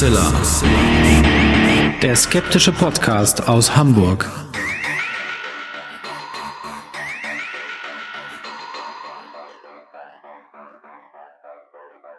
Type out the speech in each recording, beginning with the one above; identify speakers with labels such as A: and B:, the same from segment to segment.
A: Hoaxilla. Der skeptische Podcast aus Hamburg.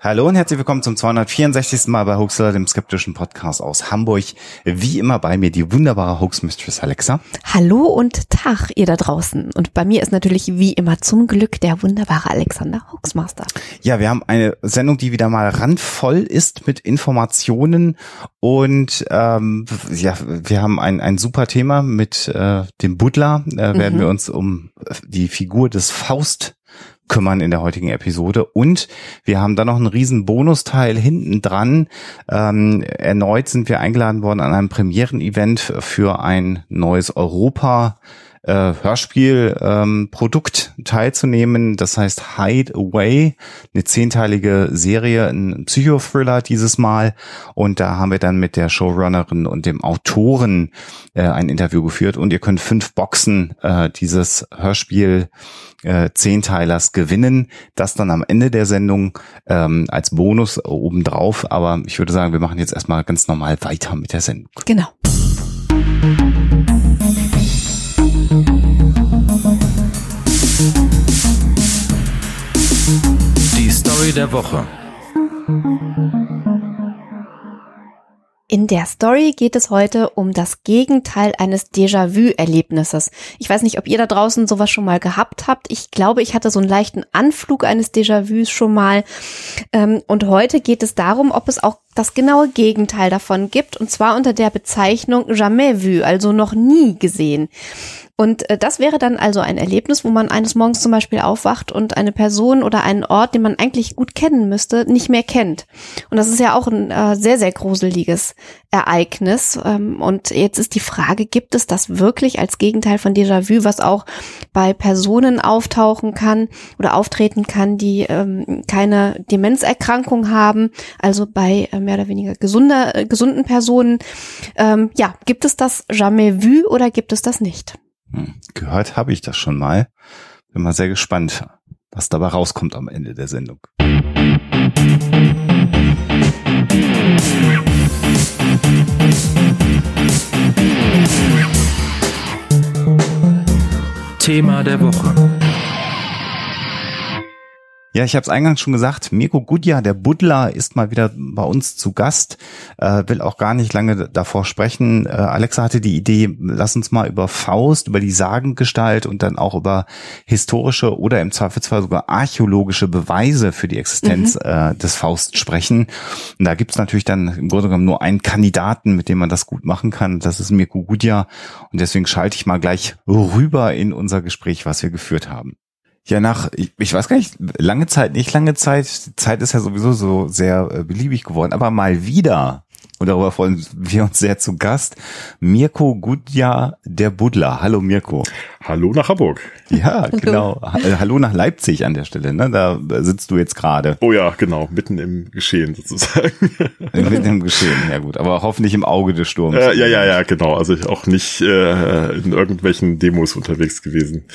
B: Hallo und herzlich willkommen zum 264. Mal bei Hoaxilla, dem skeptischen Podcast aus Hamburg. Wie immer bei mir die wunderbare Hoax Mistress Alexa.
C: Hallo und Tag, ihr da draußen. Und bei mir ist natürlich wie immer zum Glück der wunderbare Alexander Hoaxmaster.
B: Ja, wir haben eine Sendung, die wieder mal randvoll ist mit Informationen und ähm, ja, wir haben ein, ein super Thema mit äh, dem Butler. Äh, werden mhm. wir uns um die Figur des Faust kümmern in der heutigen Episode. Und wir haben dann noch einen riesen Bonusteil hinten dran. Ähm, erneut sind wir eingeladen worden an einem Premieren-Event für ein neues Europa äh, Hörspielprodukt ähm, teilzunehmen. Das heißt Hide Away, eine zehnteilige Serie, ein Psychothriller dieses Mal. Und da haben wir dann mit der Showrunnerin und dem Autoren äh, ein Interview geführt. Und ihr könnt fünf Boxen äh, dieses Hörspiel äh, Zehnteilers gewinnen. Das dann am Ende der Sendung ähm, als Bonus obendrauf. Aber ich würde sagen, wir machen jetzt erstmal ganz normal weiter mit der Sendung.
C: Genau.
A: Story der Woche.
C: In der Story geht es heute um das Gegenteil eines Déjà-vu-Erlebnisses. Ich weiß nicht, ob ihr da draußen sowas schon mal gehabt habt. Ich glaube, ich hatte so einen leichten Anflug eines Déjà-vus schon mal. Ähm, und heute geht es darum, ob es auch das genaue Gegenteil davon gibt. Und zwar unter der Bezeichnung jamais vu, also noch nie gesehen. Und äh, das wäre dann also ein Erlebnis, wo man eines Morgens zum Beispiel aufwacht und eine Person oder einen Ort, den man eigentlich gut kennen müsste, nicht mehr kennt. Und das ist ja auch ein äh, sehr, sehr gruseliges Ereignis. Ähm, und jetzt ist die Frage, gibt es das wirklich als Gegenteil von Déjà-vu, was auch bei Personen auftauchen kann oder auftreten kann, die ähm, keine Demenzerkrankung haben, also bei äh, mehr oder weniger gesunder, äh, gesunden Personen. Ähm, ja, gibt es das jamais vu oder gibt es das nicht?
B: Hm, gehört habe ich das schon mal. Bin mal sehr gespannt, was dabei rauskommt am Ende der Sendung.
A: Thema der Woche.
B: Ja, ich habe es eingangs schon gesagt, Mirko Gudja, der Buddler, ist mal wieder bei uns zu Gast, äh, will auch gar nicht lange davor sprechen. Äh, Alexa hatte die Idee, lass uns mal über Faust, über die Sagengestalt und dann auch über historische oder im Zweifelsfall sogar archäologische Beweise für die Existenz mhm. äh, des Faust sprechen. Und da gibt's natürlich dann im Grunde genommen nur einen Kandidaten, mit dem man das gut machen kann. Das ist Mirko Gudja. Und deswegen schalte ich mal gleich rüber in unser Gespräch, was wir geführt haben. Ja, nach, ich, ich weiß gar nicht, lange Zeit, nicht lange Zeit, Zeit ist ja sowieso so sehr äh, beliebig geworden, aber mal wieder, und darüber freuen wir uns sehr zu Gast, Mirko Gudja, der Buddler. Hallo Mirko.
D: Hallo nach Hamburg.
B: Ja, genau. Äh, hallo nach Leipzig an der Stelle, ne? Da sitzt du jetzt gerade.
D: Oh ja, genau, mitten im Geschehen sozusagen.
B: mitten im Geschehen, ja gut, aber hoffentlich im Auge des Sturms.
D: Äh, ja, ja, ja, genau. Also auch nicht äh, in irgendwelchen Demos unterwegs gewesen.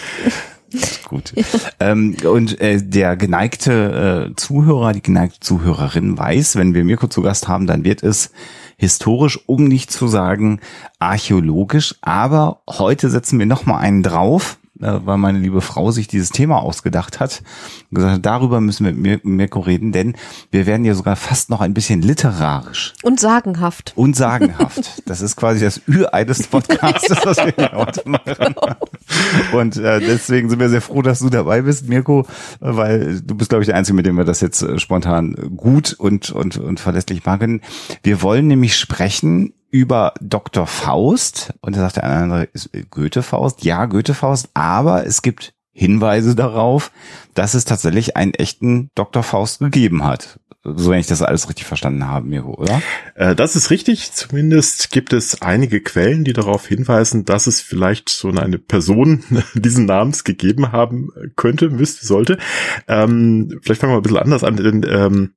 B: Gut. ähm, und äh, der geneigte äh, Zuhörer, die geneigte Zuhörerin weiß, wenn wir Mirko zu Gast haben, dann wird es historisch, um nicht zu sagen archäologisch. Aber heute setzen wir noch mal einen drauf weil meine liebe Frau sich dieses Thema ausgedacht hat und gesagt hat, darüber müssen wir mit Mirko reden, denn wir werden ja sogar fast noch ein bisschen literarisch.
C: Und sagenhaft.
B: Und sagenhaft. Das ist quasi das Ürei des Podcasts, was wir heute machen. Und äh, deswegen sind wir sehr froh, dass du dabei bist, Mirko, weil du bist, glaube ich, der Einzige, mit dem wir das jetzt äh, spontan gut und, und, und verlässlich machen. Wir wollen nämlich sprechen über Dr. Faust und da sagt der andere, ist Goethe Faust? Ja, Goethe Faust, aber es gibt Hinweise darauf, dass es tatsächlich einen echten Dr. Faust gegeben hat. So wenn ich das alles richtig verstanden habe, Miro, oder?
D: Äh, das ist richtig. Zumindest gibt es einige Quellen, die darauf hinweisen, dass es vielleicht so eine Person diesen Namens gegeben haben könnte, müsste, sollte. Ähm, vielleicht fangen wir ein bisschen anders an, denn ähm,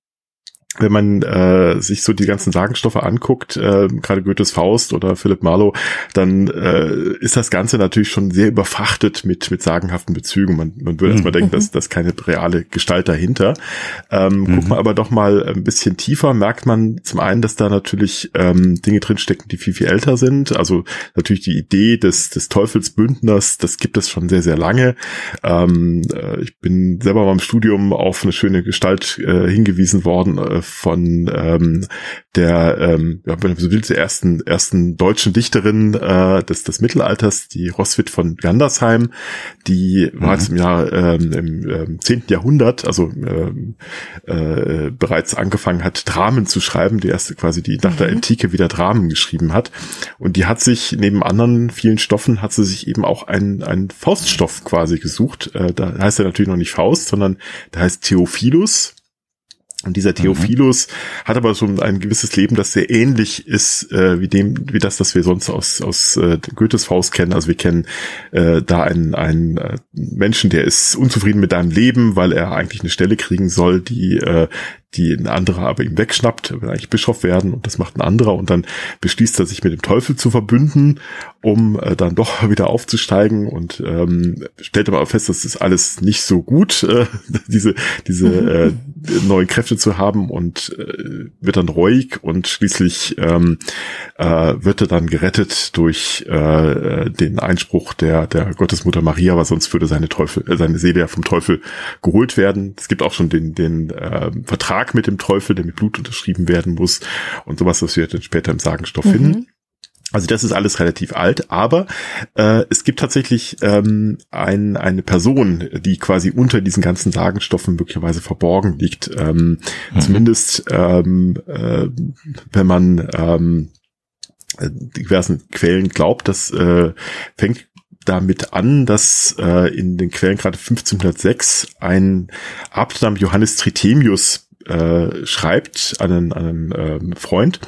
D: wenn man äh, sich so die ganzen Sagenstoffe anguckt, äh, gerade Goethes Faust oder Philipp Marlowe, dann äh, ist das Ganze natürlich schon sehr überfrachtet mit mit sagenhaften Bezügen. Man, man würde mhm. erstmal denken, dass das keine reale Gestalt dahinter. Ähm, mhm. Guckt man aber doch mal ein bisschen tiefer, merkt man zum einen, dass da natürlich ähm, Dinge drinstecken, die viel viel älter sind. Also natürlich die Idee des des Teufelsbündners, das gibt es schon sehr sehr lange. Ähm, äh, ich bin selber beim Studium auf eine schöne Gestalt äh, hingewiesen worden. Äh, von ähm, der, ähm, ja, wenn du so willst, der ersten, ersten deutschen Dichterin äh, des, des Mittelalters, die Roswitha von Gandersheim, die mhm. bereits im Jahr ähm, im ähm, 10. Jahrhundert, also ähm, äh, bereits angefangen hat, Dramen zu schreiben, die erste quasi die nach mhm. der Antike wieder Dramen geschrieben hat. Und die hat sich neben anderen vielen Stoffen hat sie sich eben auch einen, einen Fauststoff quasi gesucht. Äh, da heißt er natürlich noch nicht Faust, sondern da heißt Theophilus und dieser Theophilus mhm. hat aber so ein gewisses Leben, das sehr ähnlich ist äh, wie dem, wie das, das wir sonst aus aus äh, Goethes Faust kennen. Also wir kennen äh, da einen, einen äh, Menschen, der ist unzufrieden mit seinem Leben, weil er eigentlich eine Stelle kriegen soll, die äh, die ein anderer aber ihm wegschnappt, er will eigentlich Bischof werden und das macht ein anderer und dann beschließt er sich mit dem Teufel zu verbünden, um äh, dann doch wieder aufzusteigen und ähm, stellt aber fest, das ist alles nicht so gut, äh, diese diese äh, neuen Kräfte zu haben und äh, wird dann reuig und schließlich ähm, äh, wird er dann gerettet durch äh, den Einspruch der der Gottesmutter Maria, weil sonst würde seine Teufel äh, seine Seele ja vom Teufel geholt werden. Es gibt auch schon den den äh, Vertrag Vertrag mit dem Teufel, der mit Blut unterschrieben werden muss und sowas, was wir dann später im Sagenstoff mhm. finden. Also das ist alles relativ alt, aber äh, es gibt tatsächlich ähm, ein, eine Person, die quasi unter diesen ganzen Sagenstoffen möglicherweise verborgen liegt. Ähm, mhm. Zumindest ähm, äh, wenn man ähm, diversen Quellen glaubt, das äh, fängt damit an, dass äh, in den Quellen gerade 1506 ein Abt namens Johannes Tritemius äh, schreibt an einen, an einen äh, Freund.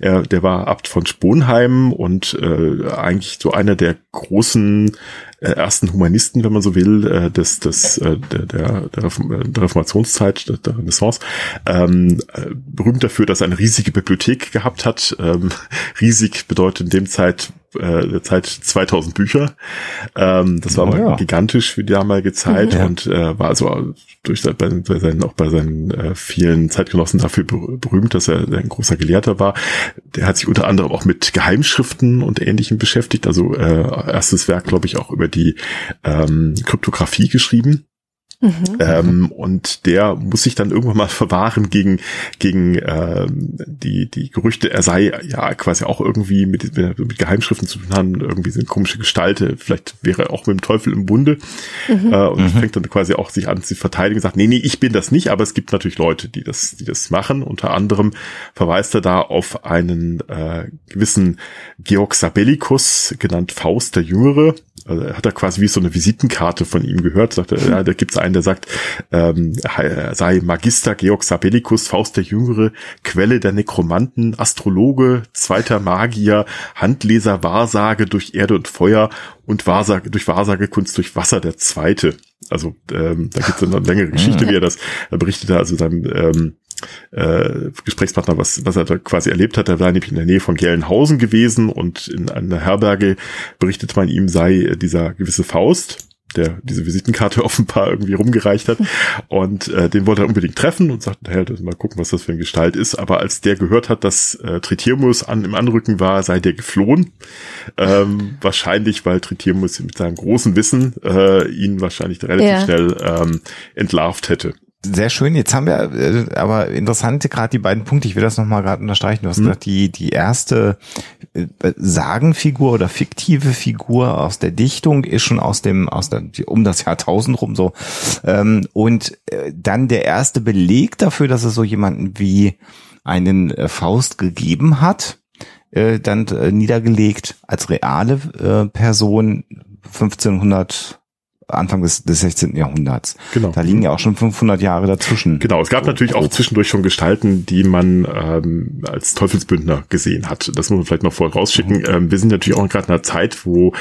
D: Er, der war Abt von Sponheim und äh, eigentlich so einer der großen äh, ersten Humanisten, wenn man so will, äh, des, des, äh, der, der, der Reformationszeit, der, der Renaissance, ähm, äh, berühmt dafür, dass er eine riesige Bibliothek gehabt hat. Ähm, riesig bedeutet in dem Zeit äh, der Zeit 2000 Bücher. Ähm, das war oh, ja. gigantisch für die damalige Zeit mhm, und äh, war also durch bei, bei seinen, auch bei seinen äh, vielen Zeitgenossen dafür berühmt, dass er ein großer Gelehrter war. Der hat sich unter anderem auch mit Geheimschriften und Ähnlichem beschäftigt. Also äh, erstes Werk, glaube ich, auch über die ähm, Kryptographie geschrieben. Mhm. Ähm, und der muss sich dann irgendwann mal verwahren gegen gegen ähm, die die Gerüchte, er sei ja quasi auch irgendwie mit, mit Geheimschriften zu tun haben, irgendwie sind komische Gestalte, vielleicht wäre er auch mit dem Teufel im Bunde mhm. äh, und mhm. fängt dann quasi auch sich an zu verteidigen, sagt, nee, nee, ich bin das nicht, aber es gibt natürlich Leute, die das die das machen. Unter anderem verweist er da auf einen äh, gewissen Georg Sabellicus, genannt Faust der Jüngere, also hat er quasi wie so eine Visitenkarte von ihm gehört, sagt er, ja, da gibt's einen, der sagt, ähm, sei Magister Georg Sabellicus, Faust der Jüngere, Quelle der Nekromanten, Astrologe, zweiter Magier, Handleser, Wahrsage durch Erde und Feuer und Wahrsage, durch Wahrsagekunst durch Wasser der Zweite. Also ähm, da gibt's eine längere Geschichte, wie er das er berichtet, also seinem ähm, äh, Gesprächspartner, was, was er da quasi erlebt hat. Er war nämlich in der Nähe von Gelnhausen gewesen und in einer Herberge berichtet man ihm, sei dieser gewisse Faust, der diese Visitenkarte offenbar irgendwie rumgereicht hat. Und äh, den wollte er unbedingt treffen und sagte, hey, mal gucken, was das für eine Gestalt ist. Aber als der gehört hat, dass äh, Tritimus an, im Anrücken war, sei der geflohen. Ähm, wahrscheinlich, weil Tritimus mit seinem großen Wissen äh, ihn wahrscheinlich relativ ja. schnell ähm, entlarvt hätte.
B: Sehr schön. Jetzt haben wir äh, aber interessante gerade die beiden Punkte. Ich will das nochmal gerade unterstreichen. Du hast mhm. gesagt, die, die erste äh, Sagenfigur oder fiktive Figur aus der Dichtung ist schon aus dem, aus der, um das Jahrtausend rum so. Ähm, und äh, dann der erste Beleg dafür, dass es so jemanden wie einen äh, Faust gegeben hat, äh, dann äh, niedergelegt als reale äh, Person 1500 Anfang des, des 16. Jahrhunderts.
D: Genau.
B: Da liegen ja auch schon 500 Jahre dazwischen.
D: Genau, es gab natürlich auch zwischendurch schon Gestalten, die man ähm, als Teufelsbündner gesehen hat. Das muss man vielleicht noch vorher rausschicken. Mhm. Ähm, wir sind natürlich auch gerade in einer Zeit, wo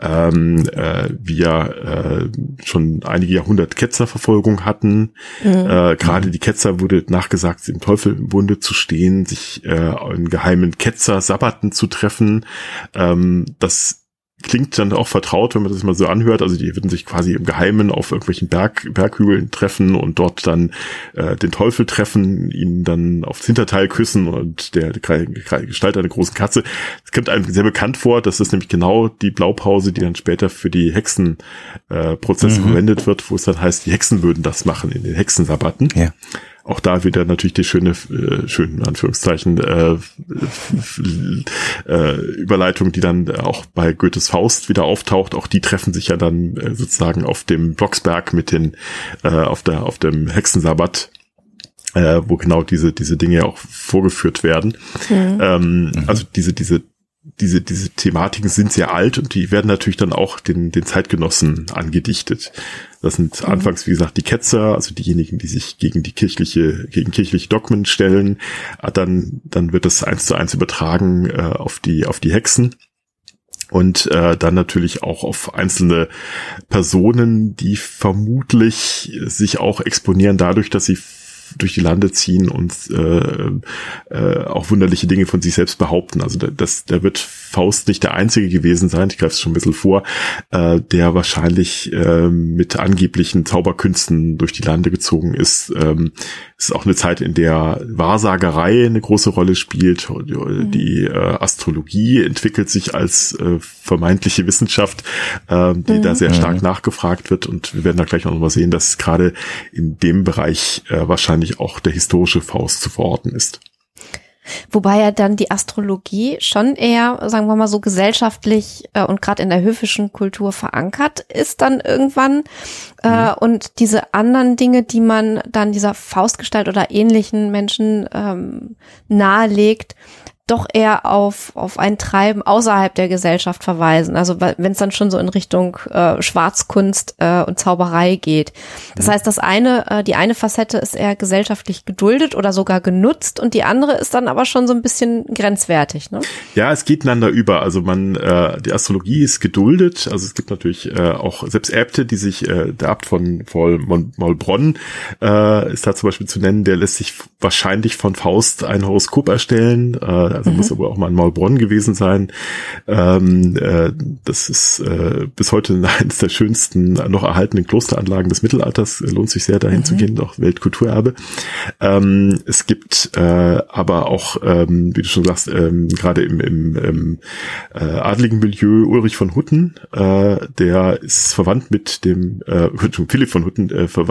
D: ähm, äh, wir äh, schon einige Jahrhundert Ketzerverfolgung hatten. Mhm. Äh, gerade die Ketzer wurde nachgesagt, im Teufelbunde zu stehen, sich äh, in geheimen Ketzer-Sabbaten zu treffen. Ähm, das klingt dann auch vertraut, wenn man das mal so anhört. Also die würden sich quasi im Geheimen auf irgendwelchen Berg, Berghügeln treffen und dort dann äh, den Teufel treffen, ihn dann aufs Hinterteil küssen und der, der Gestalt einer großen Katze. Es kommt einem sehr bekannt vor, dass das nämlich genau die Blaupause, die dann später für die Hexenprozesse äh, mhm. verwendet wird, wo es dann heißt, die Hexen würden das machen in den Hexensabbaten. Ja auch da wieder natürlich die schöne, äh, schönen Anführungszeichen, äh, äh, Überleitung, die dann auch bei Goethes Faust wieder auftaucht. Auch die treffen sich ja dann äh, sozusagen auf dem Blocksberg mit den, äh, auf der, auf dem Hexensabbat äh, wo genau diese diese Dinge auch vorgeführt werden. Mhm. Ähm. Also diese diese diese, diese Thematiken sind sehr alt und die werden natürlich dann auch den, den Zeitgenossen angedichtet. Das sind mhm. anfangs, wie gesagt, die Ketzer, also diejenigen, die sich gegen die kirchliche, gegen kirchliche Dogmen stellen. Ah, dann, dann wird das eins zu eins übertragen äh, auf die, auf die Hexen. Und äh, dann natürlich auch auf einzelne Personen, die vermutlich sich auch exponieren dadurch, dass sie durch die Lande ziehen und äh, äh, auch wunderliche Dinge von sich selbst behaupten. Also das, da wird Faust nicht der einzige gewesen sein, ich greife es schon ein bisschen vor, äh, der wahrscheinlich äh, mit angeblichen Zauberkünsten durch die Lande gezogen ist. Ähm, es ist auch eine Zeit, in der Wahrsagerei eine große Rolle spielt. Mhm. Die äh, Astrologie entwickelt sich als äh, vermeintliche Wissenschaft, äh, die mhm. da sehr stark mhm. nachgefragt wird. Und wir werden da gleich noch mal sehen, dass gerade in dem Bereich äh, wahrscheinlich auch der historische Faust zu verorten ist.
C: Wobei ja dann die Astrologie schon eher, sagen wir mal so, gesellschaftlich äh, und gerade in der höfischen Kultur verankert ist dann irgendwann. Äh, mhm. Und diese anderen Dinge, die man dann dieser Faustgestalt oder ähnlichen Menschen ähm, nahelegt, doch eher auf, auf ein Treiben außerhalb der Gesellschaft verweisen. Also wenn es dann schon so in Richtung äh, Schwarzkunst äh, und Zauberei geht. Das mhm. heißt, das eine, äh, die eine Facette ist eher gesellschaftlich geduldet oder sogar genutzt und die andere ist dann aber schon so ein bisschen grenzwertig. Ne?
D: Ja, es geht einander über. Also man, äh, die Astrologie ist geduldet. Also es gibt natürlich äh, auch selbst Äbte, die sich, äh, der Abt von Maulbronn äh, ist da zum Beispiel zu nennen, der lässt sich wahrscheinlich von Faust ein Horoskop erstellen. Äh, also mhm. muss aber auch mal in Maulbronn gewesen sein. Ähm, äh, das ist äh, bis heute eines der schönsten noch erhaltenen Klosteranlagen des Mittelalters. Lohnt sich sehr dahin mhm. zu gehen, auch Weltkulturerbe. Ähm, es gibt äh, aber auch, ähm, wie du schon sagst, ähm, gerade im, im, im äh, adligen Milieu Ulrich von Hutten, äh, der ist verwandt mit dem äh, Philipp von Hutten, äh, ver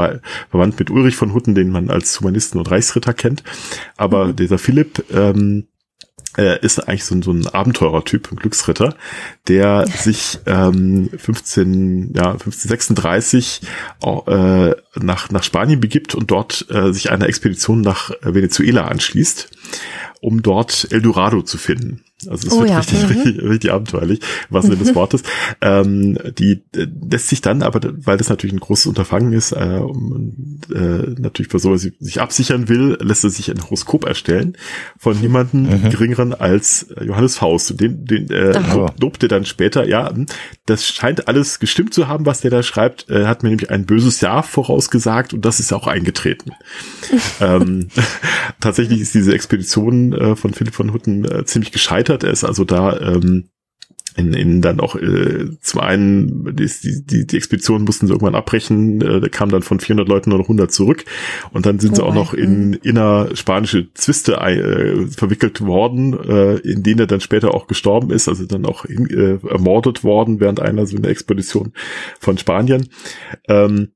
D: verwandt mit Ulrich von Hutten, den man als Humanisten und Reichsritter kennt. Aber mhm. dieser Philipp ähm, äh, ist eigentlich so, so ein Abenteurertyp, ein Glücksritter, der sich ähm, 15, ja, 1536 auch, äh, nach, nach Spanien begibt und dort äh, sich einer Expedition nach Venezuela anschließt, um dort Eldorado zu finden. Also es oh, wird ja. richtig, mhm. richtig, richtig abenteuerlich, was Sinne des Wortes. ähm, die äh, lässt sich dann, aber weil das natürlich ein großes Unterfangen ist, äh, um, äh, natürlich bei sowas sich absichern will, lässt er sich ein Horoskop erstellen von niemandem mhm. geringeren als Johannes Faust. Den, den äh, lobt er dann später, ja, das scheint alles gestimmt zu haben, was der da schreibt. Er hat mir nämlich ein böses Jahr vorausgesagt und das ist auch eingetreten. ähm, tatsächlich ist diese Expedition äh, von Philipp von Hutten äh, ziemlich gescheitert gescheitert. Er ist also da ähm, in, in dann auch äh, zum einen die, die, die Expedition mussten sie irgendwann abbrechen, äh, da kam dann von 400 Leuten nur noch 100 zurück und dann sind oh sie auch noch in innerspanische Zwiste äh, verwickelt worden, äh, in denen er dann später auch gestorben ist, also dann auch in, äh, ermordet worden während einer so einer Expedition von Spaniern. Ähm,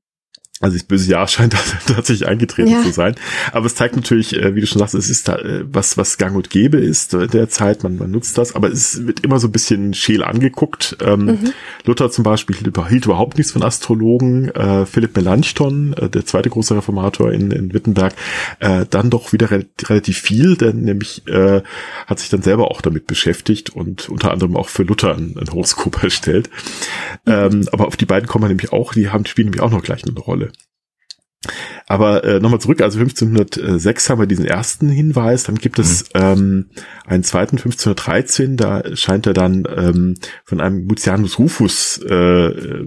D: Also das böse Jahr scheint tatsächlich eingetreten ja. zu sein. Aber es zeigt natürlich, äh, wie du schon sagst, es ist da äh, was, was gang und gäbe ist in der Zeit. Man, man nutzt das, aber es wird immer so ein bisschen scheel angeguckt. Ähm, mhm. Luther zum Beispiel hielt, überhaupt nichts von Astrologen. Äh, Philipp Melanchthon, äh, der zweite große Reformator in, in Wittenberg, äh, dann doch wieder re relativ viel, denn nämlich äh, hat sich dann selber auch damit beschäftigt und unter anderem auch für Luther ein, ein Horoskop erstellt. Mhm. Ähm, aber auf die beiden kommen wir nämlich auch, die haben, spielen nämlich auch noch gleich eine Rolle. Aber äh, nochmal zurück, also 1506 haben wir diesen ersten Hinweis, dann gibt es mhm. ähm, einen zweiten 1513, da scheint er dann ähm, von einem Lucianus Rufus äh, äh,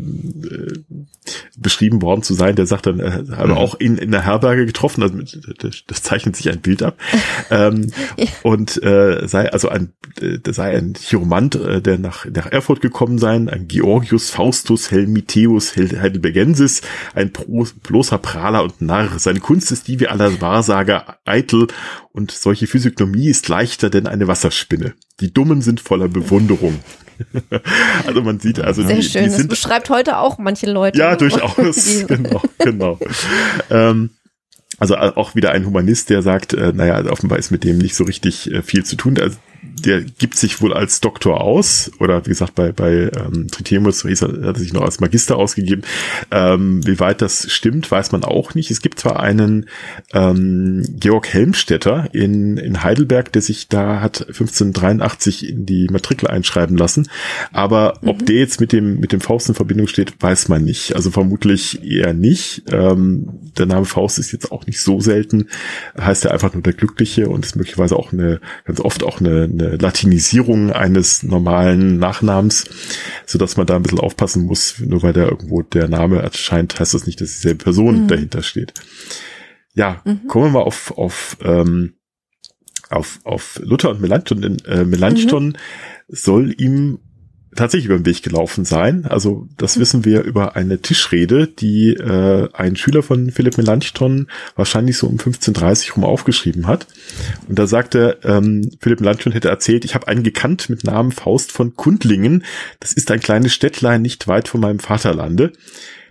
D: beschrieben worden zu sein, der sagt dann, er äh, habe mhm. auch in, in der Herberge getroffen, also das, das zeichnet sich ein Bild ab, ähm, ja. und äh, sei also ein, äh, sei ein Chiromant, äh, der nach, nach Erfurt gekommen sein, ein Georgius Faustus Helmiteus Heidelbergensis, ein bloßer Prahler und Narr. Seine Kunst ist die wie aller Wahrsager eitel und solche Physiognomie ist leichter denn eine Wasserspinne. Die Dummen sind voller Bewunderung. also man sieht also
C: Sehr
D: die,
C: schön.
D: die
C: das
D: sind,
C: beschreibt heute auch manche Leute.
D: Ja, durchaus. genau, genau. ähm, also auch wieder ein Humanist, der sagt, äh, naja, offenbar ist mit dem nicht so richtig äh, viel zu tun. Also der gibt sich wohl als Doktor aus, oder wie gesagt, bei, bei ähm, Tritemus hat er sich noch als Magister ausgegeben. Ähm, wie weit das stimmt, weiß man auch nicht. Es gibt zwar einen ähm, Georg Helmstetter in, in Heidelberg, der sich da hat 1583 in die Matrikel einschreiben lassen, aber mhm. ob der jetzt mit dem, mit dem Faust in Verbindung steht, weiß man nicht. Also vermutlich eher nicht. Ähm, der Name Faust ist jetzt auch nicht so selten, heißt er einfach nur der Glückliche und ist möglicherweise auch eine, ganz oft auch eine, eine Latinisierung eines normalen Nachnamens, so dass man da ein bisschen aufpassen muss, nur weil da irgendwo der Name erscheint, heißt das nicht, dass dieselbe Person mhm. dahinter steht. Ja, mhm. kommen wir mal auf, auf, ähm, auf, auf Luther und Melanchthon. Äh, Melanchthon mhm. soll ihm tatsächlich über den Weg gelaufen sein. Also das wissen wir über eine Tischrede, die äh, ein Schüler von Philipp Melanchthon wahrscheinlich so um 1530 rum aufgeschrieben hat. Und da sagte ähm, Philipp Melanchthon hätte erzählt, ich habe einen gekannt mit Namen Faust von Kundlingen. Das ist ein kleines Städtlein nicht weit von meinem Vaterlande.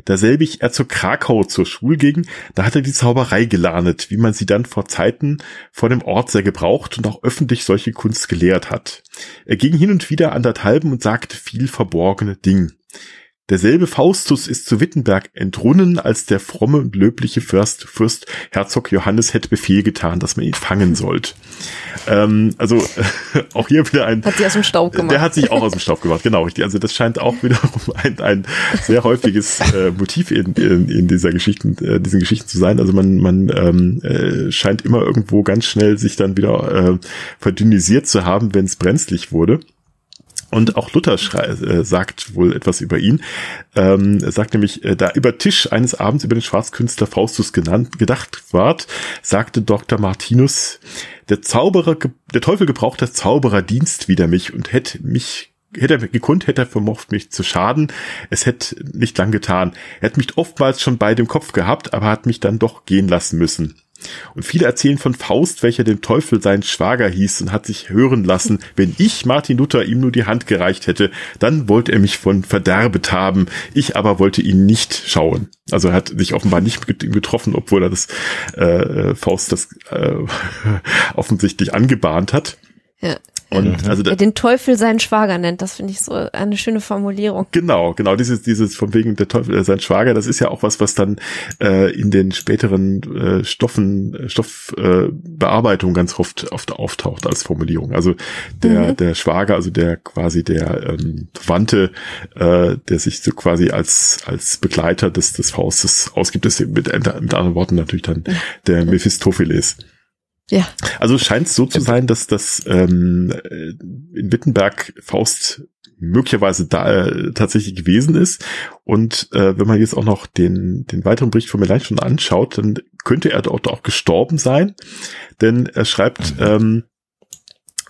D: Daselbig er zu Krakau zur Schule ging, da hat er die Zauberei gelernet, wie man sie dann vor Zeiten vor dem Ort sehr gebraucht und auch öffentlich solche Kunst gelehrt hat. Er ging hin und wieder anderthalben und sagte viel verborgene Ding. Derselbe Faustus ist zu Wittenberg entrunnen, als der fromme und löbliche Fürst, Fürst Herzog Johannes hätte Befehl getan, dass man ihn fangen sollt. Ähm, also äh, auch hier wieder ein.
C: Hat sich aus dem Staub gemacht.
D: Der hat sich auch aus dem Staub gemacht, genau. Also das scheint auch wiederum ein, ein sehr häufiges äh, Motiv in, in, in dieser Geschichten, äh, diesen Geschichten zu sein. Also man, man ähm, äh, scheint immer irgendwo ganz schnell sich dann wieder äh, verdünnisiert zu haben, wenn es brenzlig wurde. Und auch Luther äh, sagt wohl etwas über ihn. Ähm, er sagt nämlich, äh, da über Tisch eines Abends über den Schwarzkünstler Faustus genannt, gedacht ward, sagte Dr. Martinus, der Zauberer, der Teufel gebraucht das Zaubererdienst wider mich und hätte mich hätte er gekonnt, hätte er vermocht, mich zu schaden. Es hätte nicht lang getan. Er hat mich oftmals schon bei dem Kopf gehabt, aber hat mich dann doch gehen lassen müssen. Und viele erzählen von Faust, welcher dem Teufel seinen Schwager hieß und hat sich hören lassen, wenn ich, Martin Luther, ihm nur die Hand gereicht hätte, dann wollte er mich von verderbet haben. Ich aber wollte ihn nicht schauen. Also er hat sich offenbar nicht getroffen, obwohl er das äh, Faust das äh, offensichtlich angebahnt hat.
C: Ja. Und mhm. also der den Teufel seinen Schwager nennt, das finde ich so eine schöne Formulierung.
D: Genau, genau, dieses, dieses von wegen der Teufel äh, sein Schwager, das ist ja auch was, was dann äh, in den späteren äh, Stoffen, Stoffbearbeitung äh, ganz oft, oft auftaucht als Formulierung. Also der, mhm. der Schwager, also der quasi der ähm, Verwandte, äh, der sich so quasi als, als Begleiter des, des Faustes ausgibt, ist mit, mit anderen Worten natürlich dann der Mephistopheles.
C: Ja.
D: Also scheint es so zu sein, dass das ähm, in Wittenberg Faust möglicherweise da äh, tatsächlich gewesen ist. Und äh, wenn man jetzt auch noch den, den weiteren Bericht von Melancthon schon anschaut, dann könnte er dort auch gestorben sein. Denn er schreibt, mhm. ähm,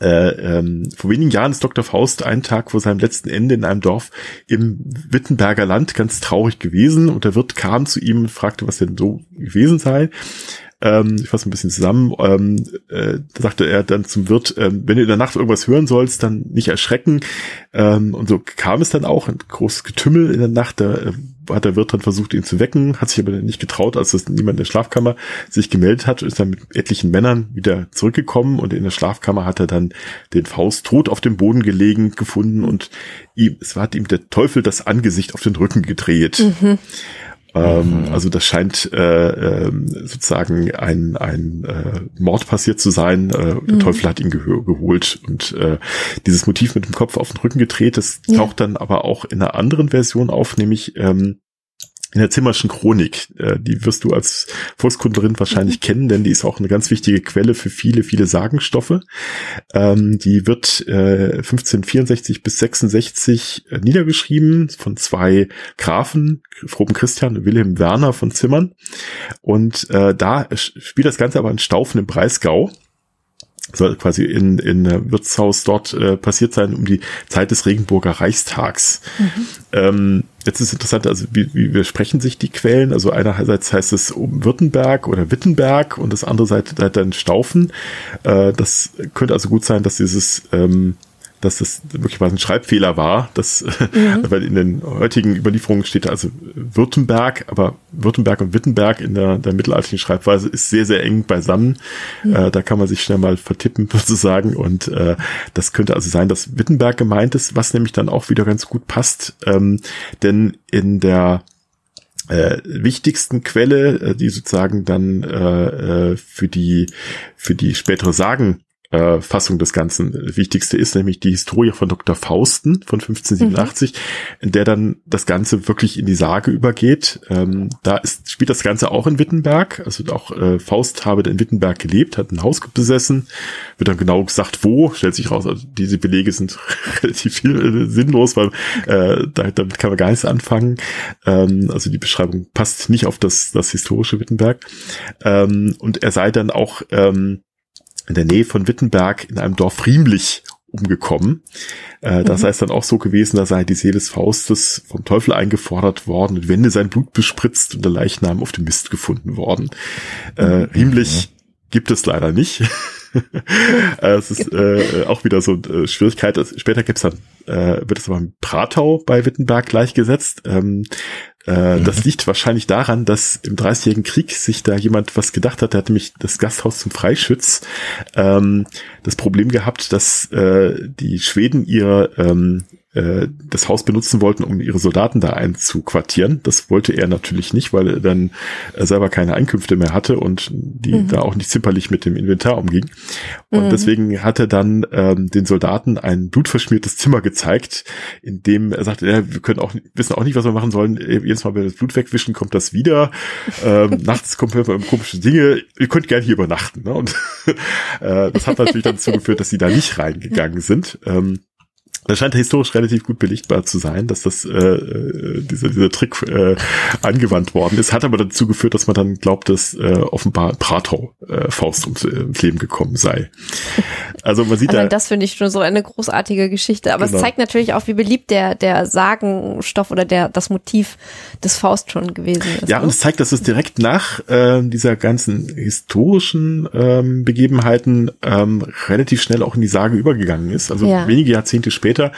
D: äh, ähm, vor wenigen Jahren ist Dr. Faust einen Tag vor seinem letzten Ende in einem Dorf im Wittenberger Land ganz traurig gewesen und der Wirt kam zu ihm und fragte, was denn so gewesen sei ähm, ich fasse ein bisschen zusammen, ähm, äh, da sagte er dann zum Wirt, ähm, wenn du in der Nacht irgendwas hören sollst, dann nicht erschrecken. Ähm, und so kam es dann auch, ein großes Getümmel in der Nacht, da äh, hat der Wirt dann versucht, ihn zu wecken, hat sich aber nicht getraut, als es niemand in der Schlafkammer sich gemeldet hat, ist dann mit etlichen Männern wieder zurückgekommen und in der Schlafkammer hat er dann den Faust tot auf dem Boden gelegen gefunden und ihm, es hat ihm der Teufel das Angesicht auf den Rücken gedreht. Mhm. Ähm, mhm. Also das scheint äh, äh, sozusagen ein, ein äh, Mord passiert zu sein. Äh, der mhm. Teufel hat ihn ge geholt und äh, dieses Motiv mit dem Kopf auf den Rücken gedreht, das taucht ja. dann aber auch in einer anderen Version auf, nämlich ähm, in der Zimmerschen Chronik. Äh, die wirst du als Volkskundlerin wahrscheinlich mhm. kennen, denn die ist auch eine ganz wichtige Quelle für viele, viele Sagenstoffe. Ähm, die wird äh, 1564 bis 66 äh, niedergeschrieben von zwei Grafen, Froben Christian und Wilhelm Werner von Zimmern. Und äh, da spielt das Ganze aber in Staufen im Breisgau soll quasi in, in Wirtshaus dort äh, passiert sein um die Zeit des Regenburger Reichstags. Mhm. Ähm, jetzt ist interessant, also wie, wie besprechen sich die Quellen? Also einerseits heißt es um Württemberg oder Wittenberg und das andere Seite dann Staufen. Äh, das könnte also gut sein, dass dieses ähm, dass das wirklich mal ein Schreibfehler war, dass, mhm. weil in den heutigen Überlieferungen steht also Württemberg, aber Württemberg und Wittenberg in der, der mittelalterlichen Schreibweise ist sehr, sehr eng beisammen. Mhm. Äh, da kann man sich schnell mal vertippen sozusagen und äh, das könnte also sein, dass Wittenberg gemeint ist, was nämlich dann auch wieder ganz gut passt, ähm, denn in der äh, wichtigsten Quelle, äh, die sozusagen dann äh, äh für die für die spätere Sagen äh, Fassung des Ganzen wichtigste ist, nämlich die Historie von Dr. Fausten von 1587, mhm. in der dann das Ganze wirklich in die Sage übergeht. Ähm, da ist, spielt das Ganze auch in Wittenberg. Also auch äh, Faust habe in Wittenberg gelebt, hat ein Haus besessen, wird dann genau gesagt, wo, stellt sich raus, also diese Belege sind relativ viel, äh, sinnlos, weil äh, da, damit kann man gar nichts anfangen. Ähm, also die Beschreibung passt nicht auf das, das historische Wittenberg. Ähm, und er sei dann auch ähm, in der Nähe von Wittenberg in einem Dorf Riemlich umgekommen. Äh, das mhm. heißt dann auch so gewesen, da sei die Seele des Faustes vom Teufel eingefordert worden und Wände sein Blut bespritzt und der Leichnam auf dem Mist gefunden worden. Äh. Riemlich mhm. gibt es leider nicht. Äh, es ist äh, auch wieder so eine Schwierigkeit. Später gibt's dann, äh, wird es aber im Pratau bei Wittenberg gleichgesetzt. Ähm, äh, mhm. Das liegt wahrscheinlich daran, dass im Dreißigjährigen Krieg sich da jemand was gedacht hat. Der hat nämlich das Gasthaus zum Freischütz ähm, das Problem gehabt, dass äh, die Schweden ihre ähm, äh, das Haus benutzen wollten, um ihre Soldaten da einzuquartieren. Das wollte er natürlich nicht, weil er dann äh, selber keine Einkünfte mehr hatte und die mhm. da auch nicht zimperlich mit dem Inventar umging. Und mhm. deswegen hat er dann ähm, den Soldaten ein blutverschmiertes Zimmer gezeigt, in dem er sagte, ja, wir können auch wissen auch nicht, was wir machen sollen. Äh, jedes Mal, wenn wir das Blut wegwischen, kommt das wieder. Ähm, nachts kommen wir komische Dinge. Ihr könnt gerne hier übernachten. Ne? Und äh, das hat natürlich dazu geführt, dass sie da nicht reingegangen sind. Ähm, das scheint historisch relativ gut belichtbar zu sein, dass das äh, äh, dieser, dieser Trick äh, angewandt worden ist. Hat aber dazu geführt, dass man dann glaubt, dass äh, offenbar Pratau äh, Faust ums, äh, ums Leben gekommen sei. Also man sieht Allein
C: da, das finde ich schon so eine großartige Geschichte. Aber genau. es zeigt natürlich auch, wie beliebt der der Sagenstoff oder der das Motiv des Faust schon gewesen ist.
D: Ja, ne? und es zeigt, dass es direkt nach äh, dieser ganzen historischen ähm, Begebenheiten ähm, relativ schnell auch in die Sage übergegangen ist. Also ja. wenige Jahrzehnte später später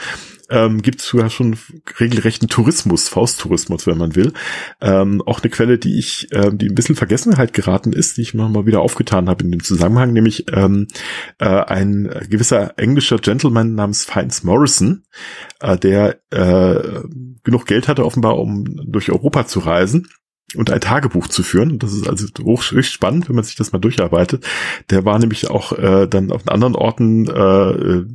D: ähm, gibt es ja schon regelrechten Tourismus, Fausttourismus, wenn man will. Ähm, auch eine Quelle, die ich, ähm, die ein bisschen Vergessenheit geraten ist, die ich mal wieder aufgetan habe in dem Zusammenhang, nämlich ähm, äh, ein gewisser englischer Gentleman namens Fiennes Morrison, äh, der äh, genug Geld hatte offenbar, um durch Europa zu reisen und ein Tagebuch zu führen. Das ist also hoch, spannend, wenn man sich das mal durcharbeitet. Der war nämlich auch äh, dann auf anderen Orten äh,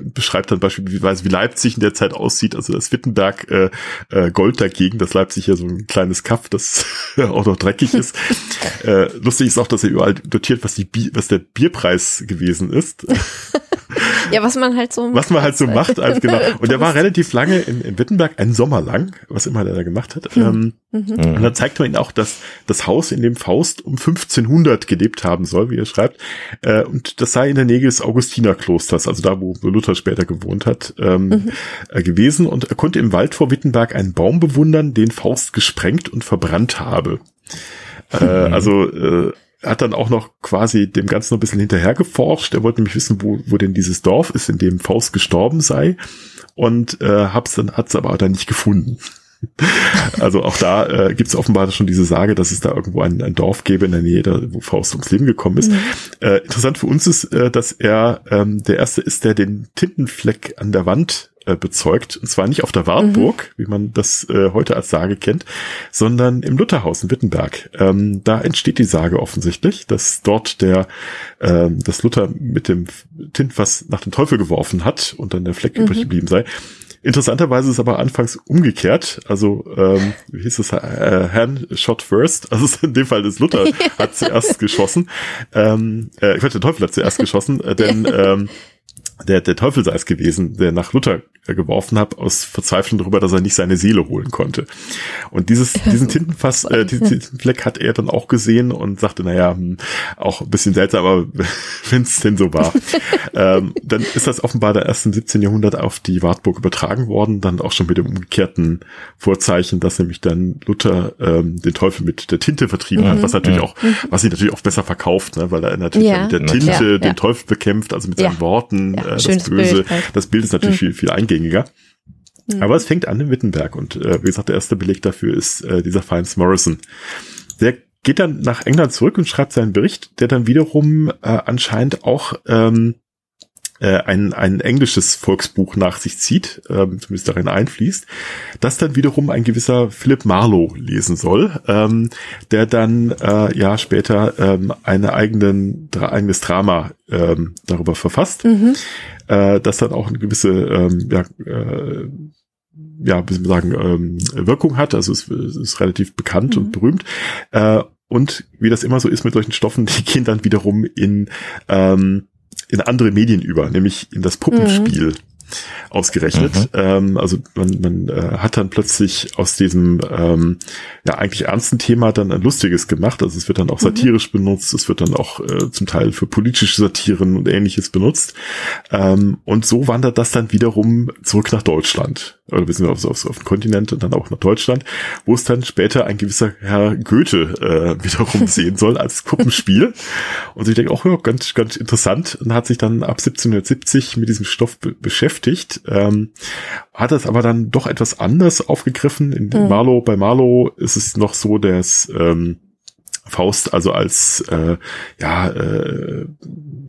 D: beschreibt dann beispielsweise, wie Leipzig in der Zeit aussieht, also das Wittenberg äh, äh, Gold dagegen, das Leipzig ja so ein kleines Kaff, das auch noch dreckig ist. äh, lustig ist auch, dass er überall dotiert, was, die Bier, was der Bierpreis gewesen ist.
C: ja, was man halt so
D: macht. Was man halt so macht, also genau. Und der war relativ lange in, in Wittenberg, einen Sommer lang, was immer der da gemacht hat. Hm. Ähm, mhm. Und dann zeigt man ihn auch, dass das Haus, in dem Faust um 1500 gelebt haben soll, wie er schreibt. Äh, und das sei in der Nähe des Augustinerklosters, also da, wo Luther später gewohnt hat, ähm, mhm. äh, gewesen. Und er konnte im Wald vor Wittenberg einen Baum bewundern, den Faust gesprengt und verbrannt habe. Äh, mhm. Also äh, er hat dann auch noch quasi dem Ganzen noch ein bisschen hinterher geforscht. Er wollte nämlich wissen, wo, wo denn dieses Dorf ist, in dem Faust gestorben sei. Und äh, hab's dann, hat's aber dann nicht gefunden. Also auch da äh, gibt es offenbar schon diese Sage, dass es da irgendwo ein, ein Dorf gäbe in der Nähe, da, wo Faust ums Leben gekommen ist. Mhm. Äh, interessant für uns ist, äh, dass er ähm, der Erste ist, der den Tintenfleck an der Wand äh, bezeugt. Und zwar nicht auf der Wartburg, mhm. wie man das äh, heute als Sage kennt, sondern im Lutherhaus in Wittenberg. Ähm, da entsteht die Sage offensichtlich, dass dort der, ähm, das Luther mit dem Tintfass nach dem Teufel geworfen hat und dann der Fleck mhm. übrig geblieben sei. Interessanterweise ist aber anfangs umgekehrt. Also ähm, wie hieß es, äh, Hand shot first. Also in dem Fall ist Luther hat zuerst geschossen. Ähm, äh, ich weiß, der Teufel hat zuerst geschossen, äh, denn ähm, der, der Teufel sei es gewesen, der nach Luther geworfen hat, aus Verzweiflung darüber, dass er nicht seine Seele holen konnte. Und dieses, diesen Tintenfass, äh, diesen Tintenfleck hat er dann auch gesehen und sagte, naja, hm, auch ein bisschen seltsam, aber wenn es denn so war. ähm, dann ist das offenbar der erst im 17. Jahrhundert auf die Wartburg übertragen worden, dann auch schon mit dem umgekehrten Vorzeichen, dass nämlich dann Luther ähm, den Teufel mit der Tinte vertrieben mhm. hat, was natürlich auch, was sich natürlich auch besser verkauft, ne, weil er natürlich ja. mit der Tinte ja, den ja. Teufel bekämpft, also mit seinen Worten, äh, das Böse. Bild halt. Das Bild ist natürlich mhm. viel, viel eingängiger. Mhm. Aber es fängt an in Wittenberg und äh, wie gesagt, der erste Beleg dafür ist äh, dieser Fiennes Morrison. Der geht dann nach England zurück und schreibt seinen Bericht, der dann wiederum äh, anscheinend auch ähm, äh, ein, ein englisches Volksbuch nach sich zieht, ähm, zumindest darin einfließt, das dann wiederum ein gewisser Philip Marlowe lesen soll, ähm, der dann äh, ja später ähm, eine eigenen, eigenes Drama ähm, darüber verfasst, mhm. äh, das dann auch eine gewisse ähm, ja, äh, ja, wie soll man sagen, ähm, Wirkung hat. Also es, es ist relativ bekannt mhm. und berühmt. Äh, und wie das immer so ist mit solchen Stoffen, die gehen dann wiederum in ähm, in andere Medien über, nämlich in das Puppenspiel. Mhm ausgerechnet. Mhm. Ähm, also man, man äh, hat dann plötzlich aus diesem ähm, ja eigentlich ernsten Thema dann ein lustiges gemacht. Also es wird dann auch mhm. satirisch mhm. benutzt, es wird dann auch äh, zum Teil für politische Satiren und ähnliches benutzt. Ähm, und so wandert das dann wiederum zurück nach Deutschland oder beziehungsweise auf, auf, auf den Kontinent und dann auch nach Deutschland, wo es dann später ein gewisser Herr Goethe äh, wiederum sehen soll als Puppenspiel. Und ich denke auch, ja, ganz, ganz interessant und hat sich dann ab 1770 mit diesem Stoff be beschäftigt, ähm, hat das aber dann doch etwas anders aufgegriffen. In mhm. Marlow, bei Marlow ist es noch so, dass ähm, Faust also als äh, ja äh,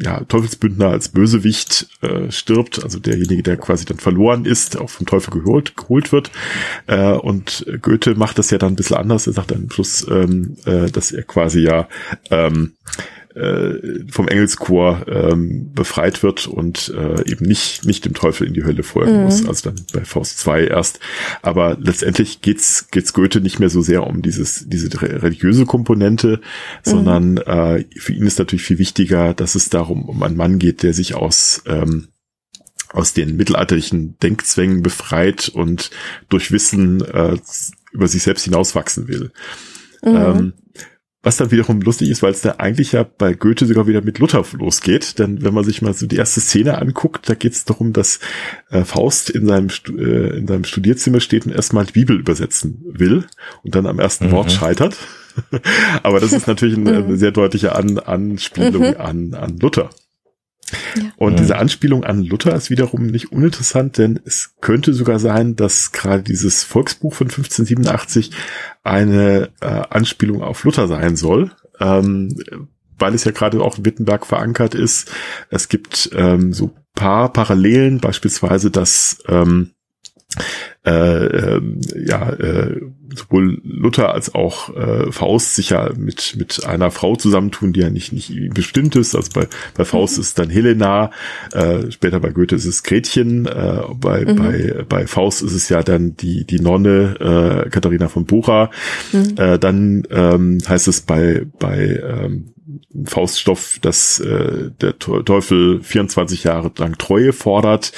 D: ja Teufelsbündner als Bösewicht äh, stirbt, also derjenige, der quasi dann verloren ist, auch vom Teufel geholt, geholt wird. Äh, und Goethe macht das ja dann ein bisschen anders. Er sagt dann am Schluss, ähm, äh, dass er quasi ja ähm, äh, vom Engelschor ähm, befreit wird und äh, eben nicht nicht dem Teufel in die Hölle folgen mhm. muss. Also dann bei Faust 2 erst. Aber letztendlich geht's geht's Goethe nicht mehr so sehr um dieses diese religiöse Komponente, mhm. sondern äh, für ihn ist natürlich viel wichtiger, dass es darum um einen Mann geht, der sich aus ähm, aus den mittelalterlichen Denkzwängen befreit und durch Wissen äh, über sich selbst hinauswachsen will. Mhm. Ähm, was dann wiederum lustig ist, weil es da eigentlich ja bei Goethe sogar wieder mit Luther losgeht. Denn wenn man sich mal so die erste Szene anguckt, da geht es darum, dass äh, Faust in seinem, äh, in seinem Studierzimmer steht und erstmal die Bibel übersetzen will und dann am ersten mhm. Wort scheitert. Aber das ist natürlich eine, eine sehr deutliche An Anspielung mhm. an, an Luther. Und ja. diese Anspielung an Luther ist wiederum nicht uninteressant, denn es könnte sogar sein, dass gerade dieses Volksbuch von 1587 eine äh, Anspielung auf Luther sein soll. Ähm, weil es ja gerade auch in Wittenberg verankert ist. Es gibt ähm, so paar Parallelen, beispielsweise, dass ähm, äh, äh, ja, äh, sowohl Luther als auch äh, Faust sich ja mit, mit einer Frau zusammentun, die ja nicht, nicht bestimmt ist. Also bei, bei Faust mhm. ist dann Helena, äh, später bei Goethe ist es Gretchen, äh, bei, mhm. bei, bei Faust ist es ja dann die, die Nonne äh, Katharina von Bora. Mhm. Äh, dann ähm, heißt es bei, bei ähm, Fauststoff, dass äh, der Teufel 24 Jahre lang Treue fordert.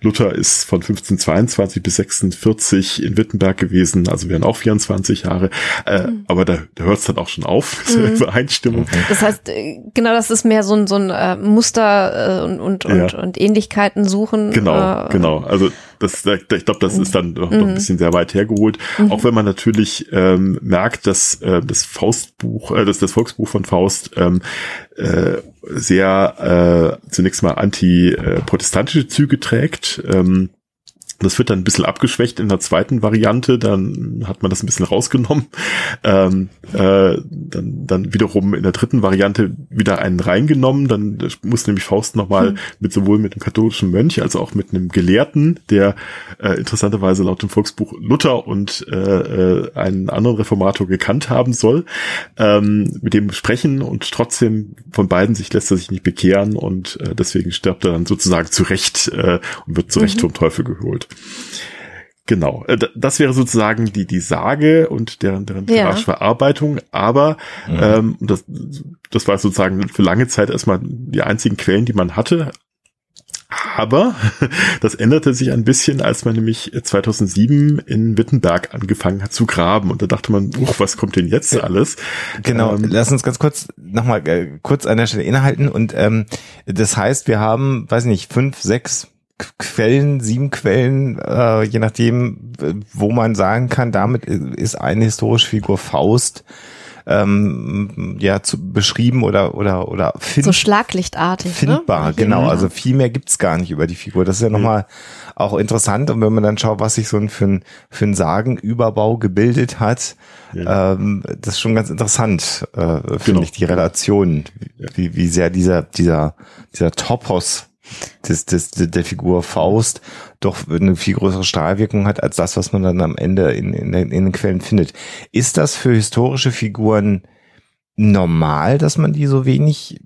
D: Luther ist von 1522 bis 46 in Wittenberg gewesen, also wären auch 24 Jahre. Äh, mhm. Aber da, da hört es dann auch schon auf, mhm. Übereinstimmung.
C: Das heißt, äh, genau, das ist mehr so ein, so ein äh, Muster äh, und, und, ja. und, und Ähnlichkeiten suchen.
D: Genau, äh, genau. Also das, ich glaube, das ist dann noch, noch ein mhm. bisschen sehr weit hergeholt. Mhm. Auch wenn man natürlich ähm, merkt, dass äh, das Faustbuch, äh, dass das Volksbuch von Faust ähm, äh, sehr äh, zunächst mal anti-protestantische Züge trägt. Ähm, Das wird dann ein bisschen abgeschwächt in der zweiten Variante, dann hat man das ein bisschen rausgenommen. Ähm, äh, dann, dann wiederum in der dritten Variante wieder einen reingenommen. Dann muss nämlich Faust nochmal hm. mit sowohl mit dem katholischen Mönch als auch mit einem Gelehrten, der äh, interessanterweise laut dem Volksbuch Luther und äh, äh, einen anderen Reformator gekannt haben soll, ähm, mit dem sprechen und trotzdem von beiden sich lässt er sich nicht bekehren und äh, deswegen stirbt er dann sozusagen zurecht äh, und wird zurecht mhm. vom Teufel geholt. Genau, äh, das wäre sozusagen die die Sage und deren deren ja. Verarbeitung, aber mhm. ähm, das das war sozusagen für lange Zeit erstmal die einzigen Quellen, die man hatte. Aber das änderte sich ein bisschen, als man nämlich 2007 in Wittenberg angefangen hat zu graben. Und da dachte man, uch, was kommt denn jetzt alles?
B: Genau, ähm, lass uns ganz kurz nochmal äh, kurz an der Stelle innehalten. Und ähm, das heißt, wir haben, weiß nicht, fünf, sechs Quellen, sieben Quellen, äh, je nachdem, wo man sagen kann, damit ist eine historische Figur Faust ähm, ja zu beschrieben oder oder oder
C: find, so schlaglichtartig ne?
B: findbar ne? genau also viel mehr gibt's gar nicht über die Figur das ist ja nochmal auch interessant und wenn man dann schaut was sich so ein für ein für ein Sagenüberbau gebildet hat ja. ähm, das ist schon ganz interessant äh, finde genau. ich die Relation wie wie sehr dieser dieser dieser Topos des, des, der Figur Faust doch eine viel größere Stahlwirkung hat als das, was man dann am Ende in, in, in den Quellen findet. Ist das für historische Figuren normal, dass man die so wenig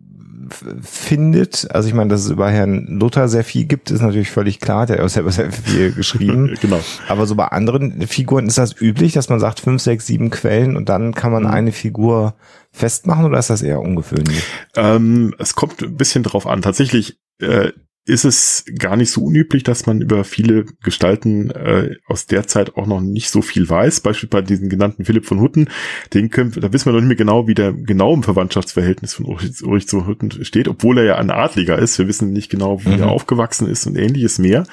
B: findet. Also ich meine, dass es über Herrn Luther sehr viel gibt, ist natürlich völlig klar. Der hat auch selber sehr viel geschrieben.
D: genau.
B: Aber so bei anderen Figuren ist das üblich, dass man sagt fünf, sechs, sieben Quellen und dann kann man mhm. eine Figur festmachen oder ist das eher ungewöhnlich?
D: Ähm, es kommt ein bisschen drauf an. Tatsächlich äh, ist es gar nicht so unüblich, dass man über viele Gestalten äh, aus der Zeit auch noch nicht so viel weiß. Beispielsweise bei diesem genannten Philipp von Hutten, den können, da wissen wir noch nicht mehr genau, wie der genau im Verwandtschaftsverhältnis von Ulrich, Ulrich zu Hutten steht, obwohl er ja ein Adliger ist. Wir wissen nicht genau, wie mhm. er aufgewachsen ist und ähnliches mehr.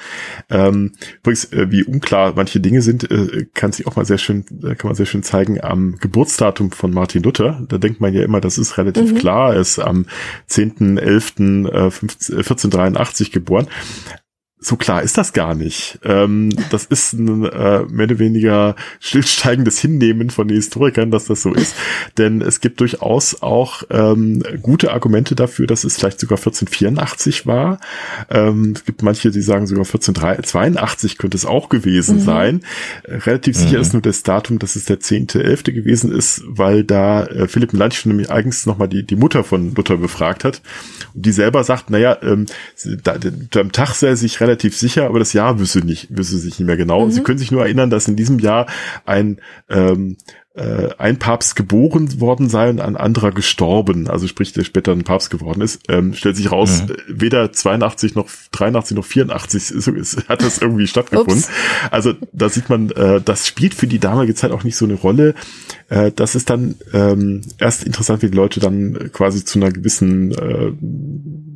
D: Ähm, übrigens, äh, wie unklar manche Dinge sind, äh, kann sich auch mal sehr schön, äh, kann man sehr schön zeigen am Geburtsdatum von Martin Luther. Da denkt man ja immer, das ist relativ mhm. klar, er ist am 10.11.1483 geboren. So klar ist das gar nicht. Ähm, das ist ein äh, mehr oder weniger stillsteigendes Hinnehmen von den Historikern, dass das so ist. Denn es gibt durchaus auch ähm, gute Argumente dafür, dass es vielleicht sogar 1484 war. Ähm, es gibt manche, die sagen sogar 1482 könnte es auch gewesen mhm. sein. Relativ mhm. sicher ist nur das Datum, dass es der 10.11. gewesen ist, weil da äh, Philipp Melanchthon nämlich eigens nochmal die, die Mutter von Luther befragt hat. Und die selber sagt, naja, ähm, da, da, am Tag sei sich relativ sicher, aber das Jahr wüsste nicht, wüsste sich nicht mehr genau. Mhm. Sie können sich nur erinnern, dass in diesem Jahr ein ähm, äh, ein Papst geboren worden sei und ein anderer gestorben, also sprich, der später ein Papst geworden ist, ähm, stellt sich raus, mhm. weder 82 noch 83 noch 84 ist, ist, hat das irgendwie stattgefunden. Also da sieht man, äh, das spielt für die damalige Zeit auch nicht so eine Rolle. Äh, das ist dann ähm, erst interessant, wie die Leute dann quasi zu einer gewissen äh,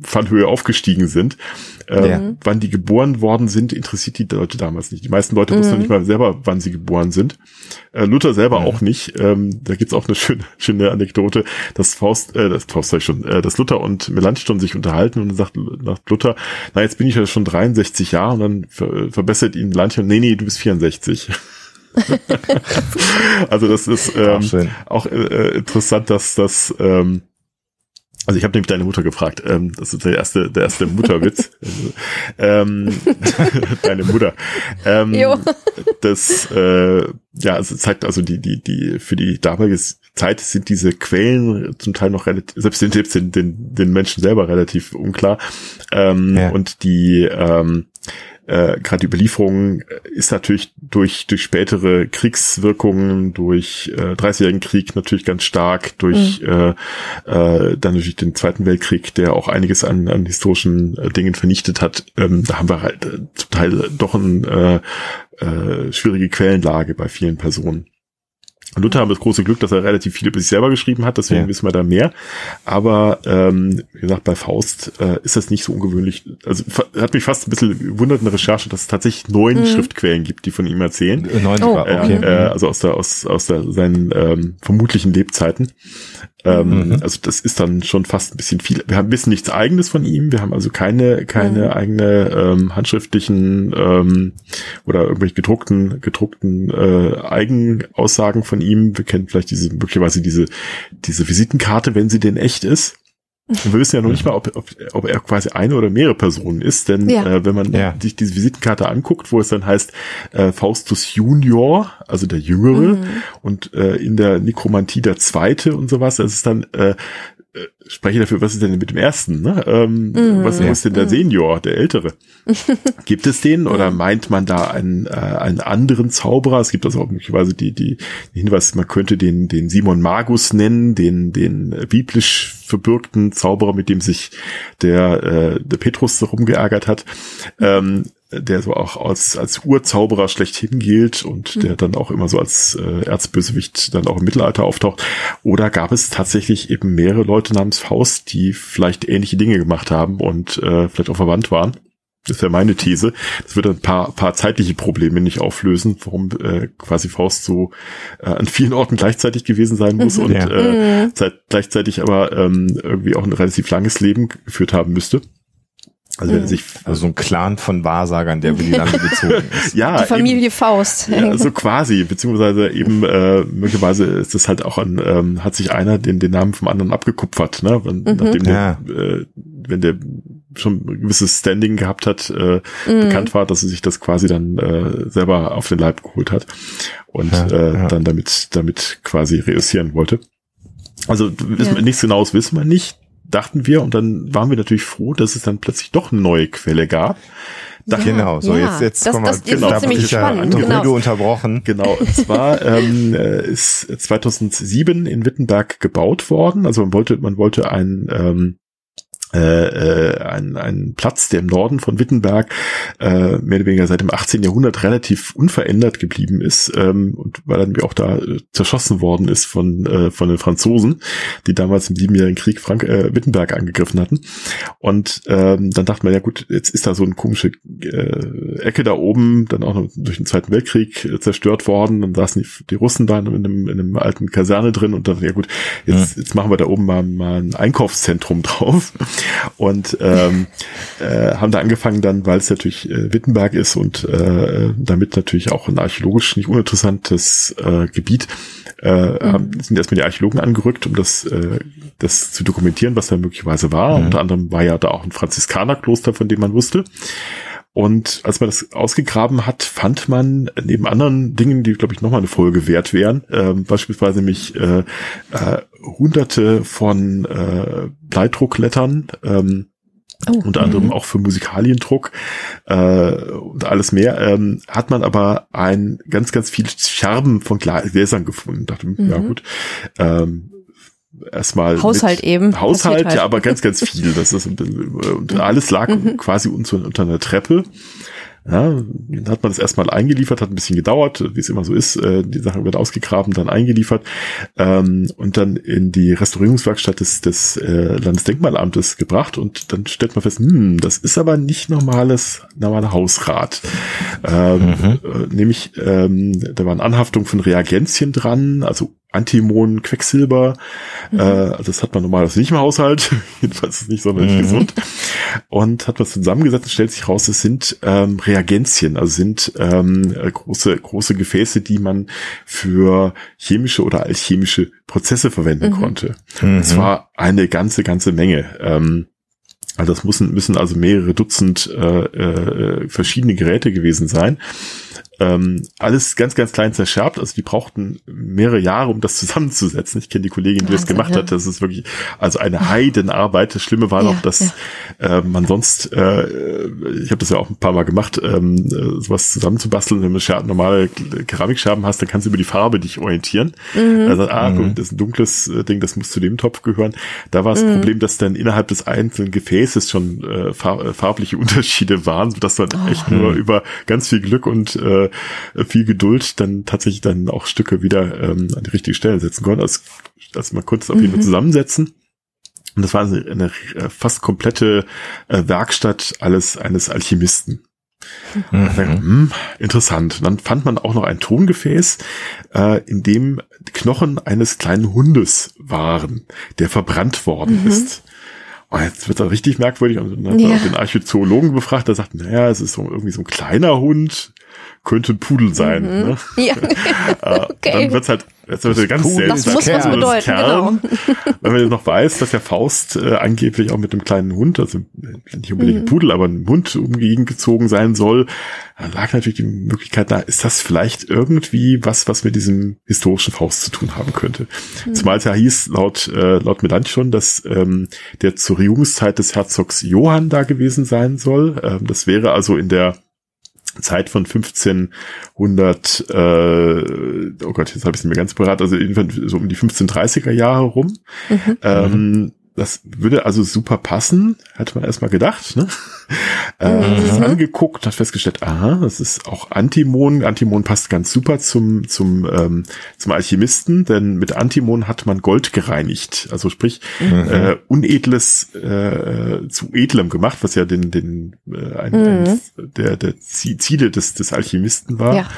D: Fallhöhe aufgestiegen sind. Äh, ja. Wann die geboren worden sind, interessiert die Leute damals nicht. Die meisten Leute mhm. wussten nicht mal selber, wann sie geboren sind. Äh, Luther selber mhm. auch nicht. Ähm, da gibt's auch eine schöne, schöne Anekdote, dass Faust, äh, das Faust sag ich schon, äh, dass Luther und Melanchthon sich unterhalten und dann sagt, sagt Luther, na jetzt bin ich ja schon 63 Jahre und dann ver verbessert ihn Melanchthon, nee, nee, du bist 64. also das ist ähm, auch, auch äh, interessant, dass das ähm, also ich habe nämlich deine Mutter gefragt. Ähm, das ist der erste, der erste Mutterwitz. ähm, deine Mutter. Ähm, jo. Das äh, ja, also zeigt also die die die für die damalige Zeit sind diese Quellen zum Teil noch relativ selbst den den den, den Menschen selber relativ unklar ähm, ja. und die ähm, äh, gerade die Überlieferung ist natürlich durch, durch spätere Kriegswirkungen, durch äh, 30-jährigen Krieg natürlich ganz stark, durch mhm. äh, äh, dann natürlich den Zweiten Weltkrieg, der auch einiges an, an historischen äh, Dingen vernichtet hat. Ähm, da haben wir halt äh, zum Teil doch eine äh, äh, schwierige Quellenlage bei vielen Personen. Luther hat das große Glück, dass er relativ viel über sich selber geschrieben hat, deswegen ja. wissen wir da mehr. Aber ähm, wie gesagt, bei Faust äh, ist das nicht so ungewöhnlich. Also hat mich fast ein bisschen gewundert in der Recherche, dass es tatsächlich neun mhm. Schriftquellen gibt, die von ihm erzählen.
B: Äh, neun oh, okay.
D: Äh, also aus der aus aus der, seinen ähm, vermutlichen Lebzeiten. Ähm, mhm. Also das ist dann schon fast ein bisschen viel. Wir haben wissen nichts Eigenes von ihm. Wir haben also keine keine mhm. eigene ähm, handschriftlichen ähm, oder irgendwelche gedruckten gedruckten äh, Eigenaussagen von ihm. Wir kennen vielleicht diese möglicherweise diese diese Visitenkarte, wenn sie denn echt ist. Und wir wissen ja noch nicht mal, ob, ob, ob er quasi eine oder mehrere Personen ist, denn ja. äh, wenn man ja. sich diese Visitenkarte anguckt, wo es dann heißt äh, Faustus Junior, also der Jüngere, mhm. und äh, in der Nekromantie der Zweite und sowas, das ist dann äh, äh, spreche dafür, was ist denn mit dem ersten? Ne? Ähm, mm, was ist denn der mhm. Senior, der Ältere? gibt es den oder meint man da einen, äh, einen anderen Zauberer? Es gibt also auch möglicherweise die, die, die Hinweis, man könnte den, den Simon Magus nennen, den, den biblisch verbürgten Zauberer, mit dem sich der, äh, der Petrus rumgeärgert hat. Ähm, der so auch als, als Urzauberer schlechthin gilt und mhm. der dann auch immer so als äh, Erzbösewicht dann auch im Mittelalter auftaucht. Oder gab es tatsächlich eben mehrere Leute namens Faust, die vielleicht ähnliche Dinge gemacht haben und äh, vielleicht auch verwandt waren? Das wäre meine These. Das würde ein paar, paar zeitliche Probleme nicht auflösen, warum äh, quasi Faust so äh, an vielen Orten gleichzeitig gewesen sein muss mhm, und ja. äh, mhm. gleichzeitig aber ähm, irgendwie auch ein relativ langes Leben geführt haben müsste.
B: Also wenn mhm. sich also so ein Clan von Wahrsagern, der über die Lande gezogen ist.
C: ja, die Familie eben, Faust.
D: Ja, so quasi, beziehungsweise eben äh, möglicherweise ist es halt auch an, ähm, hat sich einer den den Namen vom anderen abgekupfert, ne? Wenn, mhm. Nachdem ja. der, äh, wenn der schon ein gewisses Standing gehabt hat, äh, mhm. bekannt war, dass er sich das quasi dann äh, selber auf den Leib geholt hat und ja, äh, ja. dann damit damit quasi reüssieren wollte. Also ja. nichts genaues wissen wir nicht dachten wir und dann waren wir natürlich froh, dass es dann plötzlich doch eine neue Quelle gab.
B: Ja, genau, so ja. jetzt, jetzt
C: das, kommen wir, das, genau, da ziemlich spannend.
B: Ja genau. unterbrochen.
D: Genau, es war ähm, äh, ist 2007 in Wittenberg gebaut worden. Also man wollte, man wollte ein ähm, äh, äh, ein, ein Platz, der im Norden von Wittenberg äh, mehr oder weniger seit dem 18. Jahrhundert relativ unverändert geblieben ist ähm, und weil dann auch da äh, zerschossen worden ist von äh, von den Franzosen, die damals im Siebenjährigen Krieg Frank äh, Wittenberg angegriffen hatten. Und ähm, dann dachte man, ja gut, jetzt ist da so eine komische äh, Ecke da oben, dann auch noch durch den Zweiten Weltkrieg äh, zerstört worden. Dann saßen die, die Russen da in einem, in einem alten Kaserne drin und dann, ja gut, jetzt, ja. jetzt machen wir da oben mal, mal ein Einkaufszentrum drauf und ähm, äh, haben da angefangen dann, weil es natürlich äh, Wittenberg ist und äh, damit natürlich auch ein archäologisch nicht uninteressantes äh, Gebiet, äh, mhm. sind erstmal die Archäologen angerückt, um das, äh, das zu dokumentieren, was da möglicherweise war. Mhm. Unter anderem war ja da auch ein Franziskanerkloster, von dem man wusste. Und als man das ausgegraben hat, fand man neben anderen Dingen, die, glaube ich, nochmal eine Folge wert wären, äh, beispielsweise nämlich äh, äh, hunderte von äh, Bleidrucklettern, ähm, Oh, unter anderem mhm. auch für Musikaliendruck äh, und alles mehr, ähm, hat man aber ein ganz, ganz viel Scherben von Gläsern gefunden. Dachte, mhm. ja gut, ähm, erstmal
C: Haushalt eben.
D: Haushalt, halt. ja, aber ganz, ganz viel. Das ist ein bisschen, und alles lag mhm. quasi unter, unter einer Treppe. Ja, dann hat man das erstmal eingeliefert, hat ein bisschen gedauert, wie es immer so ist. Äh, die Sache wird ausgegraben, dann eingeliefert ähm, und dann in die Restaurierungswerkstatt des, des äh, Landesdenkmalamtes gebracht und dann stellt man fest, hm, das ist aber nicht normales, normaler Hausrat. Ähm, mhm. äh, nämlich, ähm, da waren Anhaftungen von Reagenzien dran, also Antimon, Quecksilber. Mhm. Äh, also das hat man normalerweise nicht im Haushalt. Jedenfalls ist nicht sonderlich mhm. gesund. Und hat was zusammengesetzt und stellt sich raus, es sind ähm, Reagenzien, also sind ähm, große, große Gefäße, die man für chemische oder alchemische Prozesse verwenden mhm. konnte. Und mhm. zwar eine ganze, ganze Menge. Ähm, also das müssen, müssen also mehrere Dutzend äh, äh, verschiedene Geräte gewesen sein. Ähm, alles ganz, ganz klein zerscherbt. Also die brauchten mehrere Jahre, um das zusammenzusetzen. Ich kenne die Kollegin, die das gemacht ja. hat. Das ist wirklich also eine Heidenarbeit. Das Schlimme war ja, noch, dass ja. äh, man sonst, äh, ich habe das ja auch ein paar Mal gemacht, ähm, äh, sowas zusammenzubasteln. Wenn du normale Keramikscherben hast, dann kannst du über die Farbe dich orientieren. Mhm. Also, ah, mhm. das ist ein dunkles äh, Ding, das muss zu dem Topf gehören. Da war das mhm. Problem, dass dann innerhalb des einzelnen Gefäßes schon äh, farbliche Unterschiede waren, sodass man oh. echt nur über ganz viel Glück und äh, viel Geduld dann tatsächlich dann auch Stücke wieder ähm, an die richtige Stelle setzen konnte. Also, also konnte es auf jeden Fall mhm. zusammensetzen. Und das war eine, eine äh, fast komplette äh, Werkstatt alles eines Alchemisten. Mhm. Hm, interessant. Und dann fand man auch noch ein Tongefäß, äh, in dem Knochen eines kleinen Hundes waren, der verbrannt worden mhm. ist. Und jetzt wird er richtig merkwürdig und dann hat ja. den Archäologen befragt, der sagt, naja, es ist so, irgendwie so ein kleiner Hund, könnte ein Pudel sein. Mhm. Ne? Ja. Äh, okay. Dann wird's halt das wird ganz selten.
C: Das muss was bedeuten, Kern,
D: genau. Wenn man noch weiß, dass der Faust äh, angeblich auch mit einem kleinen Hund, also nicht unbedingt ein mhm. Pudel, aber ein Hund umgegen gezogen sein soll, lag natürlich die Möglichkeit da, ist das vielleicht irgendwie was, was mit diesem historischen Faust zu tun haben könnte. Mhm. Zumal es ja hieß, laut, äh, laut Melanchthon, dass ähm, der zur Regierungszeit des Herzogs Johann da gewesen sein soll. Ähm, das wäre also in der Zeit von 1500, äh, oh Gott, jetzt habe ich es mir ganz parat, also so um die 1530er Jahre rum. Mhm. Ähm, das würde also super passen, hätte man erstmal gedacht. Ne? Äh, mhm. angeguckt, hat festgestellt, aha, das ist auch Antimon. Antimon passt ganz super zum zum ähm, zum Alchemisten, denn mit Antimon hat man Gold gereinigt, also sprich mhm. äh, unedles äh, zu edlem gemacht, was ja den den äh, ein, mhm. ein, der der Ziele des des Alchemisten war. Ja.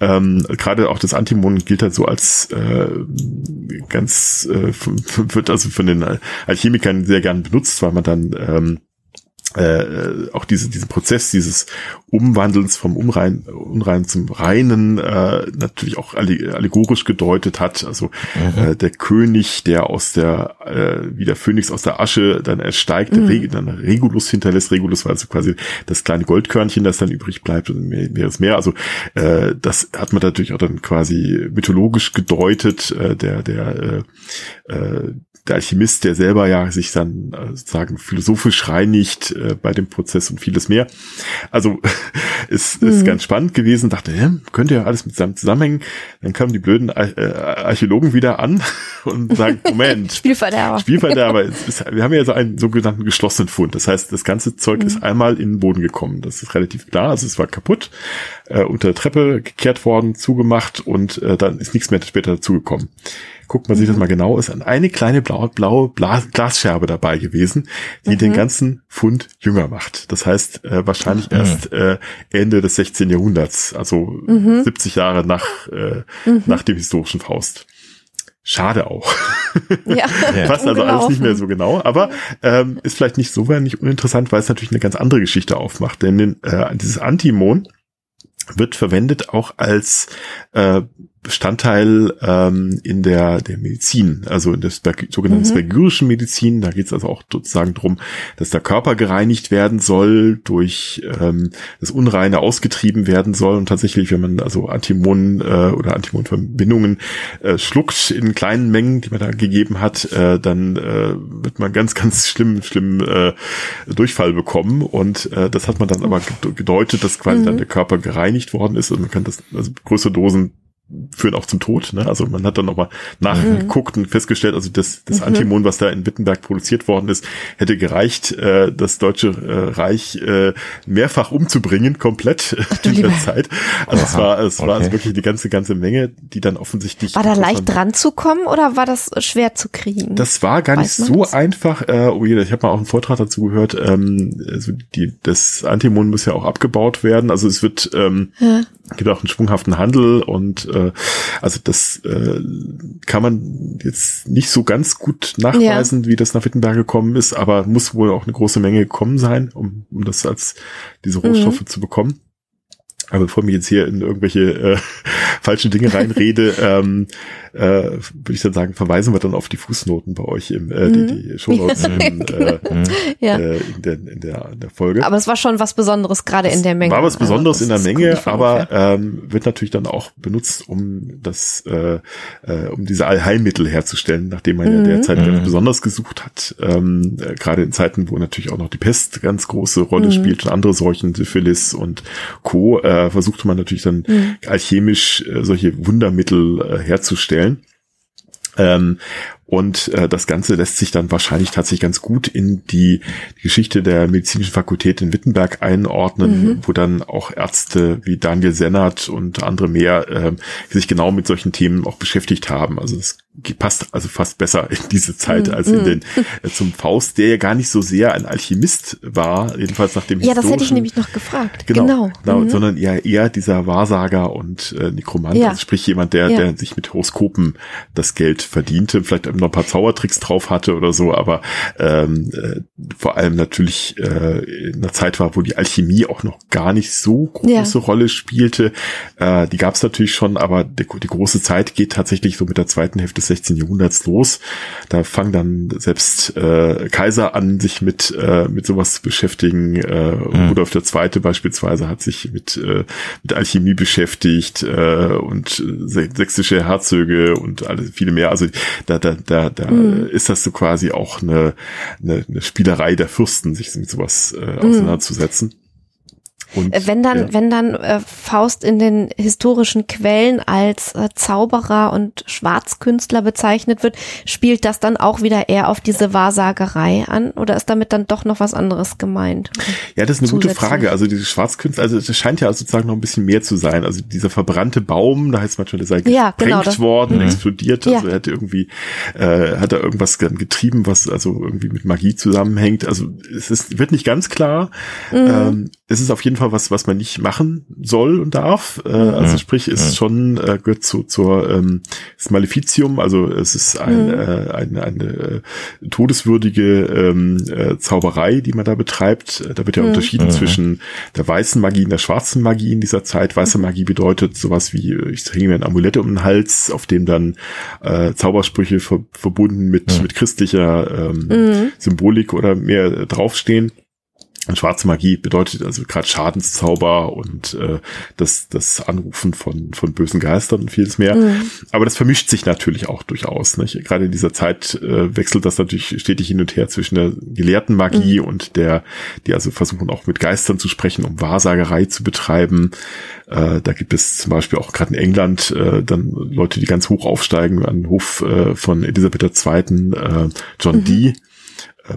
D: Ähm, Gerade auch das Antimon gilt halt so als äh, ganz, äh, wird also von den Alchemikern sehr gern benutzt, weil man dann ähm, äh, auch diese, diesen Prozess dieses Umwandelns vom Unrein, Unrein zum Reinen äh, natürlich auch allegorisch gedeutet hat. Also mhm. äh, der König, der aus der, äh, wie der Phönix aus der Asche dann ersteigt, mhm. Reg dann Regulus hinterlässt. Regulus war also quasi das kleine Goldkörnchen, das dann übrig bleibt und mehr, mehr ist mehr. Also äh, das hat man natürlich auch dann quasi mythologisch gedeutet. Äh, der, der äh, äh, der Alchemist, der selber ja sich dann äh, sozusagen philosophisch reinigt äh, bei dem Prozess und vieles mehr. Also ist, ist mhm. ganz spannend gewesen, dachte, ja, könnte ja alles mit zusammen zusammenhängen. Dann kamen die blöden äh, Archäologen wieder an und sagen, Moment,
C: Spielverderber.
D: Spielverderber, ist, wir haben ja so einen sogenannten geschlossenen Fund. Das heißt, das ganze Zeug mhm. ist einmal in den Boden gekommen. Das ist relativ klar. Also es war kaputt, äh, unter der Treppe gekehrt worden, zugemacht und äh, dann ist nichts mehr später dazugekommen guckt man sich das mal genau, ist eine kleine blaue, blaue Glasscherbe dabei gewesen, die mhm. den ganzen Fund jünger macht. Das heißt, äh, wahrscheinlich mhm. erst äh, Ende des 16. Jahrhunderts, also mhm. 70 Jahre nach, äh, mhm. nach dem historischen Faust. Schade auch. Ja, Passt also alles nicht mehr so genau, aber ähm, ist vielleicht nicht so nicht uninteressant, weil es natürlich eine ganz andere Geschichte aufmacht. Denn äh, dieses Antimon wird verwendet auch als äh, Bestandteil ähm, in der, der Medizin, also in der sogenannten mhm. spergyrischen Medizin. Da geht es also auch sozusagen drum, dass der Körper gereinigt werden soll, durch ähm, das Unreine ausgetrieben werden soll. Und tatsächlich, wenn man also Antimon äh, oder Antimonverbindungen äh, schluckt in kleinen Mengen, die man da gegeben hat, äh, dann äh, wird man ganz, ganz schlimm, schlimm äh, Durchfall bekommen. Und äh, das hat man dann aber gedeutet, dass quasi mhm. dann der Körper gereinigt worden ist und man kann das, also größere Dosen führen auch zum Tod. Ne? Also man hat dann nochmal nachgeguckt mhm. und festgestellt, also das, das mhm. Antimon, was da in Wittenberg produziert worden ist, hätte gereicht, äh, das Deutsche äh, Reich äh, mehrfach umzubringen, komplett Ach, in der Zeit. Also Aha. es war, es okay. war also wirklich die ganze, ganze Menge, die dann offensichtlich.
C: War da leicht dran zu kommen oder war das schwer zu kriegen?
D: Das war gar Weiß nicht so das? einfach. Äh, oh je, ich habe mal auch einen Vortrag dazu gehört. Ähm, also die, das Antimon muss ja auch abgebaut werden. Also es wird ähm, ja gibt auch einen schwunghaften Handel und äh, also das äh, kann man jetzt nicht so ganz gut nachweisen, ja. wie das nach Wittenberg gekommen ist, aber muss wohl auch eine große Menge gekommen sein, um, um das als diese Rohstoffe mhm. zu bekommen. Aber bevor ich mich jetzt hier in irgendwelche äh, falschen Dinge reinrede, ähm, äh, würde ich dann sagen, verweisen wir dann auf die Fußnoten bei euch im äh, mhm. die, die Shownotes in, äh, ja. äh, in, der, in, der, in der Folge.
C: Aber es war schon was Besonderes gerade in der Menge.
D: War was Besonderes also, in der Menge, aber ähm, wird natürlich dann auch benutzt, um das, äh, äh, um diese Allheilmittel herzustellen, nachdem man mhm. ja derzeit mhm. ganz besonders gesucht hat. Ähm, äh, gerade in Zeiten, wo natürlich auch noch die Pest ganz große Rolle mhm. spielt und andere Seuchen, Syphilis und Co. Äh, versuchte man natürlich dann mhm. alchemisch äh, solche Wundermittel äh, herzustellen. Ähm, Und äh, das Ganze lässt sich dann wahrscheinlich tatsächlich ganz gut in die Geschichte der medizinischen Fakultät in Wittenberg einordnen, mhm. wo dann auch Ärzte wie Daniel Sennert und andere mehr äh, sich genau mit solchen Themen auch beschäftigt haben. Also es passt also fast besser in diese Zeit mhm. als in den äh, zum Faust, der ja gar nicht so sehr ein Alchemist war, jedenfalls nach dem
C: Ja, das hätte ich nämlich noch gefragt.
D: Genau,
C: genau.
D: genau mhm. sondern eher eher dieser Wahrsager und äh, Nekromant, ja. also sprich jemand, der ja. der sich mit Horoskopen das Geld verdiente, vielleicht noch ein paar Zaubertricks drauf hatte oder so, aber ähm, äh, vor allem natürlich äh, in einer Zeit war, wo die Alchemie auch noch gar nicht so große ja. Rolle spielte. Äh, die gab es natürlich schon, aber die, die große Zeit geht tatsächlich so mit der zweiten Hälfte des 16. Jahrhunderts los. Da fangen dann selbst äh, Kaiser an, sich mit, äh, mit sowas zu beschäftigen. Äh, mhm. Rudolf II. beispielsweise hat sich mit, äh, mit Alchemie beschäftigt äh, und sächsische Herzöge und alle, viele mehr. Also da, da, da, da mhm. ist das so quasi auch eine, eine, eine Spielerei der Fürsten, sich mit sowas äh, mhm. auseinanderzusetzen.
C: Und, äh, wenn dann, ja. wenn dann äh, Faust in den historischen Quellen als äh, Zauberer und Schwarzkünstler bezeichnet wird, spielt das dann auch wieder eher auf diese Wahrsagerei an oder ist damit dann doch noch was anderes gemeint?
D: Ja, das ist eine gute Frage. Also diese Schwarzkünstler, also es scheint ja sozusagen noch ein bisschen mehr zu sein. Also dieser verbrannte Baum, da heißt manchmal, der sei ja, gesprengt genau, worden, mhm. explodiert. Also ja. er hätte irgendwie, äh, hat er irgendwas getrieben, was also irgendwie mit Magie zusammenhängt. Also es ist, wird nicht ganz klar. Mhm. Ähm, es ist auf jeden Fall was, was man nicht machen soll und darf. Äh, mhm. Also sprich, ist mhm. schon äh, gehört zu zur ähm, ist Maleficium. Also es ist ein, mhm. äh, eine, eine äh, todeswürdige ähm, äh, Zauberei, die man da betreibt. Da wird ja mhm. unterschieden mhm. zwischen der weißen Magie und der schwarzen Magie in dieser Zeit. Weiße mhm. Magie bedeutet sowas wie ich hänge mir ein Amulett um den Hals, auf dem dann äh, Zaubersprüche ver verbunden mit mit christlicher ähm, Symbolik oder mehr draufstehen. Und schwarze Magie bedeutet also gerade Schadenszauber und äh, das, das Anrufen von, von bösen Geistern und vieles mehr. Mhm. Aber das vermischt sich natürlich auch durchaus. Nicht? Gerade in dieser Zeit äh, wechselt das natürlich stetig hin und her zwischen der gelehrten Magie mhm. und der, die also versuchen auch mit Geistern zu sprechen, um Wahrsagerei zu betreiben. Äh, da gibt es zum Beispiel auch gerade in England äh, dann Leute, die ganz hoch aufsteigen an den Hof äh, von Elisabeth II., äh, John mhm. Dee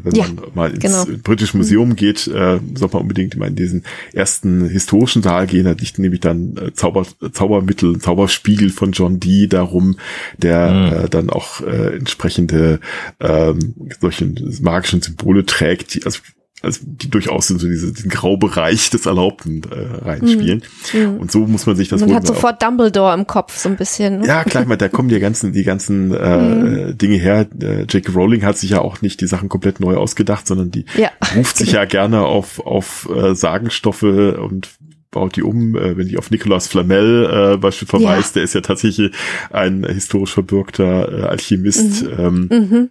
D: wenn ja, man mal ins genau. Britische Museum geht, äh, soll man unbedingt immer in diesen ersten historischen Saal gehen. Da liegt nämlich dann äh, Zauber, Zaubermittel, Zauberspiegel von John Dee darum, der mhm. äh, dann auch äh, entsprechende ähm, solchen magischen Symbole trägt, die, also also die durchaus in so diese, diesen Graubereich des Erlaubten äh, reinspielen. Mhm. Und so muss man sich das
C: Man hat sofort Dumbledore im Kopf so ein bisschen.
D: Ne? Ja, klar, ich meine, da kommen die ganzen, die ganzen äh, mhm. Dinge her. Äh, J.K. Rowling hat sich ja auch nicht die Sachen komplett neu ausgedacht, sondern die ja, ruft sich ja gerne auf, auf äh, Sagenstoffe und baut die um, äh, wenn ich auf Nicolas Flamel äh, beispielsweise verweist, ja. der ist ja tatsächlich ein historisch verbürgter äh, Alchemist. Mhm. Ähm, mhm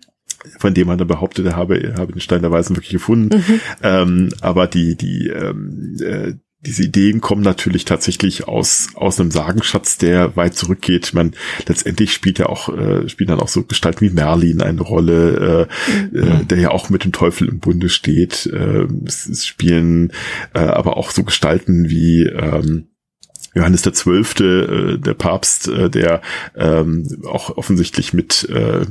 D: von dem man dann behauptet, er habe, er habe den Stein der Weisen wirklich gefunden. Mhm. Ähm, aber die, die, ähm, äh, diese Ideen kommen natürlich tatsächlich aus aus einem Sagenschatz, der weit zurückgeht. Man letztendlich spielt ja auch äh, spielt dann auch so Gestalten wie Merlin eine Rolle, äh, mhm. äh, der ja auch mit dem Teufel im Bunde steht. Äh, es, es spielen äh, aber auch so Gestalten wie ähm, Johannes der Zwölfte, äh, der Papst, äh, der ähm, auch offensichtlich mit äh,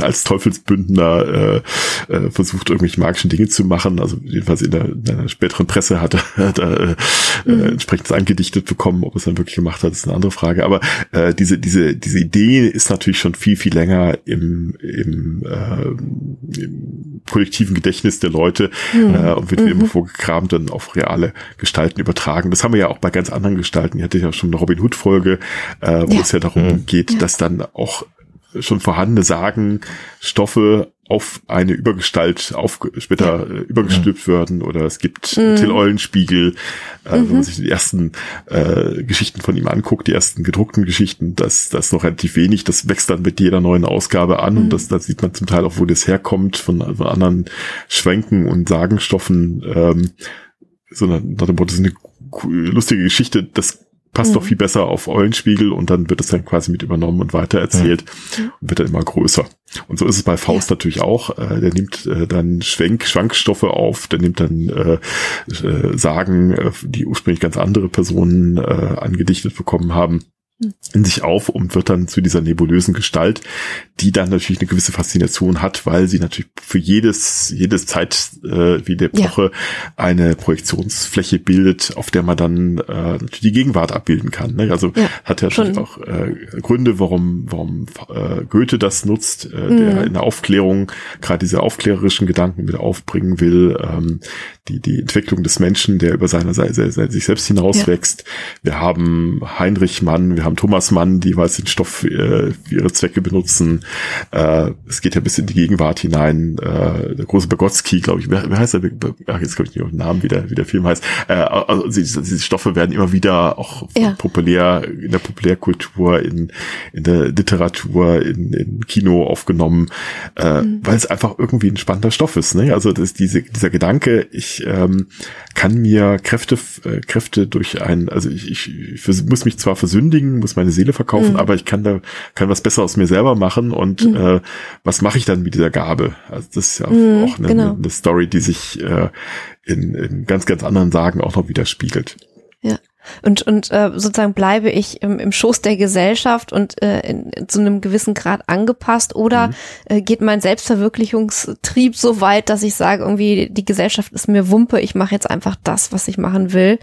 D: als Teufelsbündner äh, äh, versucht, irgendwelche magischen Dinge zu machen. Also jedenfalls in der, in der späteren Presse hat er, hat er äh, mhm. entsprechendes angedichtet bekommen. Ob es dann wirklich gemacht hat, ist eine andere Frage. Aber äh, diese, diese, diese Idee ist natürlich schon viel, viel länger im, im, äh, im kollektiven Gedächtnis der Leute mhm. äh, und wird mhm. immer vorgekramt dann auf reale Gestalten übertragen. Das haben wir ja auch bei ganz anderen Gestalten hatte ja schon eine Robin Hood Folge, äh, wo ja. es ja darum mhm. geht, ja. dass dann auch schon vorhandene Sagen, Stoffe auf eine Übergestalt auf, später ja. äh, übergestülpt mhm. werden oder es gibt mhm. Till Eulenspiegel, äh, mhm. wenn man sich die ersten äh, Geschichten von ihm anguckt, die ersten gedruckten Geschichten, das, das ist noch relativ wenig, das wächst dann mit jeder neuen Ausgabe an und mhm. das, da sieht man zum Teil auch, wo das herkommt von, von anderen Schwenken und Sagenstoffen, ähm, sondern nach dem Motto, das ist eine lustige Geschichte, das passt mhm. doch viel besser auf Eulenspiegel und dann wird es dann quasi mit übernommen und weitererzählt mhm. und wird dann immer größer. Und so ist es bei Faust ja. natürlich auch. Äh, der nimmt äh, dann Schwenk, Schwankstoffe auf, der nimmt dann äh, äh, Sagen, äh, die ursprünglich ganz andere Personen äh, angedichtet bekommen haben in sich auf und wird dann zu dieser nebulösen Gestalt, die dann natürlich eine gewisse Faszination hat, weil sie natürlich für jedes, jedes Zeit äh, wie der Epoche ja. eine Projektionsfläche bildet, auf der man dann äh, die Gegenwart abbilden kann. Ne? Also ja, hat ja natürlich auch äh, Gründe, warum, warum äh, Goethe das nutzt, äh, mhm. der in der Aufklärung gerade diese aufklärerischen Gedanken wieder aufbringen will, ähm, die, die Entwicklung des Menschen, der über seine, seine, seine sich selbst hinauswächst. Ja. Wir haben Heinrich Mann, wir haben Thomas Mann, die weiß den Stoff äh, für ihre Zwecke benutzen. Äh, es geht ja bis in die Gegenwart hinein. Äh, der große Bagotzky, glaube ich, wer, wer heißt er? Ach, jetzt komme ich nicht auf den Namen, wie der, wie der Film heißt. Äh, also diese, diese Stoffe werden immer wieder auch ja. populär in der Populärkultur, in, in der Literatur, in, in Kino aufgenommen, äh, mhm. weil es einfach irgendwie ein spannender Stoff ist. Ne? Also das, diese, dieser Gedanke, ich ähm, kann mir Kräfte, äh, Kräfte durch ein, also ich, ich, ich muss mich zwar versündigen, muss meine Seele verkaufen, mhm. aber ich kann da kann was besser aus mir selber machen und mhm. äh, was mache ich dann mit dieser Gabe? Also das ist ja mhm, auch eine, genau. eine, Story, die sich äh, in, in ganz, ganz anderen Sagen auch noch widerspiegelt.
C: Ja. Und, und äh, sozusagen bleibe ich im, im Schoß der Gesellschaft und äh, in, zu einem gewissen Grad angepasst oder mhm. äh, geht mein Selbstverwirklichungstrieb so weit, dass ich sage, irgendwie die Gesellschaft ist mir Wumpe, ich mache jetzt einfach das, was ich machen will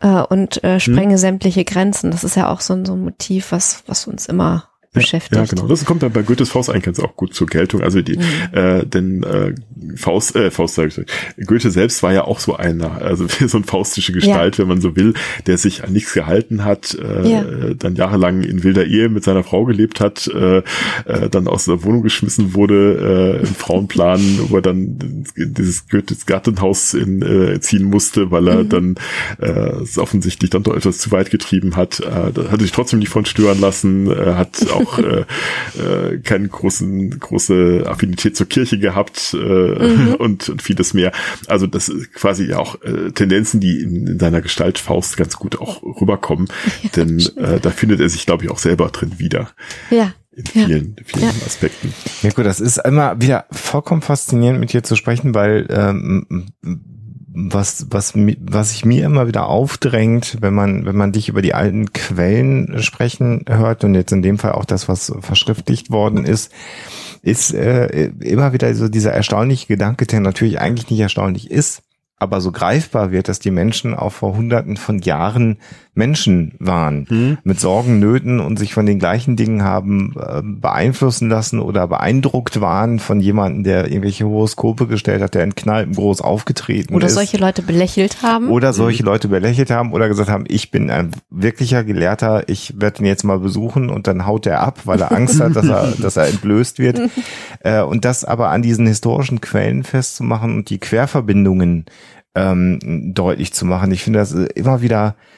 C: äh, und äh, sprenge mhm. sämtliche Grenzen. Das ist ja auch so, so ein Motiv, was, was uns immer beschäftigt.
D: Ja, genau. Das kommt dann bei Goethes Faust eigentlich auch gut zur Geltung. Also die, mhm. äh, denn äh, Faust, äh, Faust sage ich, Goethe selbst war ja auch so einer, also so ein faustische Gestalt, ja. wenn man so will, der sich an nichts gehalten hat, äh, ja. dann jahrelang in wilder Ehe mit seiner Frau gelebt hat, äh, äh, dann aus der Wohnung geschmissen wurde, äh, im Frauenplan, wo er dann dieses Goethes Gartenhaus in, äh, ziehen musste, weil er mhm. dann äh, es offensichtlich dann doch etwas zu weit getrieben hat. Äh, da hat sich trotzdem nicht von stören lassen, äh, hat auch äh, äh, keine großen, große Affinität zur Kirche gehabt äh, mhm. und, und vieles mehr. Also das ist quasi ja auch äh, Tendenzen, die in, in seiner Gestalt Faust ganz gut auch rüberkommen. Ja, denn äh, da findet er sich, glaube ich, auch selber drin wieder.
C: Ja
D: in vielen, ja. vielen ja. Aspekten.
B: Ja gut, das ist immer wieder vollkommen faszinierend mit dir zu sprechen, weil ähm, was, was, was sich mir immer wieder aufdrängt, wenn man, wenn man dich über die alten Quellen sprechen hört und jetzt in dem Fall auch das, was verschriftlicht worden ist, ist äh, immer wieder so dieser erstaunliche Gedanke, der natürlich eigentlich nicht erstaunlich ist, aber so greifbar wird, dass die Menschen auch vor hunderten von Jahren Menschen waren, mhm. mit Sorgen, Nöten und sich von den gleichen Dingen haben äh, beeinflussen lassen oder beeindruckt waren von jemandem, der irgendwelche Horoskope gestellt hat, der in Kneipen groß aufgetreten
C: oder
B: ist.
C: Oder solche Leute belächelt haben.
B: Oder solche mhm. Leute belächelt haben oder gesagt haben, ich bin ein wirklicher Gelehrter, ich werde ihn jetzt mal besuchen und dann haut er ab, weil er Angst hat, dass er, dass er entblößt wird. äh, und das aber an diesen historischen Quellen festzumachen und die Querverbindungen ähm, deutlich zu machen. Ich finde das immer wieder äh,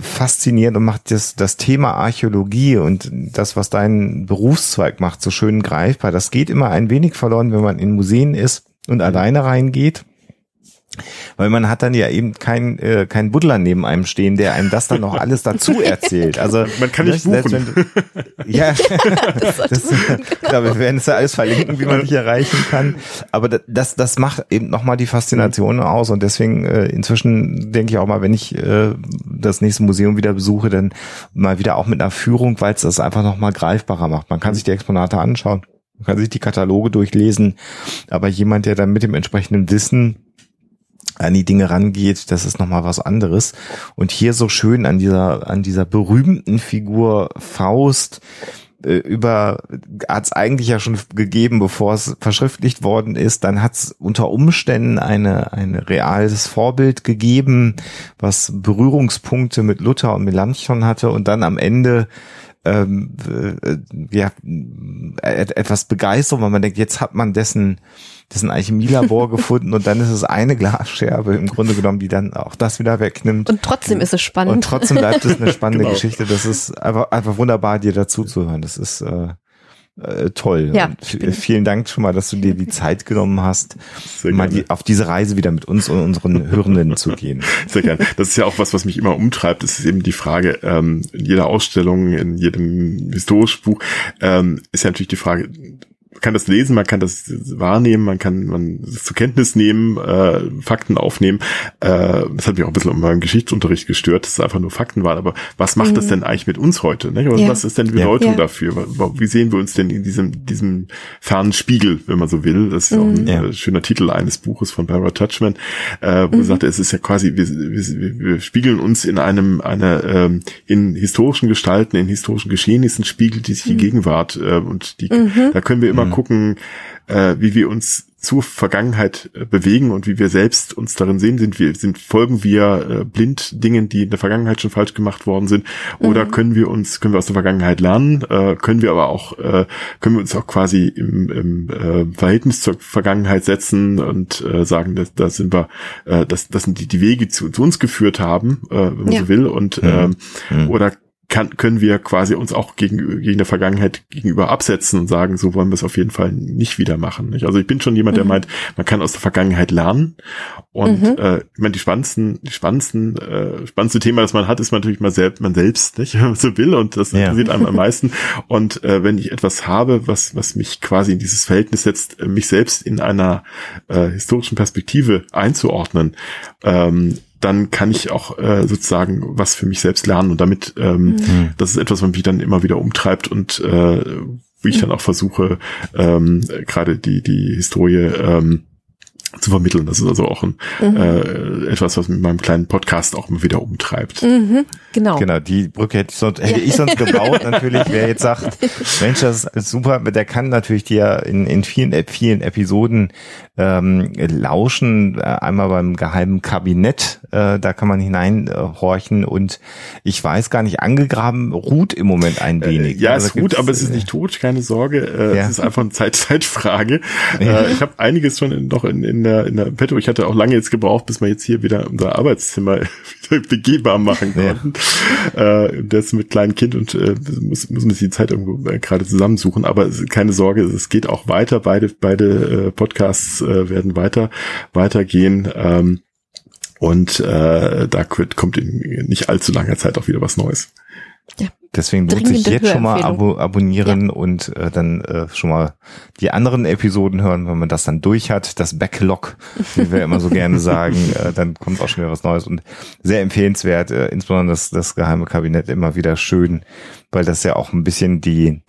B: faszinierend und macht das, das Thema Archäologie und das, was dein Berufszweig macht, so schön greifbar. Das geht immer ein wenig verloren, wenn man in Museen ist und alleine reingeht weil man hat dann ja eben kein äh, kein Buddler neben einem stehen, der einem das dann noch alles dazu erzählt. Also
D: man kann nicht buchen. Du,
B: ja, das, das genau. wir werden es ja alles verlinken, wie man dich erreichen kann. Aber das das macht eben nochmal die Faszination mhm. aus und deswegen äh, inzwischen denke ich auch mal, wenn ich äh, das nächste Museum wieder besuche, dann mal wieder auch mit einer Führung, weil es das einfach nochmal greifbarer macht. Man kann sich die Exponate anschauen. Man kann sich die Kataloge durchlesen, aber jemand, der dann mit dem entsprechenden Wissen an die Dinge rangeht, das ist nochmal was anderes. Und hier so schön an dieser, an dieser berühmten Figur Faust, äh, über hat es eigentlich ja schon gegeben, bevor es verschriftlicht worden ist. Dann hat es unter Umständen eine ein reales Vorbild gegeben, was Berührungspunkte mit Luther und Melanchthon hatte und dann am Ende ähm, äh, ja etwas Begeisterung, weil man denkt, jetzt hat man dessen das ein Alchemielabor gefunden und dann ist es eine Glasscherbe im Grunde genommen, die dann auch das wieder wegnimmt.
C: Und trotzdem ist es spannend.
B: Und trotzdem bleibt es eine spannende genau. Geschichte. Das ist einfach, einfach wunderbar, dir dazu zu hören. Das ist äh, äh, toll. Ja, vielen Dank schon mal, dass du dir die Zeit genommen hast, Sehr mal die, auf diese Reise wieder mit uns und unseren Hörenden zu gehen.
D: Sehr gerne. Das ist ja auch was, was mich immer umtreibt. Das ist eben die Frage, ähm, in jeder Ausstellung, in jedem historischen Buch, ähm, ist ja natürlich die Frage, kann das lesen, man kann das wahrnehmen, man kann man das zur Kenntnis nehmen, äh, Fakten aufnehmen. Äh, das hat mich auch ein bisschen um meinen Geschichtsunterricht gestört, dass es einfach nur Fakten waren. Aber was macht mhm. das denn eigentlich mit uns heute? Ne? Ja. Was ist denn die Bedeutung ja. dafür? Wie sehen wir uns denn in diesem, diesem fernen Spiegel, wenn man so will? Das ist mhm. auch ein ja. Äh, schöner Titel eines Buches von Barbara Touchman, äh, wo mhm. sagte, es ist ja quasi, wir, wir, wir spiegeln uns in einem, einer, ähm, in historischen Gestalten, in historischen Geschehnissen spiegelt die sich die mhm. Gegenwart äh, und die, mhm. da können wir immer mhm. gucken, äh, wie wir uns zur Vergangenheit äh, bewegen und wie wir selbst uns darin sehen, sind wir, sind, folgen wir äh, blind Dingen, die in der Vergangenheit schon falsch gemacht worden sind, oder mhm. können wir uns, können wir aus der Vergangenheit lernen, äh, können wir aber auch, äh, können wir uns auch quasi im, im äh, Verhältnis zur Vergangenheit setzen und äh, sagen, dass da sind wir, äh, das, das sind die, die Wege, die zu, zu uns geführt haben, äh, wenn man ja. so will, und mhm. ähm, oder kann, können wir quasi uns auch gegen, gegen der Vergangenheit gegenüber absetzen und sagen, so wollen wir es auf jeden Fall nicht wieder machen. Nicht? Also ich bin schon jemand, der mhm. meint, man kann aus der Vergangenheit lernen. Und mhm. äh, ich meine, die spannendsten, die spannendsten, äh, spannendste Thema, das man hat, ist natürlich mal selbst, man selbst, nicht, wenn man so will. Und das ja. interessiert einem am meisten. Und äh, wenn ich etwas habe, was, was mich quasi in dieses Verhältnis setzt, mich selbst in einer äh, historischen Perspektive einzuordnen, ähm, dann kann ich auch äh, sozusagen was für mich selbst lernen und damit, ähm, mhm. das ist etwas, was mich dann immer wieder umtreibt und äh, wie ich dann auch versuche, ähm, gerade die, die Historie ähm, zu vermitteln. Das ist also auch ein, mhm. äh, etwas, was mit meinem kleinen Podcast auch immer wieder umtreibt.
C: Mhm, genau.
B: Genau, die Brücke hätte ich sonst, hätte ich sonst gebaut, natürlich, wer jetzt sagt, Mensch, das ist super, der kann natürlich dir in, in vielen, vielen Episoden ähm, lauschen, äh, einmal beim geheimen Kabinett, äh, da kann man hineinhorchen äh, und ich weiß gar nicht, angegraben ruht im Moment ein äh, wenig.
D: Äh, ja, also es ruht, aber es ist nicht tot, keine Sorge, äh, ja. es ist einfach eine Zeit Zeitfrage. Ja. Äh, ich habe einiges schon in, noch in, in der in der Petto, ich hatte auch lange jetzt gebraucht, bis wir jetzt hier wieder unser Arbeitszimmer wieder begehbar machen konnten. Ja. Äh, das mit kleinem Kind und äh, muss, muss man sich die Zeit irgendwo äh, gerade zusammensuchen, aber keine Sorge, es geht auch weiter, beide, beide äh, Podcasts äh, werden weiter weitergehen. Ähm, und äh, da kommt in nicht allzu langer Zeit auch wieder was Neues.
B: Ja. Deswegen lohnt sich jetzt schon mal abo abonnieren ja. und äh, dann äh, schon mal die anderen Episoden hören, wenn man das dann durch hat. Das Backlog, wie wir immer so gerne sagen, äh, dann kommt auch schon wieder was Neues und sehr empfehlenswert, äh, insbesondere das, das geheime Kabinett immer wieder schön, weil das ja auch ein bisschen die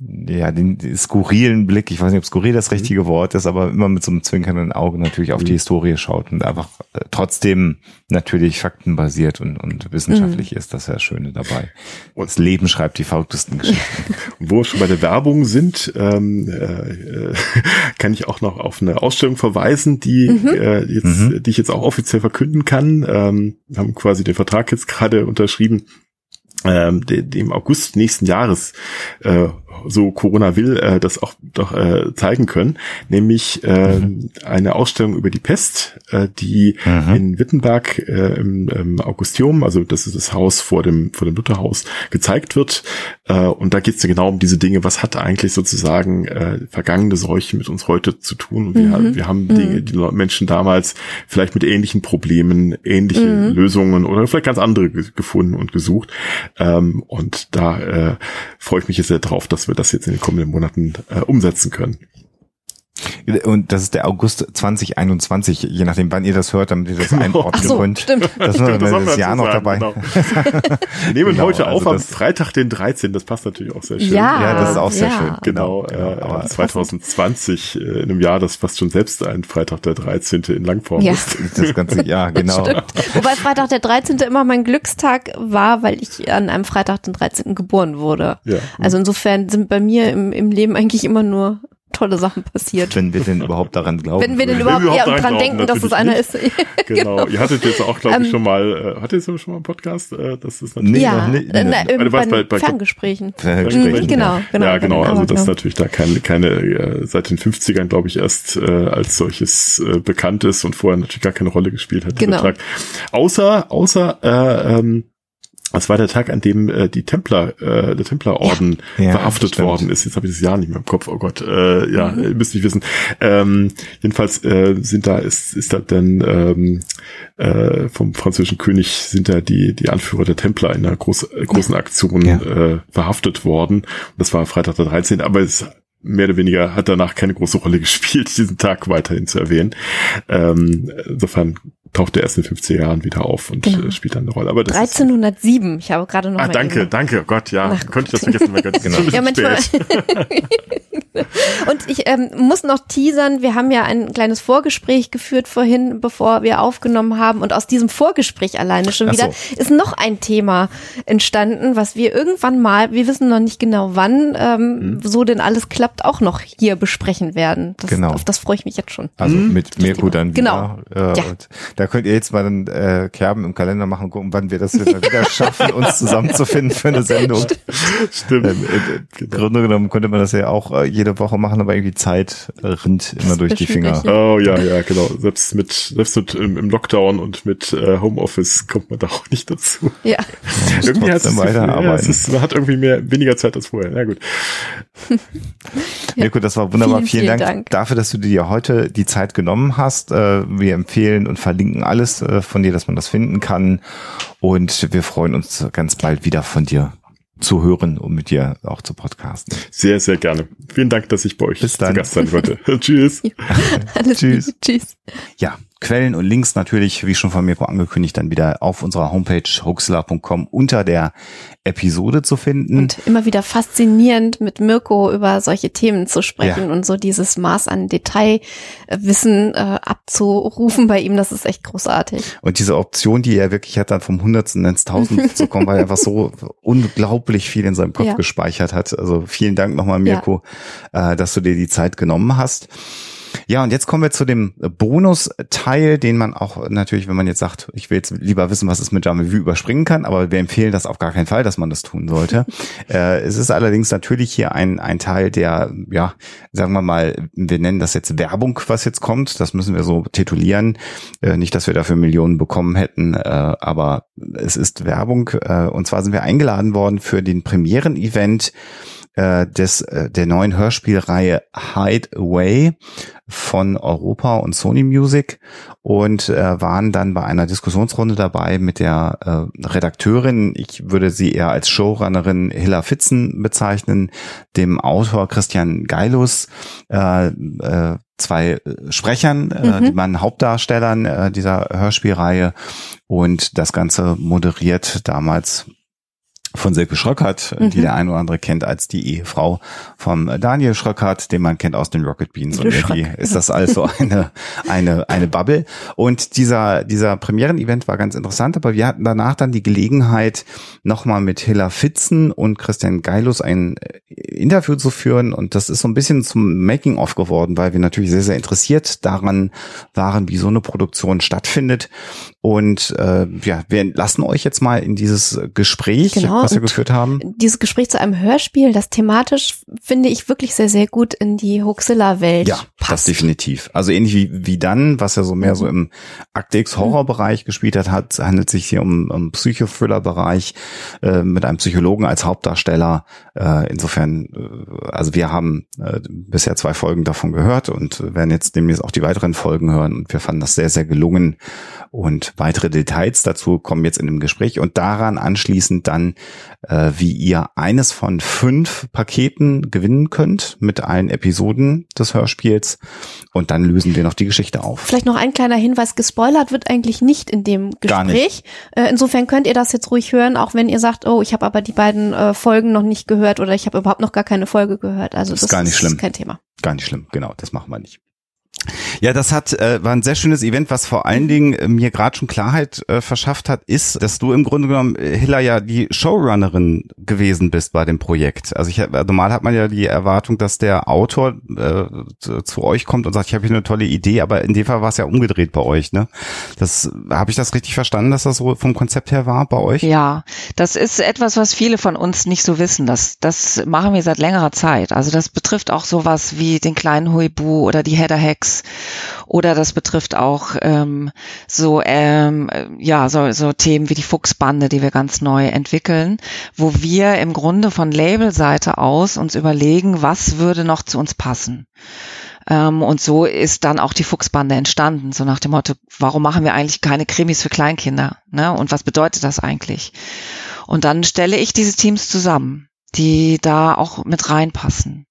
B: ja, den, skurrilen Blick, ich weiß nicht, ob skurril das richtige Wort ist, aber immer mit so einem zwinkernden Auge natürlich auf die mhm. Historie schaut und einfach äh, trotzdem natürlich faktenbasiert und, und wissenschaftlich mhm. ist, das ja Schöne dabei. Und das Leben schreibt die verrücktesten Geschichten.
D: Wo wir schon bei der Werbung sind, ähm, äh, kann ich auch noch auf eine Ausstellung verweisen, die mhm. äh, jetzt, mhm. die ich jetzt auch offiziell verkünden kann. Ähm, wir haben quasi den Vertrag jetzt gerade unterschrieben ähm, dem August nächsten Jahres äh, so Corona will, äh, das auch doch äh, zeigen können, nämlich äh, mhm. eine Ausstellung über die Pest, äh, die mhm. in Wittenberg äh, im, im Augustium, also das ist das Haus vor dem vor dem Lutherhaus, gezeigt wird. Äh, und da geht es genau um diese Dinge, was hat eigentlich sozusagen äh, vergangene Seuche mit uns heute zu tun? Und wir, mhm. wir haben Dinge, mhm. die Menschen damals vielleicht mit ähnlichen Problemen, ähnliche mhm. Lösungen oder vielleicht ganz andere gefunden und gesucht. Ähm, und da äh, freue ich mich jetzt sehr drauf, dass wir das jetzt in den kommenden Monaten äh, umsetzen können.
B: Und das ist der August 2021, je nachdem, wann ihr das hört, damit ihr das genau. einordnen
C: so,
B: könnt.
C: Stimmt.
B: Das ist das, das Jahr noch dabei.
D: Genau. Wir nehmen genau, heute also auf am Freitag, den 13. Das passt natürlich auch sehr schön.
C: Ja,
B: ja das ist auch sehr
C: ja.
B: schön.
D: Genau. genau. Äh, aber 2020, äh, in einem Jahr, das fast schon selbst ein Freitag der 13. in Langform
C: ja.
B: ist. Das ganze Jahr, genau.
C: Stimmt. Wobei Freitag der 13. immer mein Glückstag war, weil ich an einem Freitag den 13. geboren wurde. Ja. Also insofern sind bei mir im, im Leben eigentlich immer nur tolle Sachen passiert.
B: Wenn wir denn überhaupt daran glauben.
C: Wenn wir denn überhaupt, wir überhaupt ja, dran denken, dass es einer ist.
D: genau. genau. Ihr hattet jetzt auch, glaube ich, ähm, schon mal, äh, hattet ihr schon mal einen Podcast? Äh, das ist natürlich.
C: Ja, nee, nee, nee. Na, bei, bei, bei Ferngesprächen.
B: Ferngesprächen.
C: Mhm, genau, genau.
D: Ja, genau. genau also das ist genau. natürlich da keine, keine, äh, seit den 50ern, glaube ich, erst äh, als solches äh, bekannt ist und vorher natürlich gar keine Rolle gespielt hat.
C: Genau. Vertrag.
D: Außer, außer, äh, ähm, das war der Tag, an dem äh, die Templer, äh, der Templerorden ja, verhaftet ja, worden ist. Jetzt habe ich das Jahr nicht mehr im Kopf. Oh Gott, äh, ja, mhm. müsste ich wissen. Ähm, jedenfalls äh, sind da ist ist da dann ähm, äh, vom französischen König sind da die die Anführer der Templer in einer groß, äh, großen Aktion ja. äh, verhaftet worden. Und das war Freitag der 13. Aber es mehr oder weniger hat danach keine große Rolle gespielt, diesen Tag weiterhin zu erwähnen. Ähm, insofern taucht er erst in 50 Jahren wieder auf und genau. Äh, spielt dann eine Rolle. Aber das
C: 1307, ich habe gerade noch
D: Ah, danke, danke, oh Gott, ja, Ach, konnte ich das vergessen, mein Gott, genau. ja, manchmal.
C: und ich ähm, muss noch teasern, wir haben ja ein kleines Vorgespräch geführt vorhin, bevor wir aufgenommen haben und aus diesem Vorgespräch alleine schon wieder so. ist noch ein Thema entstanden, was wir irgendwann mal, wir wissen noch nicht genau wann, ähm, mhm. so denn alles klappt, auch noch hier besprechen werden. Das,
B: genau.
C: Auf das freue ich mich jetzt schon.
B: Also mhm. mit Mirko dann
C: wieder. Genau.
B: Äh, ja. Da könnt ihr jetzt mal dann äh, Kerben im Kalender machen und gucken, wann wir das wieder schaffen, uns zusammenzufinden für eine Sendung. Stimmt. Ähm, äh, Im Grunde genommen könnte man das ja auch äh, jede Woche machen, aber irgendwie Zeit äh, rinnt immer durch die Finger.
D: Oh ja, ja, genau. Selbst mit, selbst mit im, im Lockdown und mit äh, Homeoffice kommt man da auch nicht dazu.
C: Ja.
B: irgendwie hat es, ja, es
D: ist, man hat irgendwie mehr, weniger Zeit als vorher. Na gut.
B: Mirko, das war wunderbar. Vielen, vielen, vielen Dank, Dank, dafür, dass du dir heute die Zeit genommen hast. Äh, wir empfehlen und verlinken verlinken alles äh, von dir, dass man das finden kann. Und wir freuen uns ganz bald wieder von dir zu hören und mit dir auch zu podcasten.
D: Sehr, sehr gerne. Vielen Dank, dass ich bei euch
B: Bis dann. zu
D: Gast sein wollte. Tschüss.
C: Tschüss. Tschüss.
B: Ja, Quellen und Links natürlich, wie schon von Mirko angekündigt, dann wieder auf unserer Homepage hoaxilla.com unter der Episode zu finden.
C: Und immer wieder faszinierend, mit Mirko über solche Themen zu sprechen ja. und so dieses Maß an Detailwissen äh, abzurufen bei ihm, das ist echt großartig.
B: Und diese Option, die er wirklich hat, dann vom Hundertsten ins Tausend zu kommen, weil er einfach so unglaublich viel in seinem Kopf ja. gespeichert hat. Also vielen Dank nochmal, Mirko, ja. äh, dass du dir die Zeit genommen hast. Ja, und jetzt kommen wir zu dem Bonusteil, den man auch natürlich, wenn man jetzt sagt, ich will jetzt lieber wissen, was es mit Jamais Vu überspringen kann, aber wir empfehlen das auf gar keinen Fall, dass man das tun sollte. äh, es ist allerdings natürlich hier ein, ein Teil der, ja, sagen wir mal, wir nennen das jetzt Werbung, was jetzt kommt. Das müssen wir so titulieren. Äh, nicht, dass wir dafür Millionen bekommen hätten, äh, aber es ist Werbung. Äh, und zwar sind wir eingeladen worden für den Premieren-Event äh, des, äh, der neuen Hörspielreihe Hideaway von Europa und Sony Music und äh, waren dann bei einer Diskussionsrunde dabei mit der äh, Redakteurin, ich würde sie eher als Showrunnerin Hilla Fitzen bezeichnen, dem Autor Christian Geilus, äh, äh, zwei Sprechern, äh, mhm. die man Hauptdarstellern äh, dieser Hörspielreihe und das Ganze moderiert damals von Silke Schröckert, mhm. die der ein oder andere kennt als die Ehefrau von Daniel Schröckert, den man kennt aus den Rocket Beans. Und irgendwie ist das also eine, eine, eine Bubble. Und dieser, dieser Premieren-Event war ganz interessant, aber wir hatten danach dann die Gelegenheit, nochmal mit Hilla Fitzen und Christian Geilus ein Interview zu führen. Und das ist so ein bisschen zum Making-of geworden, weil wir natürlich sehr, sehr interessiert daran waren, wie so eine Produktion stattfindet. Und äh, ja, wir lassen euch jetzt mal in dieses Gespräch, genau, was wir geführt haben.
C: Dieses Gespräch zu einem Hörspiel, das thematisch finde ich wirklich sehr, sehr gut in die Hoaxilla-Welt
B: ja, passt. das definitiv. Also ähnlich wie, wie dann, was ja so mehr mhm. so im Aktex Horror-Bereich gespielt hat, hat handelt sich hier um, um Psychothriller-Bereich äh, mit einem Psychologen als Hauptdarsteller. Äh, insofern, äh, also wir haben äh, bisher zwei Folgen davon gehört und werden jetzt demnächst auch die weiteren Folgen hören und wir fanden das sehr, sehr gelungen und weitere Details dazu kommen jetzt in dem Gespräch und daran anschließend dann, äh, wie ihr eines von fünf Paketen gewinnen könnt mit allen Episoden des Hörspiels und dann lösen wir noch die Geschichte auf.
C: Vielleicht noch ein kleiner Hinweis, gespoilert wird eigentlich nicht in dem Gespräch. Gar nicht. Äh, insofern könnt ihr das jetzt ruhig hören, auch wenn ihr sagt, oh, ich habe aber die beiden äh, Folgen noch nicht gehört oder ich habe überhaupt noch gar keine Folge gehört. Also das, das ist gar nicht schlimm. kein Thema.
B: Gar nicht schlimm, genau, das machen wir nicht. Ja, das hat äh, war ein sehr schönes Event, was vor allen Dingen äh, mir gerade schon Klarheit äh, verschafft hat, ist, dass du im Grunde genommen äh, Hilla ja die Showrunnerin gewesen bist bei dem Projekt. Also ich normal hat man ja die Erwartung, dass der Autor äh, zu, zu euch kommt und sagt, ich habe hier eine tolle Idee, aber in dem Fall war es ja umgedreht bei euch, ne? Das habe ich das richtig verstanden, dass das so vom Konzept her war bei euch?
E: Ja, das ist etwas, was viele von uns nicht so wissen. Das das machen wir seit längerer Zeit. Also das betrifft auch sowas wie den kleinen Huibu oder die Header Hacks oder das betrifft auch ähm, so ähm, ja so, so Themen wie die Fuchsbande, die wir ganz neu entwickeln, wo wir im Grunde von Labelseite aus uns überlegen, was würde noch zu uns passen. Ähm, und so ist dann auch die Fuchsbande entstanden, so nach dem Motto, warum machen wir eigentlich keine Krimis für Kleinkinder? Ne? Und was bedeutet das eigentlich? Und dann stelle ich diese Teams zusammen, die da auch mit reinpassen.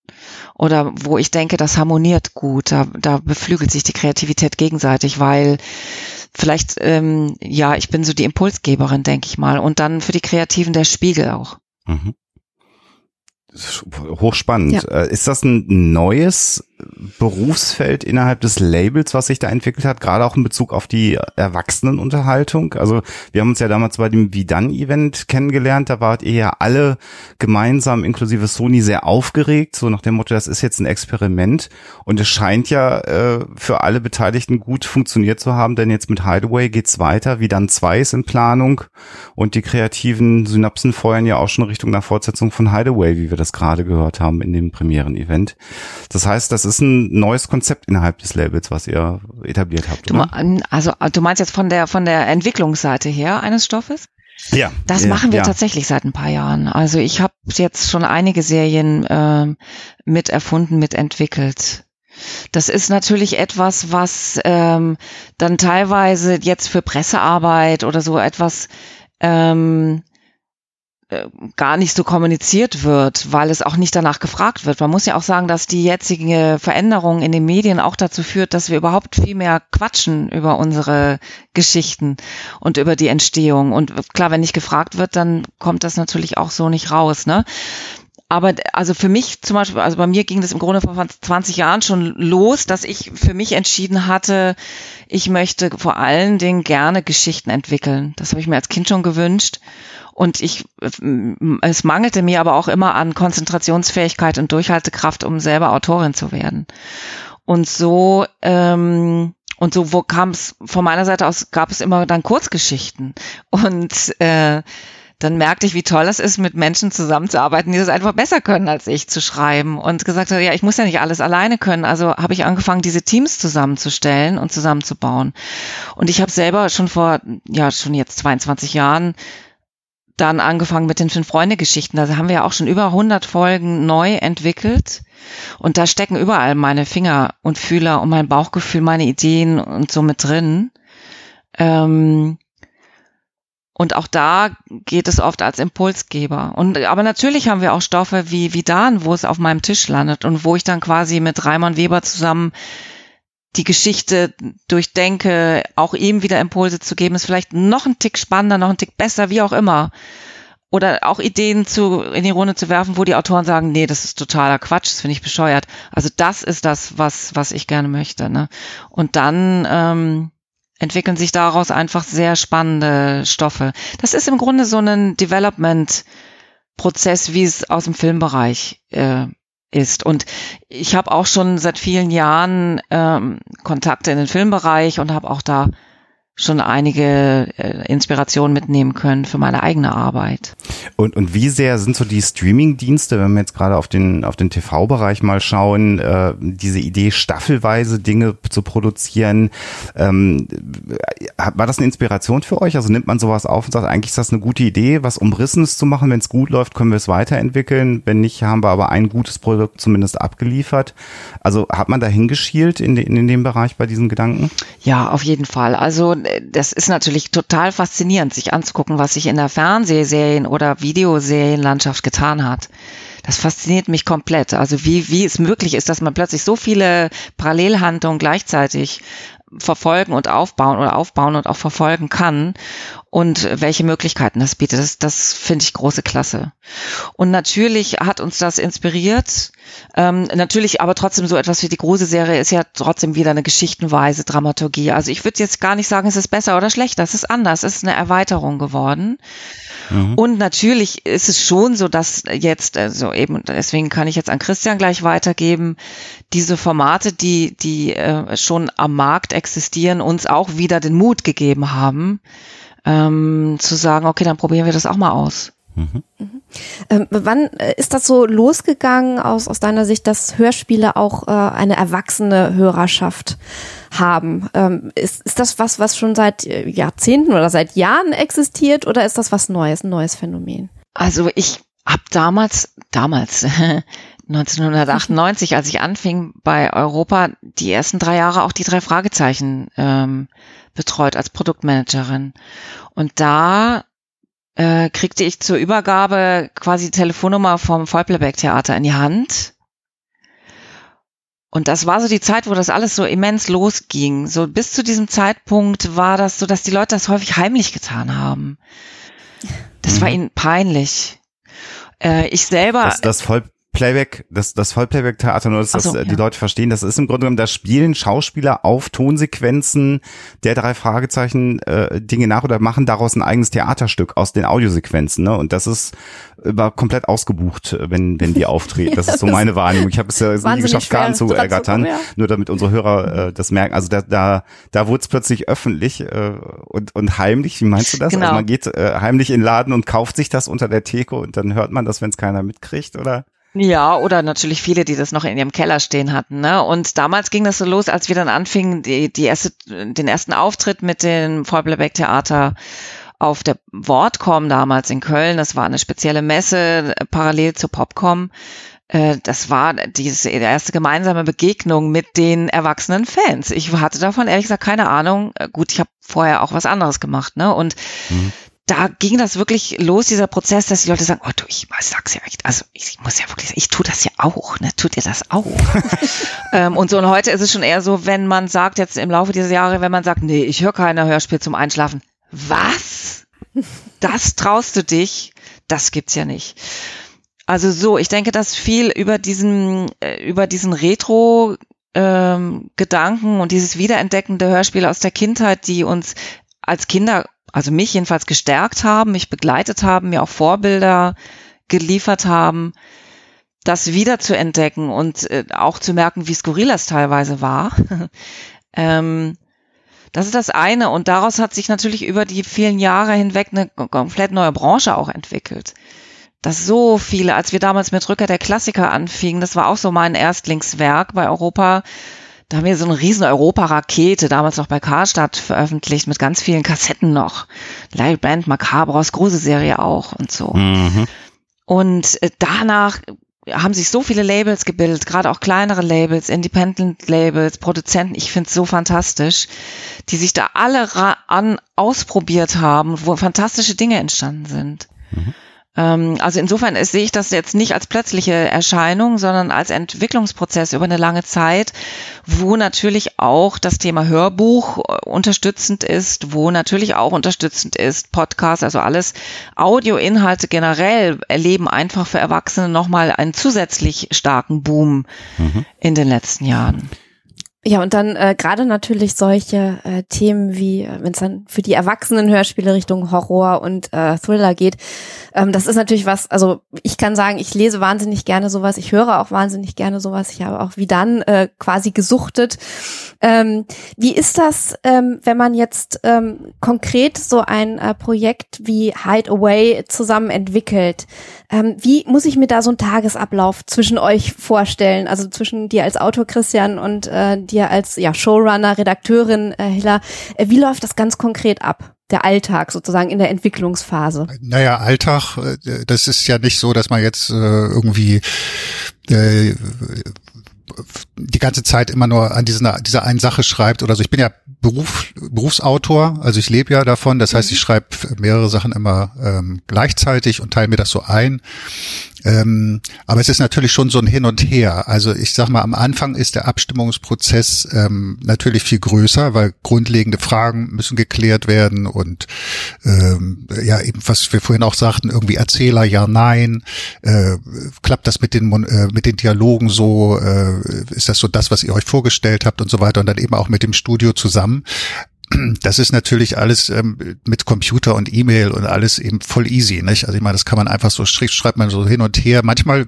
E: Oder wo ich denke, das harmoniert gut. Da, da beflügelt sich die Kreativität gegenseitig, weil vielleicht, ähm, ja, ich bin so die Impulsgeberin, denke ich mal. Und dann für die Kreativen der Spiegel auch. Mhm.
B: Hochspannend. Ja. Äh, ist das ein neues Berufsfeld innerhalb des Labels, was sich da entwickelt hat, gerade auch in Bezug auf die Erwachsenenunterhaltung? Also wir haben uns ja damals bei dem Vidan-Event kennengelernt, da wart ihr ja alle gemeinsam, inklusive Sony, sehr aufgeregt, so nach dem Motto, das ist jetzt ein Experiment und es scheint ja äh, für alle Beteiligten gut funktioniert zu haben, denn jetzt mit Hideaway geht's weiter, Vidan 2 ist in Planung und die kreativen Synapsen feuern ja auch schon Richtung einer Fortsetzung von Hideaway, wie wir das gerade gehört haben in dem Premieren-Event. Das heißt, das ist ein neues Konzept innerhalb des Labels, was ihr etabliert habt.
E: Du, also du meinst jetzt von der von der Entwicklungsseite her eines Stoffes?
B: Ja.
E: Das
B: ja,
E: machen wir
B: ja.
E: tatsächlich seit ein paar Jahren. Also ich habe jetzt schon einige Serien äh, mit erfunden, mitentwickelt. Das ist natürlich etwas, was ähm, dann teilweise jetzt für Pressearbeit oder so etwas ähm, äh, gar nicht so kommuniziert wird, weil es auch nicht danach gefragt wird. Man muss ja auch sagen, dass die jetzige Veränderung in den Medien auch dazu führt, dass wir überhaupt viel mehr quatschen über unsere Geschichten und über die Entstehung. Und klar, wenn nicht gefragt wird, dann kommt das natürlich auch so nicht raus. Ne? Aber also für mich zum Beispiel, also bei mir ging das im Grunde vor 20 Jahren schon los, dass ich für mich entschieden hatte, ich möchte vor allen Dingen gerne Geschichten entwickeln. Das habe ich mir als Kind schon gewünscht. Und ich, es mangelte mir aber auch immer an Konzentrationsfähigkeit und Durchhaltekraft, um selber Autorin zu werden. Und so, ähm, und so wo kam es von meiner Seite aus, gab es immer dann Kurzgeschichten. Und äh, dann merkte ich, wie toll es ist, mit Menschen zusammenzuarbeiten, die das einfach besser können als ich zu schreiben. Und gesagt habe, ja, ich muss ja nicht alles alleine können. Also habe ich angefangen, diese Teams zusammenzustellen und zusammenzubauen. Und ich habe selber schon vor, ja, schon jetzt 22 Jahren dann angefangen mit den Fünf-Freunde-Geschichten. Da haben wir ja auch schon über 100 Folgen neu entwickelt. Und da stecken überall meine Finger und Fühler und mein Bauchgefühl, meine Ideen und so mit drin. Ähm, und auch da geht es oft als Impulsgeber. Und, aber natürlich haben wir auch Stoffe wie, wie Dan, wo es auf meinem Tisch landet und wo ich dann quasi mit Reimann Weber zusammen die Geschichte durchdenke, auch ihm wieder Impulse zu geben, ist vielleicht noch ein Tick spannender, noch ein Tick besser, wie auch immer. Oder auch Ideen zu, in die Runde zu werfen, wo die Autoren sagen, nee, das ist totaler Quatsch, das finde ich bescheuert. Also das ist das, was, was ich gerne möchte. Ne? Und dann ähm, entwickeln sich daraus einfach sehr spannende Stoffe. Das ist im Grunde so ein Development-Prozess, wie es aus dem Filmbereich äh, ist. Und ich habe auch schon seit vielen Jahren ähm, Kontakte in den Filmbereich und habe auch da schon einige äh, Inspirationen mitnehmen können für meine eigene Arbeit.
B: Und, und wie sehr sind so die Streaming-Dienste, wenn wir jetzt gerade auf den, auf den TV-Bereich mal schauen, äh, diese Idee, staffelweise Dinge zu produzieren, ähm, war das eine Inspiration für euch? Also nimmt man sowas auf und sagt, eigentlich ist das eine gute Idee, was Umrissenes zu machen, wenn es gut läuft, können wir es weiterentwickeln, wenn nicht, haben wir aber ein gutes Produkt zumindest abgeliefert. Also hat man da hingeschielt in, de, in dem Bereich bei diesen Gedanken?
E: Ja, auf jeden Fall. Also das ist natürlich total faszinierend, sich anzugucken, was sich in der Fernsehserien- oder Videoserienlandschaft getan hat. Das fasziniert mich komplett. Also wie, wie es möglich ist, dass man plötzlich so viele Parallelhandlungen gleichzeitig verfolgen und aufbauen oder aufbauen und auch verfolgen kann und welche Möglichkeiten das bietet. Das, das finde ich große Klasse. Und natürlich hat uns das inspiriert. Ähm, natürlich aber trotzdem so etwas wie die große Serie ist ja trotzdem wieder eine geschichtenweise Dramaturgie. Also ich würde jetzt gar nicht sagen, es ist besser oder schlechter. Es ist anders. Es ist eine Erweiterung geworden. Mhm. Und natürlich ist es schon so, dass jetzt, also eben, deswegen kann ich jetzt an Christian gleich weitergeben, diese Formate, die, die äh, schon am Markt existieren, uns auch wieder den Mut gegeben haben, ähm, zu sagen, okay, dann probieren wir das auch mal aus.
C: Mhm. Ähm, wann äh, ist das so losgegangen aus, aus deiner Sicht, dass Hörspiele auch äh, eine erwachsene Hörerschaft haben? Ähm, ist, ist das was, was schon seit äh, Jahrzehnten oder seit Jahren existiert oder ist das was Neues, ein neues Phänomen?
E: Also ich habe damals, damals, 1998, als ich anfing bei Europa, die ersten drei Jahre auch die drei Fragezeichen ähm, betreut als Produktmanagerin. Und da äh, kriegte ich zur Übergabe quasi die Telefonnummer vom Vollplayback-Theater in die Hand. Und das war so die Zeit, wo das alles so immens losging. So bis zu diesem Zeitpunkt war das so, dass die Leute das häufig heimlich getan haben. Das mhm. war ihnen peinlich. Äh, ich selber.
B: Das, das voll Playback, das, das Vollplayback-Theater, nur dass so, das, äh, ja. die Leute verstehen, das ist im Grunde genommen, da spielen Schauspieler auf Tonsequenzen der drei Fragezeichen äh, Dinge nach oder machen daraus ein eigenes Theaterstück aus den Audiosequenzen. Ne? Und das ist war komplett ausgebucht, wenn, wenn die auftreten. Das ist so meine Wahrnehmung. Ich habe es ja nie geschafft, gar zu ergattern, ja. nur damit unsere Hörer äh, das merken. Also da, da, da wurde es plötzlich öffentlich äh, und, und heimlich. Wie meinst du das? Also genau. Also man geht äh, heimlich in den Laden und kauft sich das unter der Theke und dann hört man das, wenn es keiner mitkriegt, oder?
E: Ja, oder natürlich viele, die das noch in ihrem Keller stehen hatten. Ne? Und damals ging das so los, als wir dann anfingen, die, die erste, den ersten Auftritt mit dem Vollplayback-Theater auf der Wortcom damals in Köln. Das war eine spezielle Messe äh, parallel zur Popcom. Äh, das war diese erste gemeinsame Begegnung mit den erwachsenen Fans. Ich hatte davon ehrlich gesagt keine Ahnung. Äh, gut, ich habe vorher auch was anderes gemacht, ne? Und mhm da ging das wirklich los, dieser Prozess, dass die Leute sagen, oh du, ich sag's ja echt, also ich muss ja wirklich sagen, ich tue das ja auch, ne? Tut ihr das auch? ähm, und so, und heute ist es schon eher so, wenn man sagt, jetzt im Laufe dieser Jahre, wenn man sagt, nee, ich höre keine Hörspiel zum Einschlafen. Was? Das traust du dich? Das gibt's ja nicht. Also so, ich denke, dass viel über diesen, äh, über diesen Retro ähm, Gedanken und dieses wiederentdeckende Hörspiel aus der Kindheit, die uns als Kinder also mich jedenfalls gestärkt haben, mich begleitet haben, mir auch Vorbilder geliefert haben, das wieder zu entdecken und äh, auch zu merken, wie skurril das teilweise war. ähm, das ist das eine. Und daraus hat sich natürlich über die vielen Jahre hinweg eine komplett neue Branche auch entwickelt. Dass so viele, als wir damals mit Rücker der Klassiker anfingen, das war auch so mein Erstlingswerk bei Europa, da haben wir so eine riesen Europa-Rakete, damals noch bei Karstadt veröffentlicht, mit ganz vielen Kassetten noch. Larry Band, Macabros, große Serie auch und so. Mhm. Und äh, danach haben sich so viele Labels gebildet, gerade auch kleinere Labels, Independent-Labels, Produzenten, ich finde es so fantastisch, die sich da alle an ausprobiert haben, wo fantastische Dinge entstanden sind. Mhm. Ähm, also insofern sehe ich das jetzt nicht als plötzliche Erscheinung, sondern als Entwicklungsprozess über eine lange Zeit, wo natürlich auch das Thema Hörbuch äh, unterstützend ist, wo natürlich auch unterstützend ist Podcast, also alles Audioinhalte generell erleben einfach für Erwachsene nochmal einen zusätzlich starken Boom mhm. in den letzten Jahren.
C: Ja, und dann äh, gerade natürlich solche äh, Themen wie, äh, wenn es dann für die Erwachsenen-Hörspiele Richtung Horror und äh, Thriller geht, ähm, das ist natürlich was, also ich kann sagen, ich lese wahnsinnig gerne sowas, ich höre auch wahnsinnig gerne sowas, ich habe auch wie dann äh, quasi gesuchtet. Ähm, wie ist das, ähm, wenn man jetzt ähm, konkret so ein äh, Projekt wie Hideaway zusammen entwickelt? Ähm, wie muss ich mir da so einen Tagesablauf zwischen euch vorstellen? Also zwischen dir als Autor Christian und äh, dir als ja, Showrunner, Redakteurin äh, Hilla. Äh, wie läuft das ganz konkret ab? Der Alltag sozusagen in der Entwicklungsphase.
F: Naja, Alltag, äh, das ist ja nicht so, dass man jetzt äh, irgendwie äh, die ganze Zeit immer nur an dieser, dieser einen Sache schreibt oder so. Ich bin ja Beruf, Berufsautor, also ich lebe ja davon. Das heißt, ich mhm. schreibe mehrere Sachen immer ähm, gleichzeitig und teile mir das so ein. Ähm, aber es ist natürlich schon so ein Hin und Her. Also ich sag mal, am Anfang ist der Abstimmungsprozess ähm, natürlich viel größer, weil grundlegende Fragen müssen geklärt werden und ähm, ja, eben was wir vorhin auch sagten, irgendwie Erzähler, ja, nein, äh, klappt das mit den äh, mit den Dialogen so, äh, ist das so das, was ihr euch vorgestellt habt und so weiter? Und dann eben auch mit dem Studio zusammen das ist natürlich alles ähm, mit Computer und E-Mail und alles eben voll easy, nicht? Also ich meine, das kann man einfach so schrift schreibt man so hin und her. Manchmal, äh,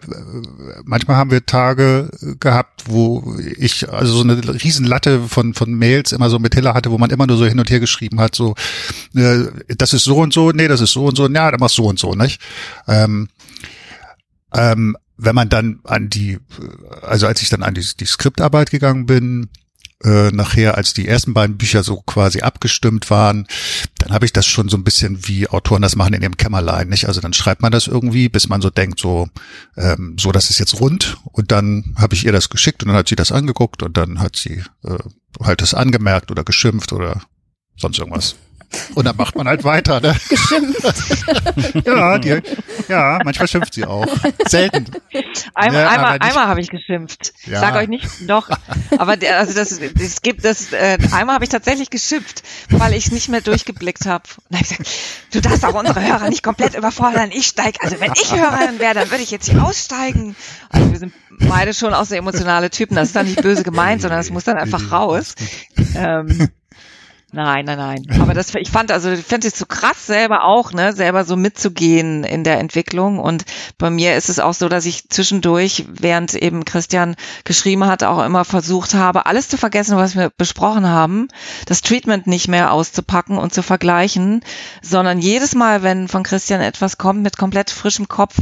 F: manchmal haben wir Tage gehabt, wo ich also so eine riesen Latte von von Mails immer so mit Hiller hatte, wo man immer nur so hin und her geschrieben hat, so äh, das ist so und so, nee, das ist so und so, ja, dann machst so und so, nicht? Ähm, ähm, wenn man dann an die, also als ich dann an die, die Skriptarbeit gegangen bin, äh, nachher, als die ersten beiden Bücher so quasi abgestimmt waren, dann habe ich das schon so ein bisschen wie Autoren das machen in ihrem Kämmerlein, nicht? Also dann schreibt man das irgendwie, bis man so denkt, so, ähm, so, das ist jetzt rund. Und dann habe ich ihr das geschickt und dann hat sie das angeguckt und dann hat sie äh, halt das angemerkt oder geschimpft oder sonst irgendwas. Und dann macht man halt weiter, ne?
C: Geschimpft.
F: ja, die, ja, manchmal schimpft sie auch. Selten.
E: Einmal,
F: Ja,
E: einmal,
F: aber nicht-
E: einmal habe ich geschimpft. Ich
F: Ja.
E: sag euch nicht, doch. Aber der, also das, es gibt das. Äh, einmal habe ich tatsächlich geschimpft, weil ich nicht mehr durchgeblickt habe. Und hab ich gesagt, du darfst auch unsere Hörer nicht komplett überfordern. Ich steig, also wenn ich Hörerin wäre, dann würde ich jetzt hier aussteigen. Also wir sind beide schon auch so emotionale Typen. Das ist dann nicht böse gemeint, sondern es muss dann einfach raus. Ähm, Nein, nein, nein. Aber das, ich fand, also ich fand es so krass selber auch, ne, selber so mitzugehen in der Entwicklung. Und bei mir ist es auch so, dass ich zwischendurch, während eben Christian geschrieben hat, auch immer versucht habe, alles zu vergessen, was wir besprochen haben, das Treatment nicht mehr auszupacken und zu vergleichen, sondern jedes Mal, wenn von Christian etwas kommt, mit komplett frischem Kopf,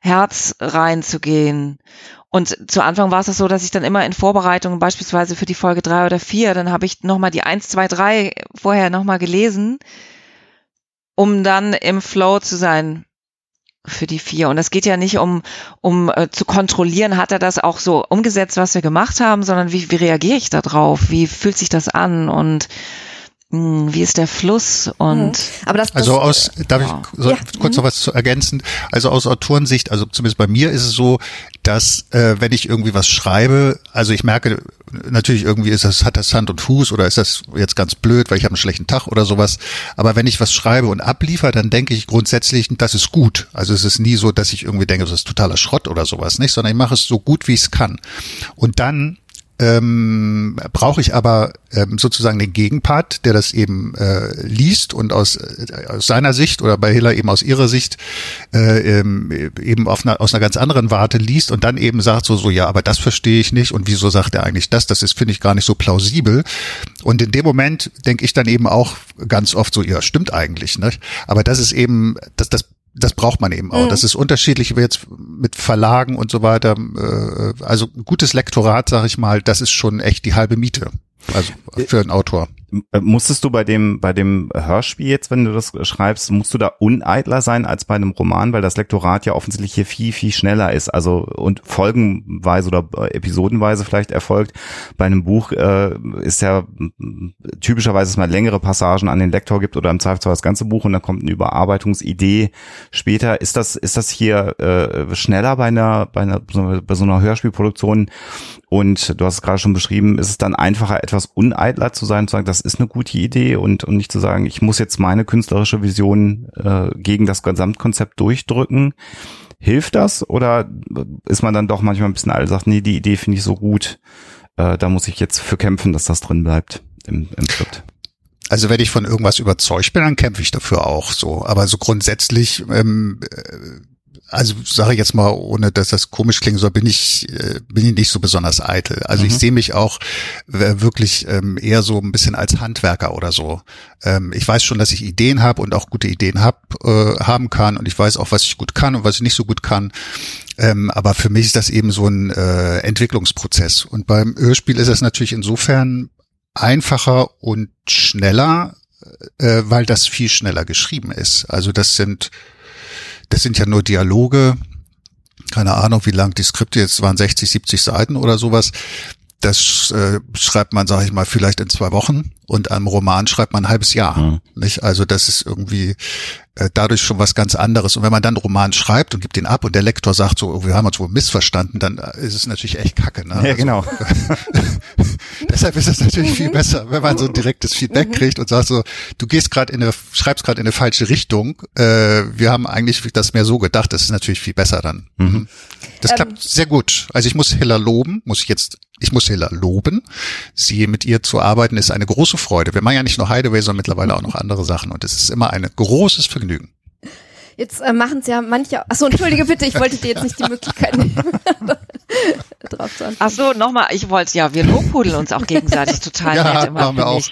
E: Herz reinzugehen. Und zu Anfang war es so, dass ich dann immer in Vorbereitungen, beispielsweise für die Folge drei oder vier, dann habe ich nochmal die eins, zwei, drei vorher nochmal gelesen, um dann im Flow zu sein für die vier. Und es geht ja nicht um, um äh, zu kontrollieren, hat er das auch so umgesetzt, was wir gemacht haben, sondern wie, wie reagiere ich da drauf? Wie fühlt sich das an? Und mh, wie ist der Fluss? Und
C: Aber das, das
F: Also aus, darf ich so,
C: Ja.
F: kurz noch was zu ergänzen? Also aus Autorensicht, also zumindest bei mir ist es so, dass äh, wenn ich irgendwie was schreibe, also ich merke natürlich irgendwie ist das hat das Hand und Fuß oder ist das jetzt ganz blöd, weil ich habe einen schlechten Tag oder sowas. Aber wenn ich was schreibe und abliefer, dann denke ich grundsätzlich, das ist gut. Also es ist nie so, dass ich irgendwie denke, das ist totaler Schrott oder sowas, nicht, sondern ich mache es so gut wie ich es kann. Und dann ähm, brauche ich aber ähm, sozusagen den Gegenpart, der das eben äh, liest und aus, äh, aus seiner Sicht oder bei Hiller eben aus ihrer Sicht äh, ähm, eben auf einer, aus einer ganz anderen Warte liest und dann eben sagt so, so ja, aber das verstehe ich nicht und wieso sagt er eigentlich das? Das ist, finde ich, gar nicht so plausibel. Und in dem Moment denke ich dann eben auch ganz oft so, ja, stimmt eigentlich, ne? Aber das ist eben, das, das das braucht man eben auch.
C: Mhm.
F: Das ist unterschiedlich wie jetzt mit Verlagen und so weiter. Äh, Also ein gutes Lektorat, sag ich mal, das ist schon echt die halbe Miete. Also für einen Autor.
B: Äh, Musstest du bei dem, bei dem Hörspiel jetzt, wenn du das schreibst, musst du da uneitler sein als bei einem Roman, weil das Lektorat ja offensichtlich hier viel, viel schneller ist, also und folgenweise oder äh, episodenweise vielleicht erfolgt. Bei einem Buch äh, ist ja mm, typischerweise, dass man längere Passagen an den Lektor gibt oder im Zweifelsfall das ganze Buch und dann kommt eine Überarbeitungsidee später. Ist das, ist das hier äh, schneller bei einer, bei einer, bei so einer Hörspielproduktion? Und du hast es gerade schon beschrieben, ist es dann einfacher, etwas uneitler zu sein, zu sagen, das ist eine gute Idee und, und nicht zu sagen, ich muss jetzt meine künstlerische Vision äh, gegen das Gesamtkonzept durchdrücken. Hilft das oder ist man dann doch manchmal ein bisschen alt, sagt, nee, die Idee finde ich so gut, äh, da muss ich jetzt für kämpfen, dass das drin bleibt im, im Skript.
F: Also wenn ich von irgendwas überzeugt bin, dann kämpfe ich dafür auch so. Aber so grundsätzlich, ähm, äh, also sage ich jetzt mal, ohne dass das komisch klingen soll, bin ich äh, bin ich nicht so besonders eitel. Also ich
B: Mhm.
F: sehe mich auch äh, wirklich ähm, eher so ein bisschen als Handwerker oder so. Ähm, ich weiß schon, dass ich Ideen habe und auch gute Ideen hab, äh, haben kann und ich weiß auch, was ich gut kann und was ich nicht so gut kann. Ähm, aber für mich ist das eben so ein Entwicklungsprozess. Und beim Hörspiel ist es natürlich insofern einfacher und schneller, weil das viel schneller geschrieben ist. Also das sind, das sind ja nur Dialoge, keine Ahnung, wie lang die Skripte jetzt waren, 60, 70 Seiten oder sowas. Das äh, schreibt man, sage ich mal, vielleicht in zwei Wochen und einem Roman schreibt man ein halbes Jahr.
B: Mhm.
F: Nicht? Also das ist irgendwie dadurch schon was ganz anderes. Und wenn man dann einen Roman schreibt und gibt den ab und der Lektor sagt so, oh, wir haben uns wohl missverstanden, dann äh, ist es natürlich echt kacke. Ne?
B: Ja,
F: Also,
B: genau.
F: Deshalb ist es natürlich viel besser, wenn man so ein direktes Feedback kriegt und sagt so, du gehst gerade in eine, schreibst gerade in eine falsche Richtung. Äh, wir haben eigentlich das mehr so gedacht. Das ist natürlich viel besser dann.
B: Mhm.
F: Das
C: Ähm,
F: klappt sehr gut. Also ich muss Hilla loben, muss ich jetzt, ich muss Hilla loben. Sie mit ihr zu arbeiten ist eine große Freude. Wir machen ja nicht nur Hideaway, sondern mittlerweile auch noch andere Sachen und es ist immer ein großes Vergnügen.
C: Jetzt äh, machen es ja manche. Achso, entschuldige bitte, ich wollte dir jetzt nicht die Möglichkeit nehmen, drauf zu antworten.
E: Ach so, nochmal, ich wollte, ja, wir lobhudeln uns auch gegenseitig total
F: Ja,
E: nett immer,
F: machen wir auch.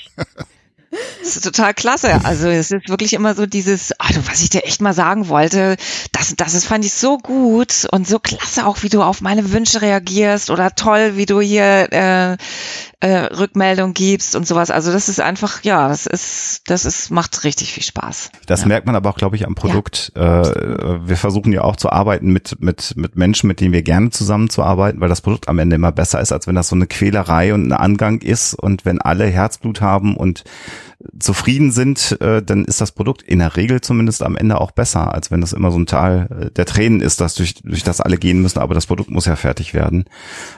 E: Das ist total klasse. Also es ist wirklich immer so dieses, du, was ich dir echt mal sagen wollte, das, das ist, fand ich so gut und so klasse auch, wie du auf meine Wünsche reagierst oder toll, wie du hier äh, äh, Rückmeldung gibst und sowas. Also das ist einfach, ja, das ist, das ist, macht richtig viel Spaß.
B: Das
E: ja.
B: merkt man aber auch, glaube ich, am Produkt. Äh, wir versuchen ja auch zu arbeiten mit, mit, mit Menschen, mit denen wir gerne zusammenzuarbeiten, weil das Produkt am Ende immer besser ist, als wenn das so eine Quälerei und ein Angang ist und wenn alle Herzblut haben und zufrieden sind, äh, dann ist das Produkt in der Regel zumindest am Ende auch besser, als wenn das immer so ein Tal äh, der Tränen ist, das durch, durch das alle gehen müssen, aber das Produkt muss ja fertig werden.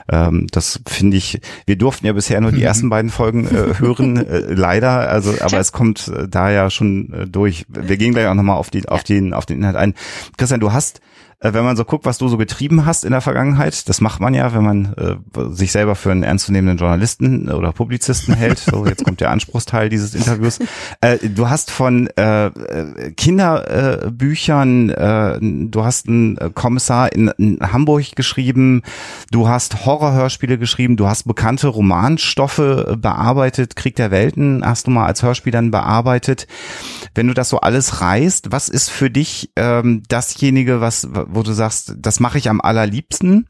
B: Ähm, das finde ich, wir durften ja bisher nur die mhm. ersten beiden Folgen äh, hören, äh, leider, also aber es kommt äh, da ja schon äh, durch. Wir gehen gleich auch nochmal auf die, auf den, auf den Inhalt ein. Christian, du hast wenn man so guckt, was du so getrieben hast in der Vergangenheit, das macht man ja, wenn man äh, sich selber für einen ernstzunehmenden Journalisten oder Publizisten hält. So, jetzt kommt der Anspruchsteil dieses Interviews. Äh, du hast von äh, Kinderbüchern, äh, du hast einen Kommissar in, in Hamburg geschrieben, du hast Horrorhörspiele geschrieben, du hast bekannte Romanstoffe bearbeitet, Krieg der Welten hast du mal als Hörspiel dann bearbeitet. Wenn du das so alles reißt, was ist für dich ähm, dasjenige, was wo du sagst, das mache ich am allerliebsten?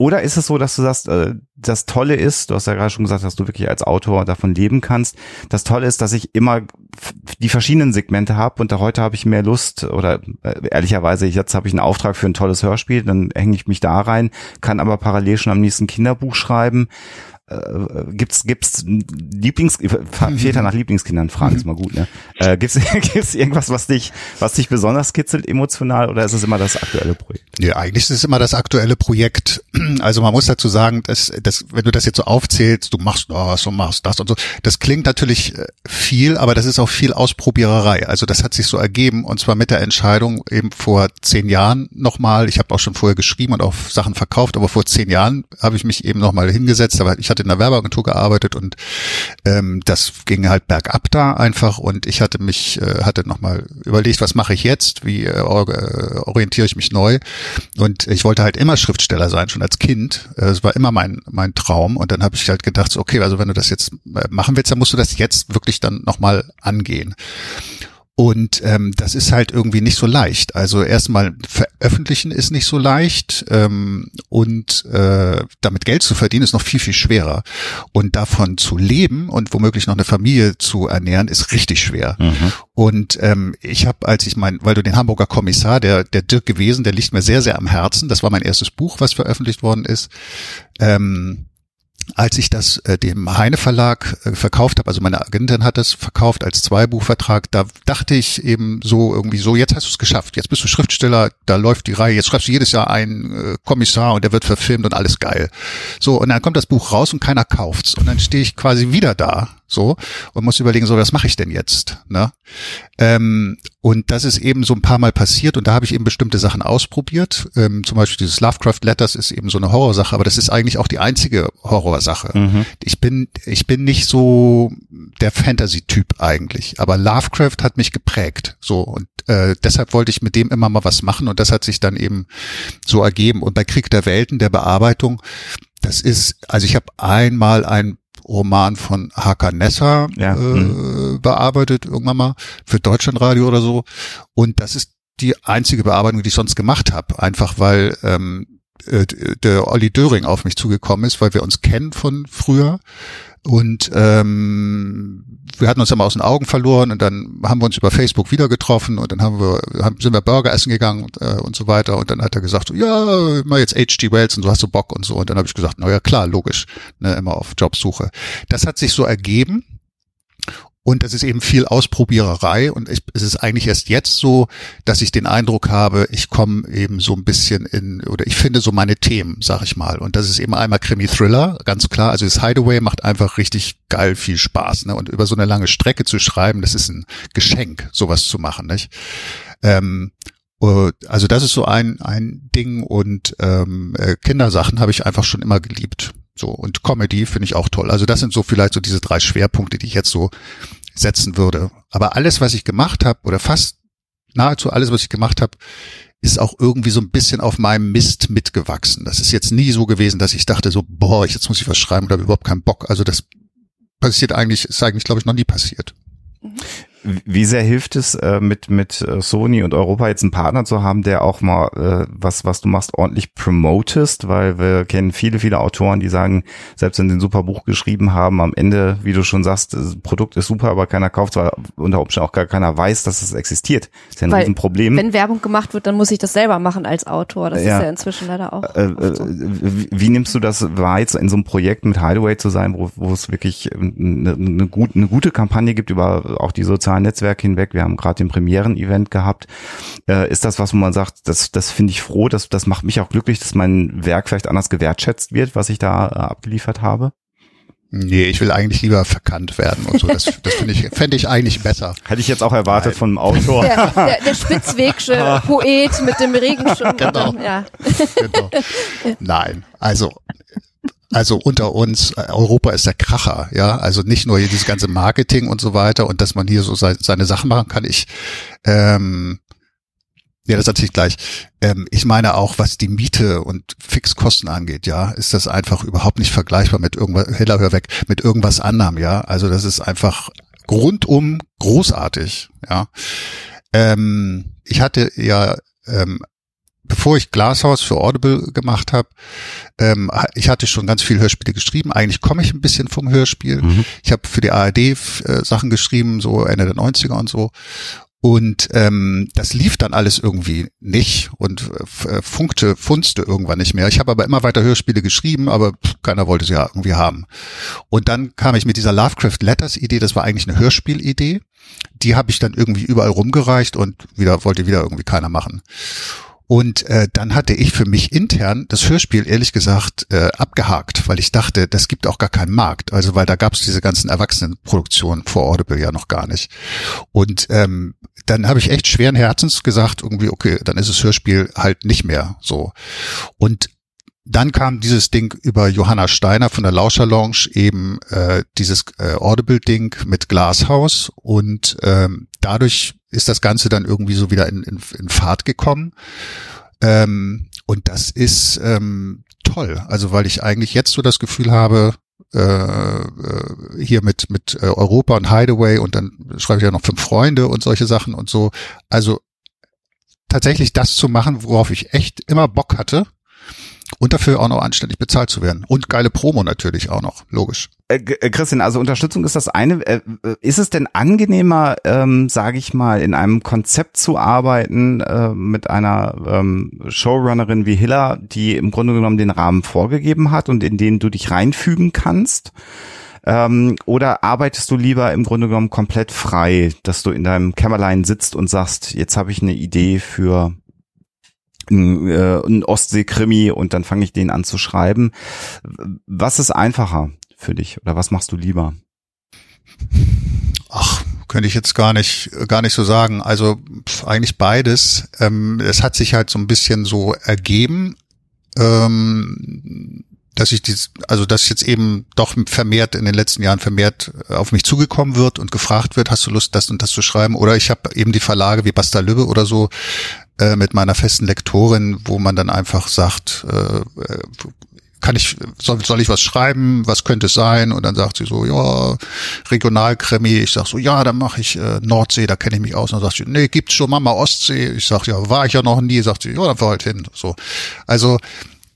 B: Oder ist es so, dass du sagst, äh, das Tolle ist, du hast ja gerade schon gesagt, dass du wirklich als Autor davon leben kannst. Das Tolle ist, dass ich immer die verschiedenen Segmente habe und da heute habe ich mehr Lust oder äh, ehrlicherweise, jetzt habe ich einen Auftrag für ein tolles Hörspiel, dann hänge ich mich da rein, kann aber parallel schon am nächsten Kinderbuch schreiben äh, gibt's gibt's Lieblings Väter nach Lieblingskindern fragen ist mal gut ne? Äh, gibt's gibt's irgendwas was dich was dich besonders kitzelt emotional oder ist es immer das aktuelle Projekt?
F: Ja eigentlich ist es immer das aktuelle Projekt. Also man muss dazu sagen dass, dass wenn du das jetzt so aufzählst du machst das und machst das und so das klingt natürlich äh, viel aber das ist auch viel Ausprobiererei. Also das hat sich so ergeben und zwar mit der Entscheidung eben vor zehn Jahren nochmal. Ich habe auch schon vorher geschrieben und auch Sachen verkauft aber vor zehn Jahren habe ich mich eben nochmal hingesetzt aber ich hatte hatte in der Werbeagentur gearbeitet und ähm, das ging halt bergab da einfach und ich hatte mich, äh, hatte nochmal überlegt, was mache ich jetzt, wie äh, orientiere ich mich neu und ich wollte halt immer Schriftsteller sein, schon als Kind. Äh, es war immer mein, mein Traum und dann habe ich halt gedacht, so, okay, also wenn du das jetzt äh, machen willst, dann musst du das jetzt wirklich dann nochmal angehen. Und ähm, das ist halt irgendwie nicht so leicht. Also erstmal veröffentlichen ist nicht so leicht ähm, und äh, damit Geld zu verdienen ist noch viel, viel schwerer. Und davon zu leben und womöglich noch eine Familie zu ernähren, ist richtig schwer. Mhm. Und ähm, ich habe, als ich mein, weil du den Hamburger Kommissar, der, der Dirk gewesen, der liegt mir sehr, sehr am Herzen. Das war mein erstes Buch, was veröffentlicht worden ist. Ähm, als ich das äh, dem Heine Verlag äh, verkauft habe, also meine Agentin hat das verkauft als Zweibuchvertrag, da dachte ich eben so irgendwie so, jetzt hast du es geschafft, jetzt bist du Schriftsteller, da läuft die Reihe, jetzt schreibst du jedes Jahr einen äh, Kommissar und der wird verfilmt und alles geil. So, und dann kommt das Buch raus und keiner kauft's. Und dann stehe ich quasi wieder da so und muss überlegen, so was mache ich denn jetzt? Ne? Ähm, und das ist eben so ein paar Mal passiert und da habe ich eben bestimmte Sachen ausprobiert. Ähm, zum Beispiel dieses Lovecraft Letters ist eben so eine Horrorsache, aber das ist eigentlich auch die einzige Horrorsache. Mhm. Ich bin ich bin nicht so der Fantasy-Typ eigentlich, aber Lovecraft hat mich geprägt. So und äh, deshalb wollte ich mit dem immer mal was machen und das hat sich dann eben so ergeben. Und bei Krieg der Welten der Bearbeitung das ist, also ich habe einmal ein Roman von Hakan Nessa ja. äh, mhm. bearbeitet, irgendwann mal, für Deutschlandradio oder so. Und das ist die einzige Bearbeitung, die ich sonst gemacht habe. Einfach weil ähm, äh, der Olli Döring auf mich zugekommen ist, weil wir uns kennen von früher. Und ähm, wir hatten uns immer aus den Augen verloren und dann haben wir uns über Facebook wieder getroffen und dann haben wir, haben, sind wir Burger essen gegangen und, äh, und so weiter. Und dann hat er gesagt, ja, mal jetzt H.G. Wells und so hast du Bock und so. Und dann habe ich gesagt, na ja, klar, logisch, ne, immer auf Jobsuche. Das hat sich so ergeben und es ist eben viel Ausprobiererei und ich, es ist eigentlich erst jetzt so, dass ich den Eindruck habe, ich komme eben so ein bisschen in, oder ich finde so meine Themen, sag ich mal. Und das ist eben einmal Krimi-Thriller, ganz klar. Also das Hideaway macht einfach richtig geil viel Spaß. Ne? Und über so eine lange Strecke zu schreiben, das ist ein Geschenk, sowas zu machen. Nicht? Ähm, äh, also das ist so ein, ein Ding und ähm, äh, Kindersachen habe ich einfach schon immer geliebt. So, und Comedy finde ich auch toll. Also das sind so vielleicht so diese drei Schwerpunkte, die ich jetzt so setzen würde. Aber alles, was ich gemacht habe, oder fast nahezu alles, was ich gemacht habe, ist auch irgendwie so ein bisschen auf meinem Mist mitgewachsen. Das ist jetzt nie so gewesen, dass ich dachte so, boah, jetzt muss ich was schreiben oder überhaupt keinen Bock. Also das passiert eigentlich, ist eigentlich, glaube ich, noch nie passiert.
B: Wie sehr hilft es, äh, mit, mit äh, Sony und Europa jetzt einen Partner zu haben, der auch mal äh, was, was du machst, ordentlich promotest? Weil wir kennen viele, viele Autoren, die sagen, selbst wenn sie ein super Buch geschrieben haben, am Ende, wie du schon sagst, das Produkt ist super, aber keiner kauft, weil unter Umständen auch gar keiner weiß, dass es existiert. Das ist ja ein
C: Weil,
B: Riesenproblem.
C: Wenn Werbung gemacht wird, dann muss ich das selber machen als Autor. Das
B: Ja.
C: ist ja inzwischen leider auch.
B: Äh,
C: so.
B: äh, wie, wie nimmst du das wahr, jetzt in so einem Projekt mit Hideaway zu sein, wo, wo es wirklich eine, eine, gut, eine gute Kampagne gibt über auch die sozialen Netzwerke hinweg? Wir haben gerade den Premieren-Event gehabt. Äh, ist das was, wo man sagt, das, das finde ich froh, das, das macht mich auch glücklich, dass mein Werk vielleicht anders gewertschätzt wird, was ich da äh, abgeliefert habe?
F: Nee, ich will eigentlich lieber verkannt werden und so. Das, das finde ich, fände ich eigentlich besser.
B: Hätte ich jetzt auch erwartet von einem Autor.
C: Der, der, der spitzwegsche Poet mit dem Regenschirm.
F: Genau.
C: Ja.
F: Genau. Nein, also also unter uns, äh, Europa ist der Kracher, ja. Also nicht nur dieses ganze Marketing und so weiter und dass man hier so se seine Sachen machen kann. Ich, ähm, ja, das erzähle ich gleich. Ähm, ich meine auch, was die Miete und Fixkosten angeht, ja, ist das einfach überhaupt nicht vergleichbar mit irgendwas, Hiller, hör weg, mit irgendwas anderem, ja. Also das ist einfach rundum großartig, ja. Ähm, ich hatte ja ähm, bevor ich Glasshouse für Audible gemacht habe, ähm, ich hatte schon ganz viel Hörspiele geschrieben. Eigentlich komme ich ein bisschen vom Hörspiel.
B: Mhm.
F: Ich habe für die ARD äh, Sachen geschrieben, so Ende der 90er und so. Und ähm, das lief dann alles irgendwie nicht und äh, funkte, funzte irgendwann nicht mehr. Ich habe aber immer weiter Hörspiele geschrieben, aber pff, keiner wollte sie ja irgendwie haben. Und dann kam ich mit dieser Lovecraft Letters Idee, das war eigentlich eine Hörspielidee. Die habe ich dann irgendwie überall rumgereicht und wieder wollte wieder irgendwie keiner machen. Und äh, dann hatte ich für mich intern das Hörspiel ehrlich gesagt äh, abgehakt, weil ich dachte, das gibt auch gar keinen Markt. Also weil da gab es diese ganzen Erwachsenenproduktionen vor Audible ja noch gar nicht. Und ähm, dann habe ich echt schweren Herzens gesagt, irgendwie, okay, dann ist das Hörspiel halt nicht mehr so. Und dann kam dieses Ding über Johanna Steiner von der Lauscher Lounge eben äh, dieses äh, Audible-Ding mit Glashaus und ähm, dadurch ist das Ganze dann irgendwie so wieder in, in, in Fahrt gekommen. Ähm, und das ist ähm, toll. Also weil ich eigentlich jetzt so das Gefühl habe, äh, äh, hier mit mit äh, Europa und Hideaway und dann schreibe ich ja noch fünf Freunde und solche Sachen und so. Also tatsächlich das zu machen, worauf ich echt immer Bock hatte und dafür auch noch anständig bezahlt zu werden und geile Promo natürlich auch noch, logisch.
B: Äh, äh, Christian, also Unterstützung ist das eine. Äh, äh, Ist es denn angenehmer, ähm, sage ich mal, in einem Konzept zu arbeiten äh, mit einer ähm, Showrunnerin wie Hiller, die im Grunde genommen den Rahmen vorgegeben hat und in den du dich reinfügen kannst? Ähm, oder arbeitest du lieber im Grunde genommen komplett frei, dass du in deinem Kämmerlein sitzt und sagst, jetzt habe ich eine Idee für ein, äh, ein Ostsee-Krimi und dann fange ich den an zu schreiben. Was ist einfacher für dich oder was machst du lieber?
F: Ach, könnte ich jetzt gar nicht, gar nicht so sagen. Also pf, eigentlich beides. Ähm, es hat sich halt so ein bisschen so ergeben, ähm, dass ich dies, also dass jetzt eben doch vermehrt in den letzten Jahren vermehrt äh, auf mich zugekommen wird und gefragt wird, hast du Lust, das und das zu schreiben? Oder ich habe eben die Verlage wie Basta Lübbe oder so äh, mit meiner festen Lektorin, wo man dann einfach sagt, äh, äh, kann ich, soll, soll ich was schreiben? Was könnte es sein? Und dann sagt sie so, ja, Regionalkrimi. Ich sag so, ja, dann mache ich äh, Nordsee, da kenne ich mich aus. Und dann sagt sie, nee, gibt's schon Mama Ostsee. Ich sag, ja, war ich ja noch nie. Sagt sie, ja, dann fahr halt hin. So, also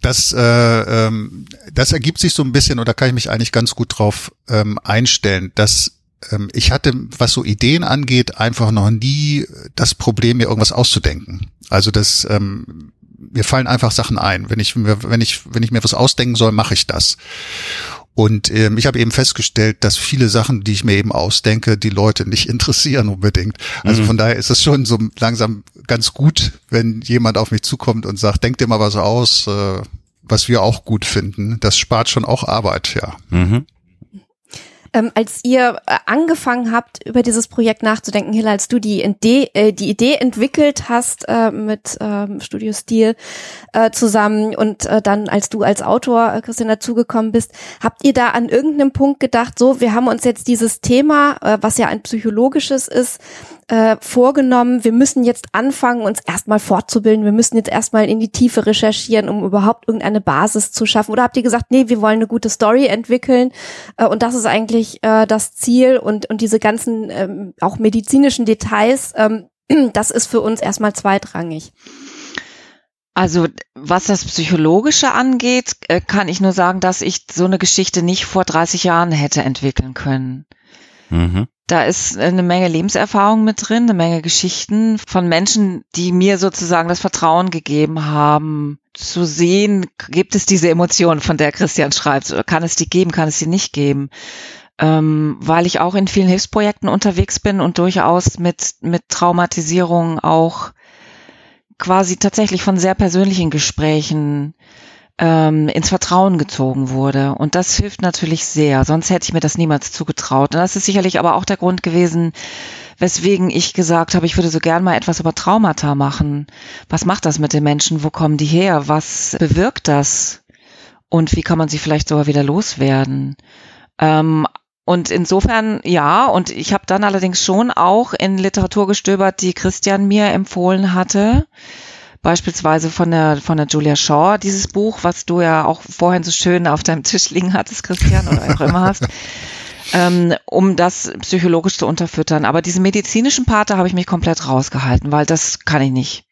F: das, äh, ähm, das ergibt sich so ein bisschen und da kann ich mich eigentlich ganz gut drauf ähm, einstellen, dass ich hatte, was so Ideen angeht, einfach noch nie das Problem, mir irgendwas auszudenken. Also das, ähm, mir fallen einfach Sachen ein. Wenn ich mir, wenn ich, wenn ich mir was ausdenken soll, mache ich das. Und ähm, ich habe eben festgestellt, dass viele Sachen, die ich mir eben ausdenke, die Leute nicht interessieren unbedingt. Also
B: Mhm.
F: von daher ist es schon so langsam ganz gut, wenn jemand auf mich zukommt und sagt, denk dir mal was aus, äh, was wir auch gut finden. Das spart schon auch Arbeit, ja.
B: Mhm.
C: Ähm, als ihr äh, angefangen habt, über dieses Projekt nachzudenken, Hilla, als du die, Idee, äh, die Idee entwickelt hast äh, mit ähm, Studio Stil äh, zusammen und äh, dann, als du als Autor, äh, Christian, dazugekommen bist, habt ihr da an irgendeinem Punkt gedacht, so, wir haben uns jetzt dieses Thema, äh, was ja ein psychologisches ist, äh, vorgenommen, wir müssen jetzt anfangen, uns erstmal fortzubilden, wir müssen jetzt erstmal in die Tiefe recherchieren, um überhaupt irgendeine Basis zu schaffen? Oder habt ihr gesagt, nee, wir wollen eine gute Story entwickeln äh, und das ist eigentlich wirklich äh, das Ziel und, und diese ganzen ähm, auch medizinischen Details, ähm, das ist für uns erstmal zweitrangig.
E: Also was das Psychologische angeht, äh, kann ich nur sagen, dass ich so eine Geschichte nicht vor 30 Jahren hätte entwickeln können. Mhm. Da ist eine Menge Lebenserfahrung mit drin, eine Menge Geschichten von Menschen, die mir sozusagen das Vertrauen gegeben haben, zu sehen, gibt es diese Emotion, von der Christian schreibt, oder kann es die geben, kann es sie nicht geben. Ähm, weil ich auch in vielen Hilfsprojekten unterwegs bin und durchaus mit, mit Traumatisierung auch quasi tatsächlich von sehr persönlichen Gesprächen ähm, ins Vertrauen gezogen wurde. Und das hilft natürlich sehr. Sonst hätte ich mir das niemals zugetraut. Und das ist sicherlich aber auch der Grund gewesen, weswegen ich gesagt habe, ich würde so gern mal etwas über Traumata machen. Was macht das mit den Menschen? Wo kommen die her? Was bewirkt das? Und wie kann man sie vielleicht sogar wieder loswerden? Ähm, und insofern ja, und ich habe dann allerdings schon auch in Literatur gestöbert, die Christian mir empfohlen hatte. Beispielsweise von der, von der Julia Shaw, dieses Buch, was du ja auch vorhin so schön auf deinem Tisch liegen hattest, Christian, oder auch immer hast. ähm, um das psychologisch zu unterfüttern. Aber diesen medizinischen Part, da habe ich mich komplett rausgehalten, weil das kann ich nicht.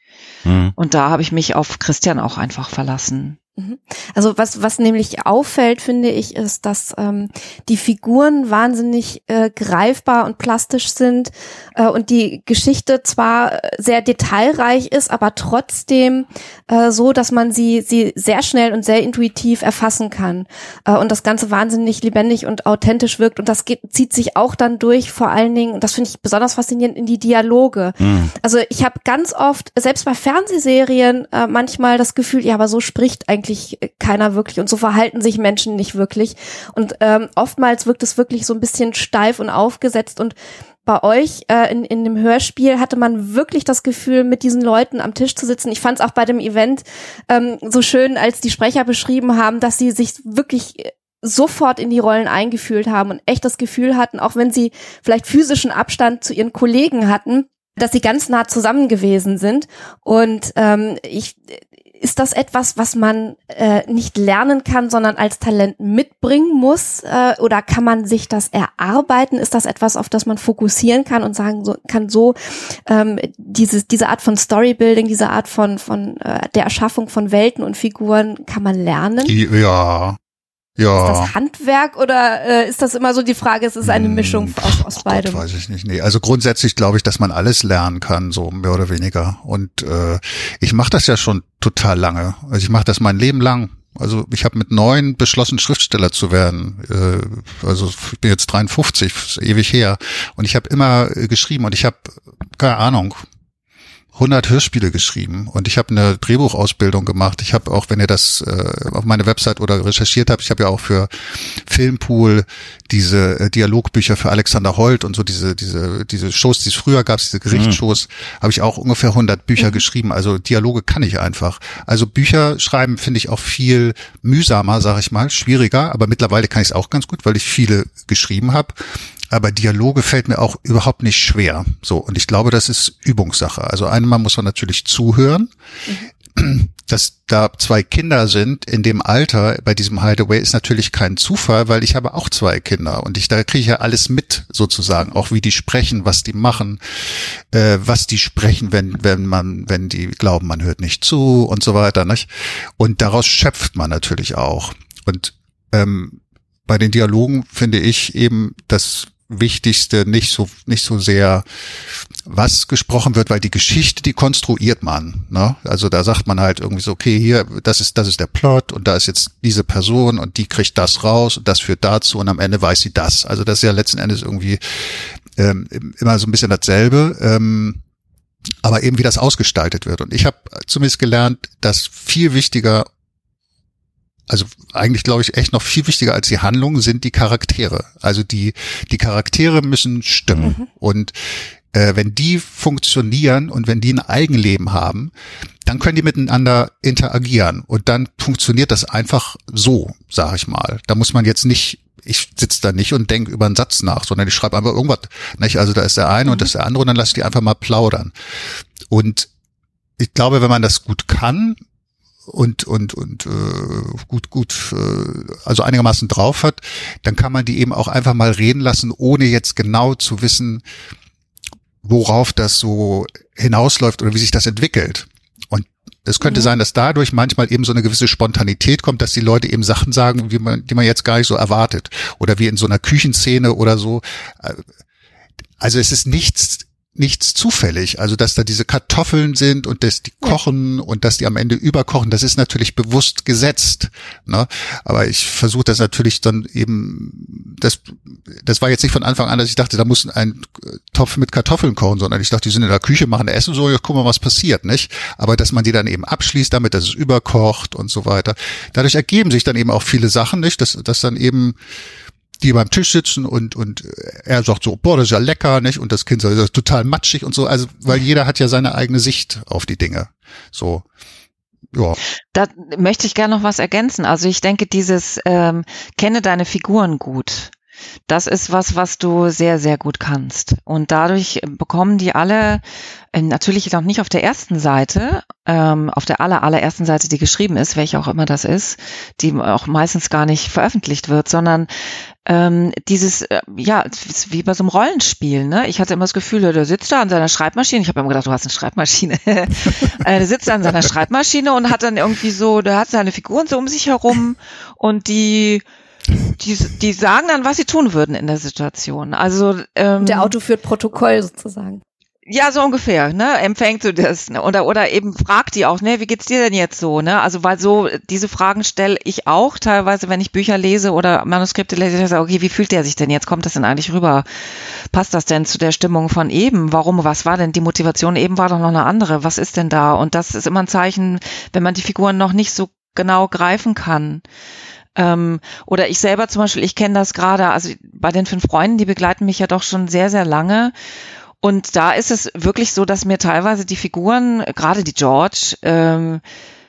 E: Mhm. Und da habe ich mich auf Christian auch einfach verlassen.
C: Mhm. Also was, was nämlich auffällt, finde ich, ist, dass ähm, die Figuren wahnsinnig äh, greifbar und plastisch sind äh, und die Geschichte zwar sehr detailreich ist, aber trotzdem äh, so, dass man sie, sie sehr schnell und sehr intuitiv erfassen kann äh, und das Ganze wahnsinnig lebendig und authentisch wirkt und das geht, zieht sich auch dann durch, vor allen Dingen, und das finde ich besonders faszinierend, in die Dialoge. Mhm. Also ich habe ganz oft, selbst bei Fernsehserien, äh, manchmal das Gefühl, ja, aber so spricht eigentlich eigentlich keiner wirklich und so verhalten sich Menschen nicht wirklich. Und ähm, oftmals wirkt es wirklich so ein bisschen steif und aufgesetzt und bei euch äh, in, in dem Hörspiel hatte man wirklich das Gefühl, mit diesen Leuten am Tisch zu sitzen. Ich fand es auch bei dem Event ähm, so schön, als die Sprecher beschrieben haben, dass sie sich wirklich sofort in die Rollen eingefühlt haben und echt das Gefühl hatten, auch wenn sie vielleicht physischen Abstand zu ihren Kollegen hatten, dass sie ganz nah zusammen gewesen sind. Und ähm, ich ist das etwas, was man äh, nicht lernen kann, sondern als Talent mitbringen muss? Äh, oder kann man sich das erarbeiten? Ist das etwas, auf das man fokussieren kann und sagen so, kann so ähm, dieses, diese Art von Storybuilding, diese Art von, von äh, der Erschaffung von Welten und Figuren, kann man lernen?
F: Ja, ja.
C: Ist das Handwerk oder äh, ist das immer so die Frage, es ist eine hm, Mischung aus, aus beidem?
F: Gott, weiß ich nicht. Nee, also grundsätzlich glaube ich, dass man alles lernen kann, so mehr oder weniger. Und äh, ich mache das ja schon total lange. Also ich mache das mein Leben lang. Also ich habe mit neun beschlossen, Schriftsteller zu werden. Äh, also ich bin jetzt 53, ewig her. Und ich habe immer äh, geschrieben und ich habe, keine Ahnung, 100 Hörspiele geschrieben und ich habe eine Drehbuchausbildung gemacht. Ich habe auch, wenn ihr das äh, auf meine Website oder recherchiert habt, ich habe ja auch für Filmpool diese äh, Dialogbücher für Alexander Holt und so diese diese diese Shows, die es früher gab, diese Gerichtsshows, mhm. habe ich auch ungefähr 100 Bücher mhm. geschrieben. Also Dialoge kann ich einfach. Also Bücher schreiben finde ich auch viel mühsamer, sage ich mal, schwieriger, aber mittlerweile kann ich es auch ganz gut, weil ich viele geschrieben habe aber Dialoge fällt mir auch überhaupt nicht schwer. So, und ich glaube, das ist Übungssache. Also einmal muss man natürlich zuhören. Mhm. Dass da zwei Kinder sind in dem Alter bei diesem Hideaway ist natürlich kein Zufall, weil ich habe auch zwei Kinder und ich da kriege ich ja alles mit sozusagen, auch wie die sprechen, was die machen, äh, was die sprechen, wenn wenn man wenn die glauben, man hört nicht zu und so weiter, nicht? Und daraus schöpft man natürlich auch. Und ähm, bei den Dialogen finde ich eben das Wichtigste nicht so nicht so sehr was gesprochen wird, weil die Geschichte, die konstruiert man. Ne? Also da sagt man halt irgendwie so, okay, hier, das ist, das ist der Plot und da ist jetzt diese Person und die kriegt das raus und das führt dazu und am Ende weiß sie das. Also das ist ja letzten Endes irgendwie ähm, immer so ein bisschen dasselbe. Ähm, aber eben wie das ausgestaltet wird. Und ich habe zumindest gelernt, dass viel wichtiger also eigentlich glaube ich echt noch viel wichtiger als die Handlung sind die Charaktere. Also die, die Charaktere müssen stimmen. Mhm. Und äh, wenn die funktionieren und wenn die ein Eigenleben haben, dann können die miteinander interagieren. Und dann funktioniert das einfach so, sage ich mal. Da muss man jetzt nicht ich sitze da nicht und denke über einen Satz nach, sondern ich schreibe einfach irgendwas. Nicht? Also da ist der eine mhm. und das ist der andere und dann lasse ich die einfach mal plaudern. Und ich glaube, wenn man das gut kann, und und und äh, gut gut äh, also einigermaßen drauf hat, dann kann man die eben auch einfach mal reden lassen, ohne jetzt genau zu wissen, worauf das so hinausläuft oder wie sich das entwickelt. Und es könnte mhm. sein, dass dadurch manchmal eben so eine gewisse Spontanität kommt, dass die Leute eben Sachen sagen, wie man, die man jetzt gar nicht so erwartet. Oder wie in so einer Küchenszene oder so. Also es ist nichts nichts zufällig. Also dass da diese Kartoffeln sind und dass die kochen und dass die am Ende überkochen, das ist natürlich bewusst gesetzt. Ne? Aber ich versuche das natürlich dann eben, das, das war jetzt nicht von Anfang an, dass ich dachte, da muss ein Topf mit Kartoffeln kochen, sondern ich dachte, die sind in der Küche, machen Essen so, ja, guck mal, was passiert, nicht? Aber dass man die dann eben abschließt damit, dass es überkocht und so weiter. Dadurch ergeben sich dann eben auch viele Sachen, nicht? Dass, dass dann eben die beim Tisch sitzen und und er sagt so, boah, das ist ja lecker, nicht? Und das Kind sagt, das ist total matschig und so. Also, weil jeder hat ja seine eigene Sicht auf die Dinge. So. Ja.
E: Da möchte ich gerne noch was ergänzen. Also ich denke, dieses ähm, kenne deine Figuren gut. Das ist was, was du sehr, sehr gut kannst. Und dadurch bekommen die alle, äh, natürlich noch nicht auf der ersten Seite, ähm, auf der aller, allerersten Seite, die geschrieben ist, welche auch immer das ist, die auch meistens gar nicht veröffentlicht wird, sondern ähm, dieses, äh, ja, wie bei so einem Rollenspiel, ne? Ich hatte immer das Gefühl, der sitzt da an seiner Schreibmaschine. Ich habe immer gedacht, du hast eine Schreibmaschine. äh, der sitzt an seiner Schreibmaschine und hat dann irgendwie so, der hat seine Figuren so um sich herum und die die, die sagen dann, was sie tun würden in der Situation. Also ähm,
C: der Auto führt Protokoll sozusagen.
E: Ja, so ungefähr, ne? Empfängt du das, ne? Oder oder eben fragt die auch, ne, wie geht's dir denn jetzt so, ne? Also weil so diese Fragen stelle ich auch teilweise, wenn ich Bücher lese oder Manuskripte lese, ich sage, okay, wie fühlt der sich denn jetzt? Kommt das denn eigentlich rüber? Passt das denn zu der Stimmung von eben? Warum? Was war denn die Motivation? Eben war doch noch eine andere. Was ist denn da? Und das ist immer ein Zeichen, wenn man die Figuren noch nicht so genau greifen kann. Ähm, oder ich selber zum Beispiel, ich kenne das gerade, also bei den fünf Freunden, die begleiten mich ja doch schon sehr, sehr lange. Und da ist es wirklich so, dass mir teilweise die Figuren, gerade die George, ähm,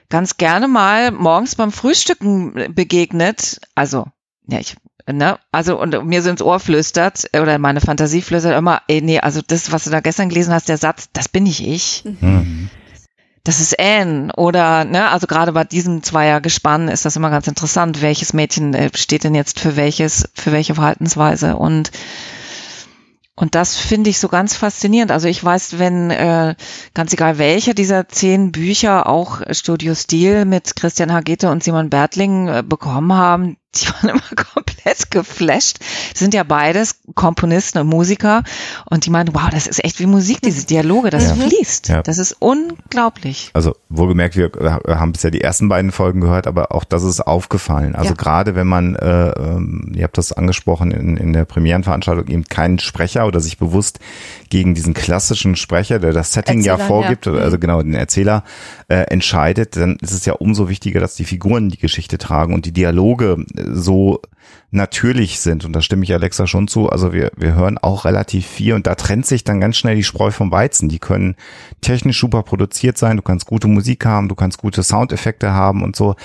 E: ganz gerne mal morgens beim Frühstücken begegnet. Also, ja, ich, ne, also und mir so ins Ohr flüstert oder meine Fantasie flüstert immer, ey, nee, also das, was du da gestern gelesen hast, der Satz, das bin nicht ich. Mhm das ist Anne oder ne, also gerade bei diesem Zweiergespann ist das immer ganz interessant, welches Mädchen äh, steht denn jetzt für welches, für welche Verhaltensweise und und das finde ich so ganz faszinierend. Also ich weiß, wenn äh, ganz egal welcher dieser zehn Bücher auch Studio Stil mit Christian Hagete und Simon Bertling äh, bekommen haben, die waren immer komplett geflasht. Die sind ja beides Komponisten und Musiker und die meinen, wow, das ist echt wie Musik, diese Dialoge, das ja. fließt. Ja. Das ist unglaublich.
B: Also wohlgemerkt, wir haben bisher die ersten beiden Folgen gehört, aber auch das ist aufgefallen. Also ja. gerade wenn man, äh, ähm, ihr habt das angesprochen in, in der Premierenveranstaltung, eben keinen Sprecher oder sich bewusst gegen diesen klassischen Sprecher, der das Setting Erzähler, ja vorgibt, also genau den Erzähler äh, entscheidet, dann ist es ja umso wichtiger, dass die Figuren die Geschichte tragen und die Dialoge so natürlich sind. Und da stimme ich Alexa schon zu. Also wir, wir hören auch relativ viel und da trennt sich dann ganz schnell die Spreu vom Weizen. Die können technisch super produziert sein. Du kannst gute Musik haben, du kannst gute Soundeffekte haben und so.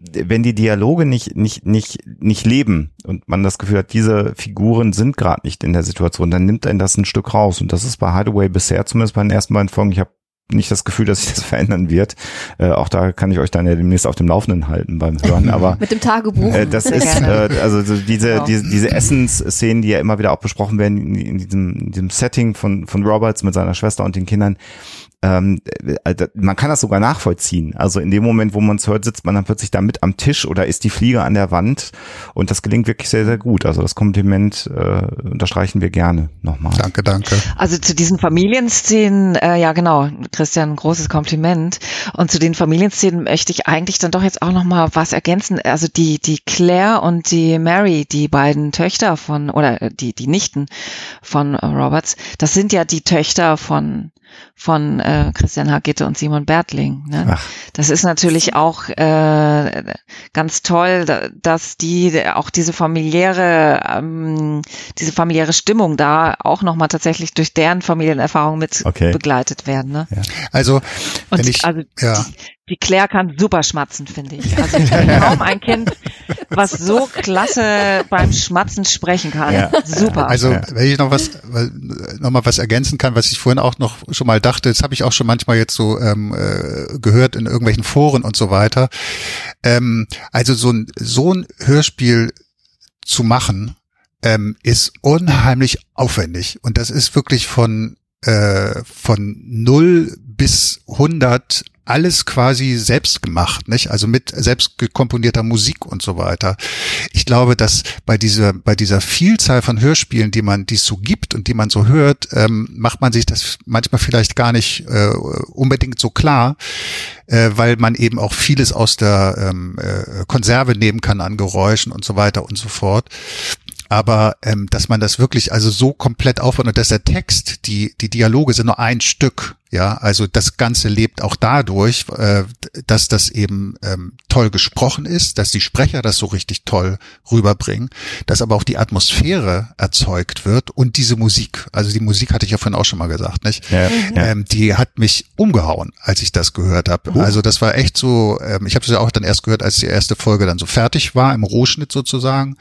B: Wenn die Dialoge nicht, nicht, nicht, nicht leben und man das Gefühl hat, diese Figuren sind gerade nicht in der Situation, dann nimmt einen das ein Stück raus. Und das ist bei Hideaway bisher, zumindest bei den ersten beiden Folgen, ich habe nicht das Gefühl, dass sich das verändern wird. Äh, auch da kann ich euch dann ja demnächst auf dem Laufenden halten beim Hören. Aber
C: mit dem Tagebuch.
B: Äh, das ist äh, also so diese genau. diese diese Essensszenen, die ja immer wieder auch besprochen werden in, in, diesem, in diesem Setting von von Roberts mit seiner Schwester und den Kindern ähm, äh, man kann das sogar nachvollziehen. Also in dem Moment, wo man es hört, sitzt man dann plötzlich da mit am Tisch oder ist die Fliege an der Wand und das gelingt wirklich sehr, sehr gut. Also das Kompliment äh, unterstreichen wir gerne nochmal.
F: Danke, danke.
E: Also zu diesen Familienszenen, äh, ja genau, Christian, großes Kompliment. Und zu den Familienszenen möchte ich eigentlich dann doch jetzt auch nochmal was ergänzen. Also die, die Claire und die Mary, die beiden Töchter von, oder die, die Nichten von Roberts, das sind ja die Töchter von von äh, Christian Hagitte und Simon Bertling. Ne? Das ist natürlich auch äh, ganz toll, dass die auch diese familiäre, ähm, diese familiäre Stimmung da auch nochmal tatsächlich durch deren Familienerfahrung mit okay. begleitet werden. Ne?
F: Ja. Also,
E: und ich, also ja. die, die Claire kann super schmatzen, finde ich. Also ich kenne kaum ein Kind, was so klasse beim Schmatzen sprechen kann. Ja. Super.
F: Also wenn ich noch was, noch mal was ergänzen kann, was ich vorhin auch noch schon mal dachte, das habe ich auch schon manchmal jetzt so ähm, äh, gehört in irgendwelchen Foren und so weiter. Ähm, also so ein so ein Hörspiel zu machen, ähm, ist unheimlich aufwendig und das ist wirklich von äh, von null bis hundert alles quasi selbst gemacht, nicht? Also mit selbst gekomponierter Musik und so weiter. Ich glaube, dass bei dieser bei dieser Vielzahl von Hörspielen, die man die es so gibt und die man so hört, ähm, macht man sich das manchmal vielleicht gar nicht äh, unbedingt so klar, äh, weil man eben auch vieles aus der ähm, äh, Konserve nehmen kann an Geräuschen und so weiter und so fort aber ähm, dass man das wirklich also so komplett aufbaut und dass der Text, die die Dialoge sind nur ein Stück, ja, also das Ganze lebt auch dadurch, äh, dass das eben ähm, toll gesprochen ist, dass die Sprecher das so richtig toll rüberbringen, dass aber auch die Atmosphäre erzeugt wird und diese Musik, also die Musik hatte ich ja vorhin auch schon mal gesagt, nicht? Ja, ja. Ähm, die hat mich umgehauen, als ich das gehört habe. Uh. Also das war echt so, ähm, ich habe es ja auch dann erst gehört, als die erste Folge dann so fertig war, im Rohschnitt sozusagen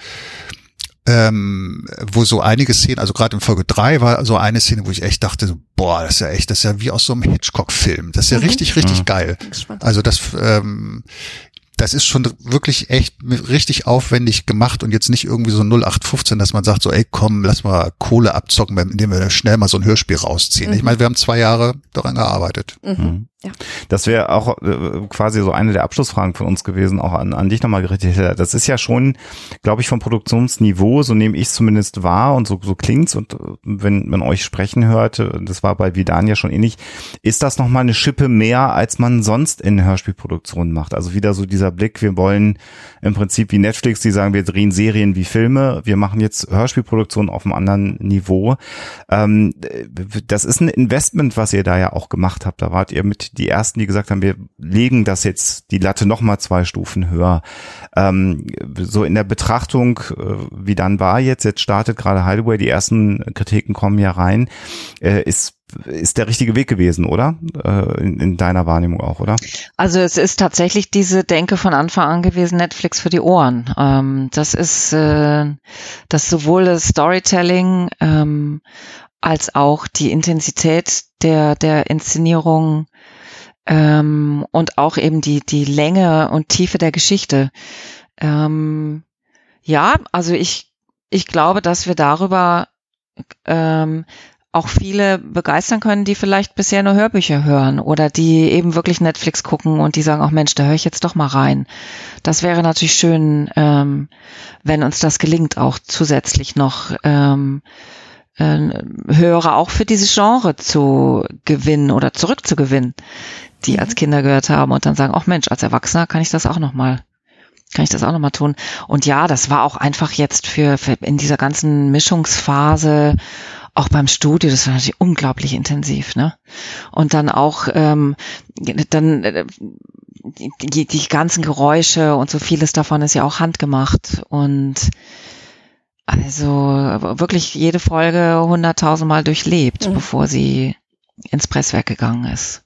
F: ähm, wo so einige Szenen, also gerade in Folge drei war so eine Szene, wo ich echt dachte, so, boah, das ist ja echt, das ist ja wie aus so einem Hitchcock-Film. Das ist ja mhm. richtig, richtig mhm. geil. Also das, ähm, das ist schon wirklich echt richtig aufwendig gemacht und jetzt nicht irgendwie so 0815, dass man sagt so, ey, komm, lass mal Kohle abzocken, indem wir schnell mal so ein Hörspiel rausziehen. Mhm. Ich meine, wir haben zwei Jahre daran gearbeitet.
B: Mhm. Ja. Das wäre auch äh, quasi so eine der Abschlussfragen von uns gewesen, auch an, an dich nochmal gerichtet. Das ist ja schon, glaube ich, vom Produktionsniveau, so nehme ich es zumindest wahr und so, so klingt's. Und äh, wenn man euch sprechen hörte, das war bei Vidan ja schon ähnlich, ist das nochmal eine Schippe mehr, als man sonst in Hörspielproduktionen macht. Also wieder so dieser Blick, wir wollen im Prinzip wie Netflix, die sagen, wir drehen Serien wie Filme, wir machen jetzt Hörspielproduktionen auf einem anderen Niveau. Ähm, das ist ein Investment, was ihr da ja auch gemacht habt. Da wart ihr mit die ersten, die gesagt haben, wir legen das jetzt die Latte noch mal zwei Stufen höher. Ähm, so in der Betrachtung, äh, wie dann war jetzt, jetzt startet gerade Hideaway, die ersten Kritiken kommen ja rein, äh, ist ist der richtige Weg gewesen, oder? Äh, in, in, deiner Wahrnehmung auch, oder?
E: Also es ist tatsächlich diese Denke von Anfang an gewesen, Netflix für die Ohren. Ähm, das ist äh, das sowohl das Storytelling ähm, als auch die Intensität der, der Inszenierung ähm, und auch eben die, die Länge und Tiefe der Geschichte. Ähm, ja, also ich, ich glaube, dass wir darüber ähm, auch viele begeistern können, die vielleicht bisher nur Hörbücher hören oder die eben wirklich Netflix gucken und die sagen, auch Mensch, da höre ich jetzt doch mal rein. Das wäre natürlich schön, ähm, wenn uns das gelingt, auch zusätzlich noch ähm, äh, Hörer auch für dieses Genre zu gewinnen oder zurückzugewinnen die mhm. als Kinder gehört haben und dann sagen, ach Mensch, als Erwachsener kann ich das auch nochmal kann ich das auch nochmal tun. Und ja, das war auch einfach jetzt für, für in dieser ganzen Mischungsphase, auch beim Studio, das war natürlich unglaublich intensiv, ne? Und dann auch ähm, dann äh, die, die ganzen Geräusche und so vieles davon ist ja auch handgemacht und also wirklich jede Folge hunderttausendmal durchlebt, mhm. bevor sie ins Presswerk gegangen ist.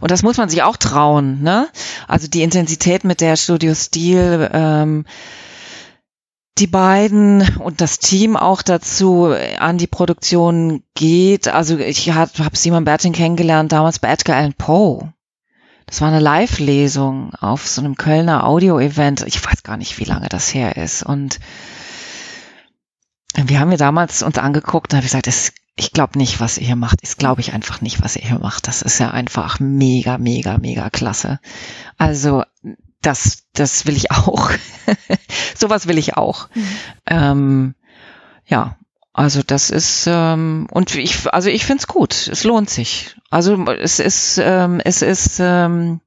E: Und das muss man sich auch trauen, ne? Also die Intensität, mit der Studio Stil ähm, die beiden und das Team auch dazu an die Produktion geht. Also ich habe hab Simon Bertin kennengelernt damals bei Edgar Allan Poe. Das war eine Live-Lesung auf so einem Kölner Audio-Event. Ich weiß gar nicht, wie lange das her ist. Und wir haben mir damals uns angeguckt und habe gesagt, das ich glaube nicht, was ihr hier macht. Das glaube ich einfach nicht, was ihr hier macht. Das ist ja einfach mega, mega, mega klasse. Also das, das will ich auch. Sowas will ich auch. Mhm. Ähm, ja, also das ist ähm, und ich, also ich find's gut. Es lohnt sich. Also es ist, ähm, es ist ähm,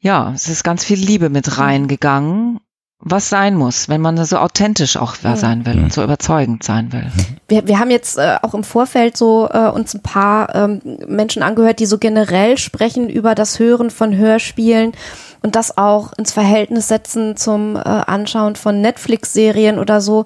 E: ja, es ist ganz viel Liebe mit mhm. reingegangen was sein muss, wenn man so authentisch auch sein will und so überzeugend sein will.
C: Wir, wir haben jetzt äh, auch im Vorfeld so äh, uns ein paar ähm, Menschen angehört, die so generell sprechen über das Hören von Hörspielen und das auch ins Verhältnis setzen zum äh, Anschauen von Netflix-Serien oder so.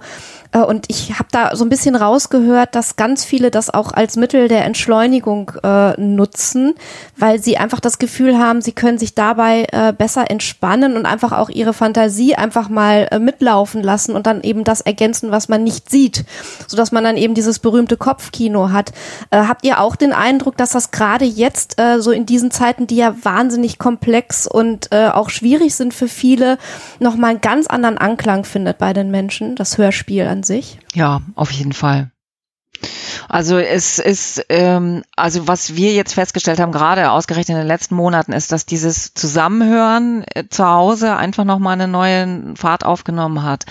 C: Äh, und ich habe da so ein bisschen rausgehört, dass ganz viele das auch als Mittel der Entschleunigung äh, nutzen, weil sie einfach das Gefühl haben, sie können sich dabei äh, besser entspannen und einfach auch ihre Fantasie einfach mal äh, mitlaufen lassen und dann eben das ergänzen, was man nicht sieht, sodass man dann eben dieses berühmte Kopfkino hat. Äh, habt ihr auch den Eindruck, dass das gerade jetzt äh, so in diesen Zeiten, die ja wahnsinnig komplex und äh, auch schwierig sind für viele, nochmal einen ganz anderen Anklang findet bei den Menschen, das Hörspiel an sich?
E: Ja, auf jeden Fall. Also es ist, ähm, also was wir jetzt festgestellt haben, gerade ausgerechnet in den letzten Monaten, ist, dass dieses Zusammenhören äh, zu Hause einfach nochmal eine neue Fahrt aufgenommen hat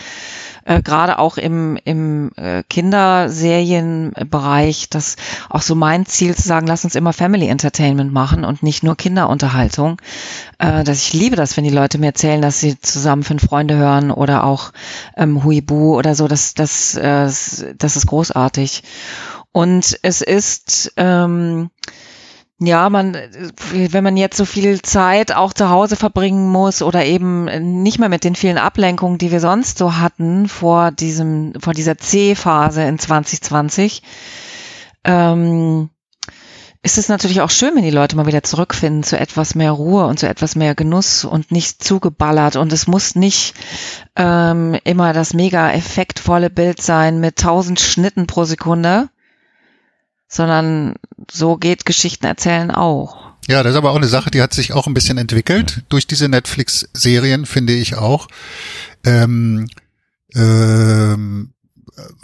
E: äh, gerade auch im, im äh, Kinderserienbereich, das auch so mein Ziel zu sagen, lass uns immer Family Entertainment machen und nicht nur Kinderunterhaltung. Äh, dass ich liebe das, wenn die Leute mir erzählen, dass sie zusammen fünf Freunde hören oder auch ähm, Huibu oder so, das, das, äh, das ist großartig. Und es ist ähm, ja, man, wenn man jetzt so viel Zeit auch zu Hause verbringen muss oder eben nicht mehr mit den vielen Ablenkungen, die wir sonst so hatten vor diesem, vor dieser C-Phase in 2020, ähm, ist es natürlich auch schön, wenn die Leute mal wieder zurückfinden zu etwas mehr Ruhe und zu etwas mehr Genuss und nicht zugeballert. Und es muss nicht ähm, immer das mega effektvolle Bild sein mit tausend Schnitten pro Sekunde, sondern so geht Geschichten erzählen auch.
F: Ja, das ist aber auch eine Sache, die hat sich auch ein bisschen entwickelt durch diese Netflix-Serien, finde ich auch. Ähm, ähm,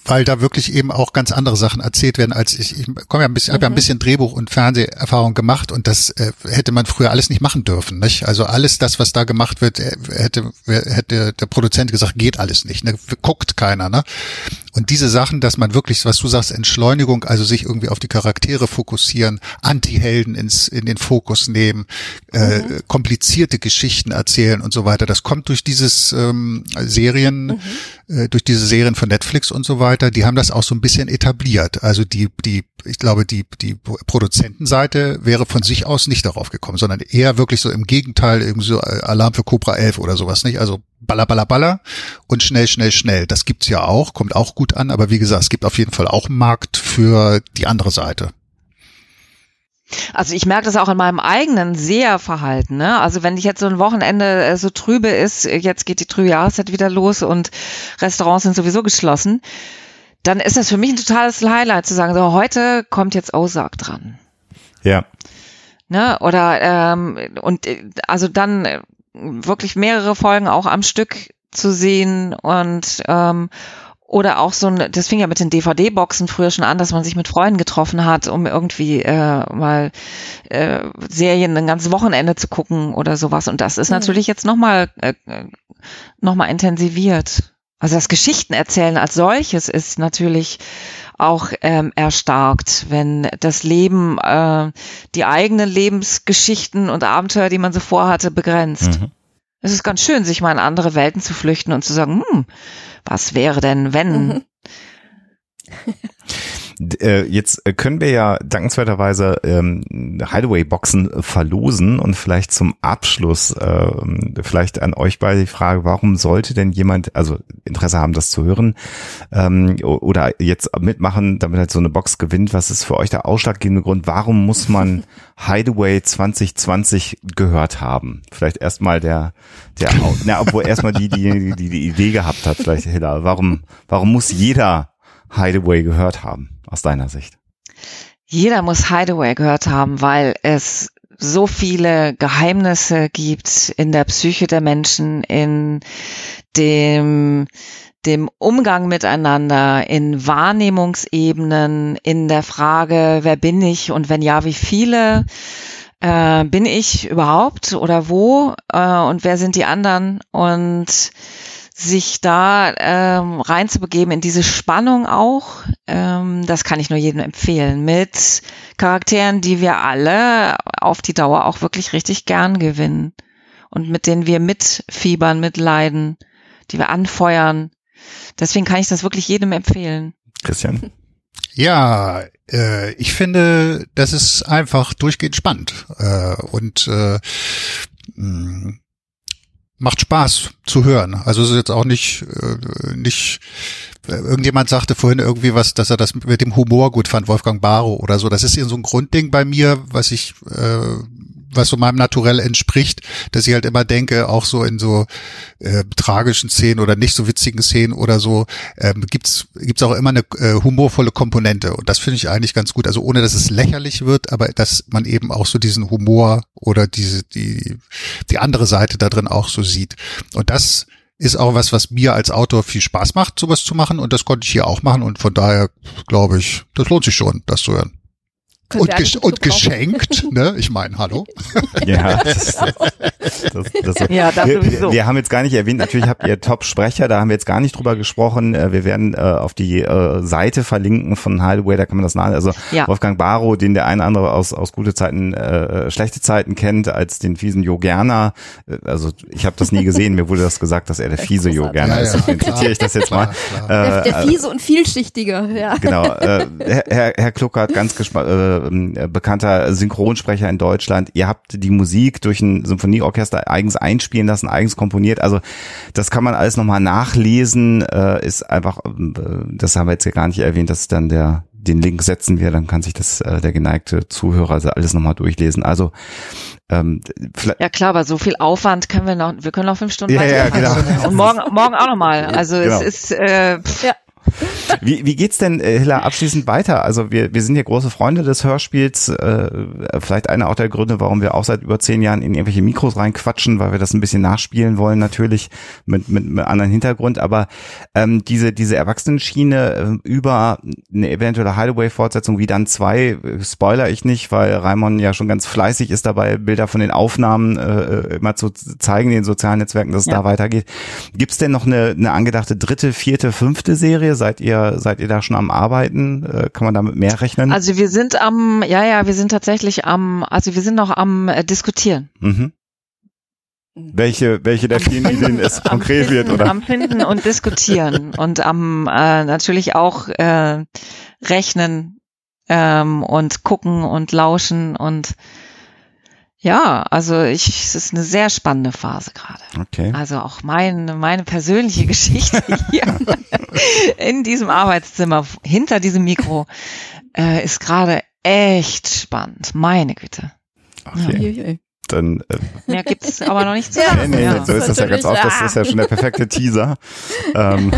F: weil da wirklich eben auch ganz andere Sachen erzählt werden, als ich. Ich komme ja ein bisschen, mhm. habe ja ein mhm. bisschen Drehbuch- und Fernseherfahrung gemacht und das äh, hätte man früher alles nicht machen dürfen. Nicht? Also alles das, was da gemacht wird, äh, hätte, hätte der Produzent gesagt, geht alles nicht. Ne? Guckt keiner. Ne? Und diese Sachen, dass man wirklich, was du sagst, Entschleunigung, also sich irgendwie auf die Charaktere fokussieren, Anti-Helden ins, in den Fokus nehmen, äh, mhm. äh, komplizierte Geschichten erzählen und so weiter, das kommt durch dieses ähm, Serien, mhm. äh, durch diese Serien von Netflix und so weiter. Die haben das auch so ein bisschen etabliert. Also die, die, ich glaube, die, die Produzentenseite wäre von sich aus nicht darauf gekommen, sondern eher wirklich so im Gegenteil, irgendwie so äh, Alarm für Cobra 11 oder sowas, nicht? Also baller, baller, baller und schnell, schnell, schnell. Das gibt's ja auch, kommt auch gut an, aber wie gesagt, es gibt auf jeden Fall auch einen Markt für die andere Seite.
E: Also ich merke das auch in meinem eigenen Seherverhalten. Ne? Also wenn ich jetzt so ein Wochenende äh, so trübe ist, jetzt geht die trübe Jahreszeit wieder los und Restaurants sind sowieso geschlossen, dann ist das für mich ein totales Highlight zu sagen, so heute kommt jetzt Ozark dran.
B: Ja.
E: Ne? Oder ähm, und äh, also dann äh, wirklich mehrere Folgen auch am Stück zu sehen und ähm, oder auch so ein, das fing ja mit den DVD-Boxen früher schon an, dass man sich mit Freunden getroffen hat, um irgendwie äh, mal äh, Serien ein ganzes Wochenende zu gucken oder sowas. Und das ist mhm. natürlich jetzt nochmal äh, noch mal intensiviert. Also das Geschichtenerzählen als solches ist natürlich auch ähm, erstarkt, wenn das Leben, äh, die eigenen Lebensgeschichten und Abenteuer, die man so vorhatte, begrenzt. Mhm. Es ist ganz schön, sich mal in andere Welten zu flüchten und zu sagen, hm, was wäre denn, wenn? Mhm.
B: Äh, jetzt können wir ja dankenswerterweise ähm, Hideaway-Boxen verlosen und vielleicht zum Abschluss äh, vielleicht an euch beide die Frage, warum sollte denn jemand, also Interesse haben, das zu hören ähm, oder jetzt mitmachen, damit halt so eine Box gewinnt, was ist für euch der ausschlaggebende Grund, warum muss man Hideaway 2020 gehört haben? Vielleicht erstmal der, der, na, obwohl erstmal die, die, die die Idee gehabt hat, vielleicht Hilla, warum, warum muss jeder Hideaway gehört haben, aus deiner Sicht?
E: Jeder muss Hideaway gehört haben, weil es so viele Geheimnisse gibt in der Psyche der Menschen, in dem, dem Umgang miteinander, in Wahrnehmungsebenen, in der Frage, wer bin ich und wenn ja, wie viele äh, bin ich überhaupt oder wo äh, und wer sind die anderen und sich da ähm, reinzubegeben in diese Spannung auch, ähm, das kann ich nur jedem empfehlen, mit Charakteren, die wir alle auf die Dauer auch wirklich richtig gern gewinnen und mit denen wir mitfiebern, mitleiden, die wir anfeuern. Deswegen kann ich das wirklich jedem empfehlen.
B: Christian?
F: Ja, äh, ich finde, das ist einfach durchgehend spannend äh, und äh, mh, macht Spaß zu hören. Also es ist jetzt auch nicht, äh, nicht irgendjemand sagte vorhin irgendwie was, dass er das mit dem Humor gut fand, Wolfgang Barrow oder so. Das ist so ein Grundding bei mir, was ich äh, was so meinem Naturell entspricht, dass ich halt immer denke, auch so in so äh, tragischen Szenen oder nicht so witzigen Szenen oder so, ähm, gibt's gibt's auch immer eine äh, humorvolle Komponente und das finde ich eigentlich ganz gut. Also ohne, dass es lächerlich wird, aber dass man eben auch so diesen Humor oder diese die die andere Seite da drin auch so sieht. Und das ist auch was, was mir als Autor viel Spaß macht, sowas zu machen und das konnte ich hier auch machen und von daher glaube ich, das lohnt sich schon, das zu hören. Und,
C: gut
F: und geschenkt, ne? Ich meine, hallo.
B: Ja, das, das, das, das,
E: Ja,
B: wir, wir haben jetzt gar nicht erwähnt, natürlich habt ihr Top-Sprecher, da haben wir jetzt gar nicht drüber gesprochen. Äh, Wir werden äh, auf die äh, Seite verlinken von Hideaway, da kann man das nach. Also
E: Ja.
B: Wolfgang Barrow, den der eine oder andere aus, aus gute Zeiten, äh, schlechte Zeiten kennt, als den fiesen Jo Gerner. Äh, Also ich habe das nie gesehen, mir wurde das gesagt, dass er der fiese Jo. Gerner
F: Ja,
B: ist.
F: ja,
B: Deswegen
F: klar.
B: zitiere ich das jetzt mal.
F: Klar,
C: Der, der
B: Äh,
C: fiese und vielschichtige, ja.
B: Genau, äh, Herr, Herr- Kluckert, ganz gespa- äh, bekannter Synchronsprecher in Deutschland. Ihr habt die Musik durch ein Symphonieorchester eigens einspielen lassen, eigens komponiert. Also das kann man alles nochmal nachlesen. Äh, ist einfach, äh, das haben wir jetzt hier gar nicht erwähnt, dass dann der den Link setzen wir, dann kann sich das äh, der geneigte Zuhörer also alles nochmal durchlesen. Also ähm, vielleicht,
E: Ja klar, aber so viel Aufwand können wir noch, wir können noch fünf Stunden
B: Ja, ja, genau.
E: Und morgen, morgen auch nochmal. Also
B: Genau.
E: es ist, äh, pff,
B: Wie, wie geht's denn, äh, Hilla, abschließend weiter? Also wir, wir sind ja große Freunde des Hörspiels. Äh, vielleicht einer auch der Gründe, warum wir auch seit über zehn Jahren in irgendwelche Mikros reinquatschen, weil wir das ein bisschen nachspielen wollen, natürlich mit, mit, mit anderen Hintergrund. Aber ähm, diese, diese Erwachsenenschiene äh, über eine eventuelle Hideaway-Fortsetzung wie dann zwei, äh, spoiler ich nicht, weil Raimon ja schon ganz fleißig ist dabei, Bilder von den Aufnahmen äh, immer zu zeigen in den sozialen Netzwerken, dass es
E: Ja.
B: da weitergeht. Gibt's denn noch eine, eine angedachte dritte, vierte, fünfte Serie? Seid ihr, seid ihr da schon am Arbeiten? Äh, kann man damit mehr rechnen?
E: also wir sind am, ja, ja, wir sind tatsächlich am, also wir sind noch am äh, diskutieren.
B: mhm. Welche, welche der vielen Ideen es konkret
E: finden,
B: wird, oder?
E: Am Finden und Diskutieren und am äh, natürlich auch äh, Rechnen ähm, und gucken und lauschen und ja, also ich, es ist eine sehr spannende Phase gerade.
B: Okay.
E: Also auch mein, meine persönliche Geschichte hier in diesem Arbeitszimmer hinter diesem Mikro äh, ist gerade echt spannend. Meine Güte.
B: okay.
C: Uiuiui.
B: Dann äh,
E: Mehr gibt's aber noch nicht zu sagen.
B: Nee, nee,
E: ja.
B: so ist das ja ganz oft. Das ist ja schon der perfekte Teaser. ähm,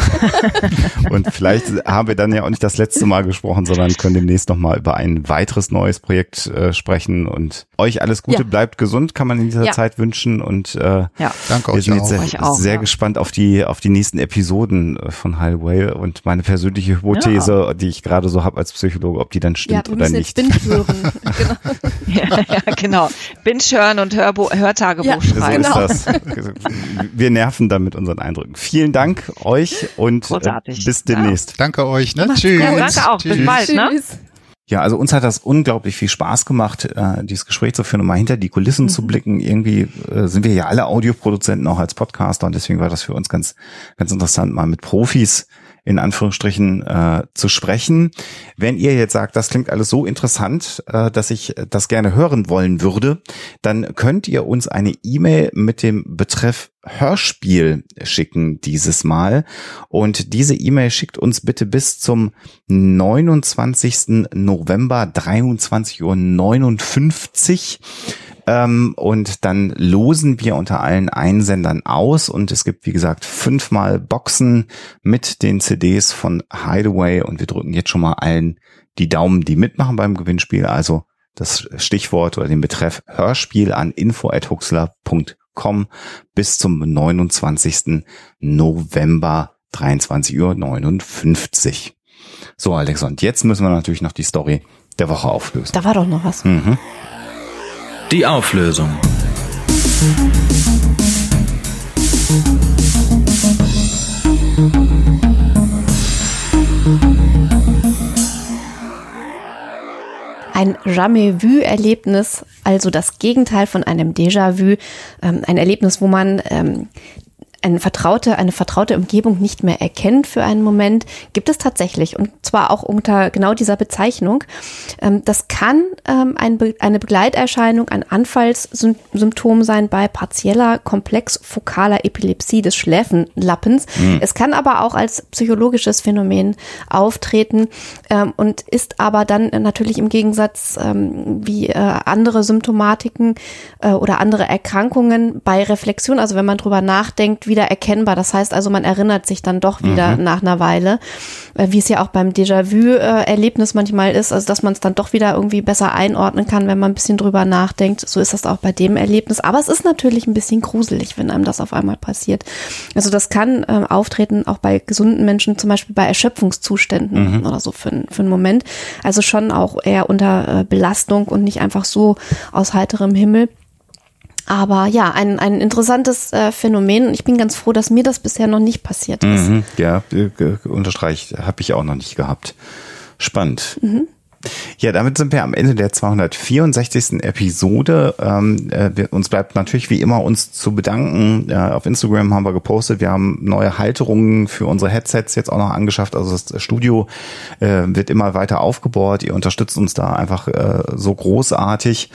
B: und vielleicht haben wir dann ja auch nicht das letzte Mal gesprochen, sondern können demnächst nochmal über ein weiteres neues Projekt äh, sprechen. Und euch alles Gute,
C: Ja.
B: bleibt gesund, kann man in dieser
C: Ja.
B: Zeit wünschen. Und äh,
E: Ja.
F: Danke
B: wir sind
F: auch.
B: jetzt sehr,
E: auch,
B: sehr
E: ja.
B: gespannt auf die auf die nächsten Episoden äh, von Highway und meine persönliche Hypothese, die ich gerade so habe als Psychologe, ob die dann
C: Ja,
B: stimmt
C: wir
B: oder nicht.
C: hören. genau.
E: Ja, ja, genau. Binge hören und Hörbo Hörtagebuch
C: Ja,
B: So
E: schreiben.
C: Genau.
B: ist das. Wir nerven dann mit unseren Eindrücken. Vielen Dank euch und äh,
E: Großartig.
B: bis demnächst.
F: Danke euch, ne? Tschüss.
E: Ja, danke auch. Bis
F: Tschüss.
E: bald, ne?
C: Tschüss.
B: Ja, also uns hat das unglaublich viel Spaß gemacht, äh, dieses Gespräch zu führen, um mal hinter die Kulissen zu blicken. Irgendwie äh, sind wir ja alle Audioproduzenten auch als Podcaster und deswegen war das für uns ganz, ganz interessant, mal mit Profis in Anführungsstrichen äh, zu sprechen. Wenn ihr jetzt sagt, das klingt alles so interessant, äh, dass ich das gerne hören wollen würde, dann könnt ihr uns eine E-Mail mit dem Betreff Hörspiel schicken dieses Mal. Und diese E-Mail schickt uns bitte bis zum 29. November 23.59 Uhr. Ähm, und dann losen wir unter allen Einsendern aus und es gibt, wie gesagt, fünfmal Boxen mit den CDs von Hideaway und wir drücken jetzt schon mal allen die Daumen, die mitmachen beim Gewinnspiel. Also das Stichwort oder den Betreff Hörspiel an info.huxler.com bis zum 29. November 23.59 Uhr. So, Alex, und jetzt müssen wir natürlich noch die Story der Woche auflösen.
C: Da war doch noch was.
B: Mhm.
A: Die Auflösung.
C: Ein Jamais-vu-Erlebnis, also das Gegenteil von einem Déjà-vu, ähm, ein Erlebnis, wo man eine vertraute, eine vertraute Umgebung nicht mehr erkennt für einen Moment, gibt es tatsächlich und zwar auch unter genau dieser Bezeichnung. Ähm, das kann ähm, ein, eine Begleiterscheinung, ein Anfallssymptom sein bei partieller komplex fokaler Epilepsie des Schläfenlappens. Mhm. Es kann aber auch als psychologisches Phänomen auftreten ähm, und ist aber dann natürlich im Gegensatz wie äh, andere Symptomatiken äh, oder andere Erkrankungen bei Reflexion, also wenn man drüber nachdenkt, wieder erkennbar. Das heißt also, man erinnert sich dann doch wieder mhm. nach einer Weile, äh, wie es ja auch beim Déjà-vu-Erlebnis manchmal ist, also dass man es dann doch wieder irgendwie besser einordnen kann, wenn man ein bisschen drüber nachdenkt. So ist das auch bei dem Erlebnis. Aber es ist natürlich ein bisschen gruselig, wenn einem das auf einmal passiert. Also das kann äh, auftreten auch bei gesunden Menschen, zum Beispiel bei Erschöpfungszuständen mhm. oder so für, für einen Moment. Also schon auch eher unter äh, Belastung und nicht einfach so aus heiterem Himmel. Aber ja, ein, ein interessantes äh, Phänomen. Ich bin ganz froh, dass mir das bisher noch nicht passiert ist.
B: Mhm, ja, äh, unterstreicht, habe ich auch noch nicht gehabt. Spannend. Mhm. Ja, damit sind wir am Ende der 264. Episode. Ähm, äh, wir, uns bleibt natürlich wie immer uns zu bedanken. Äh, auf Instagram haben wir gepostet, wir haben neue Halterungen für unsere Headsets jetzt auch noch angeschafft. Also das Studio äh, wird immer weiter aufgebaut. Ihr unterstützt uns da einfach äh, so großartig.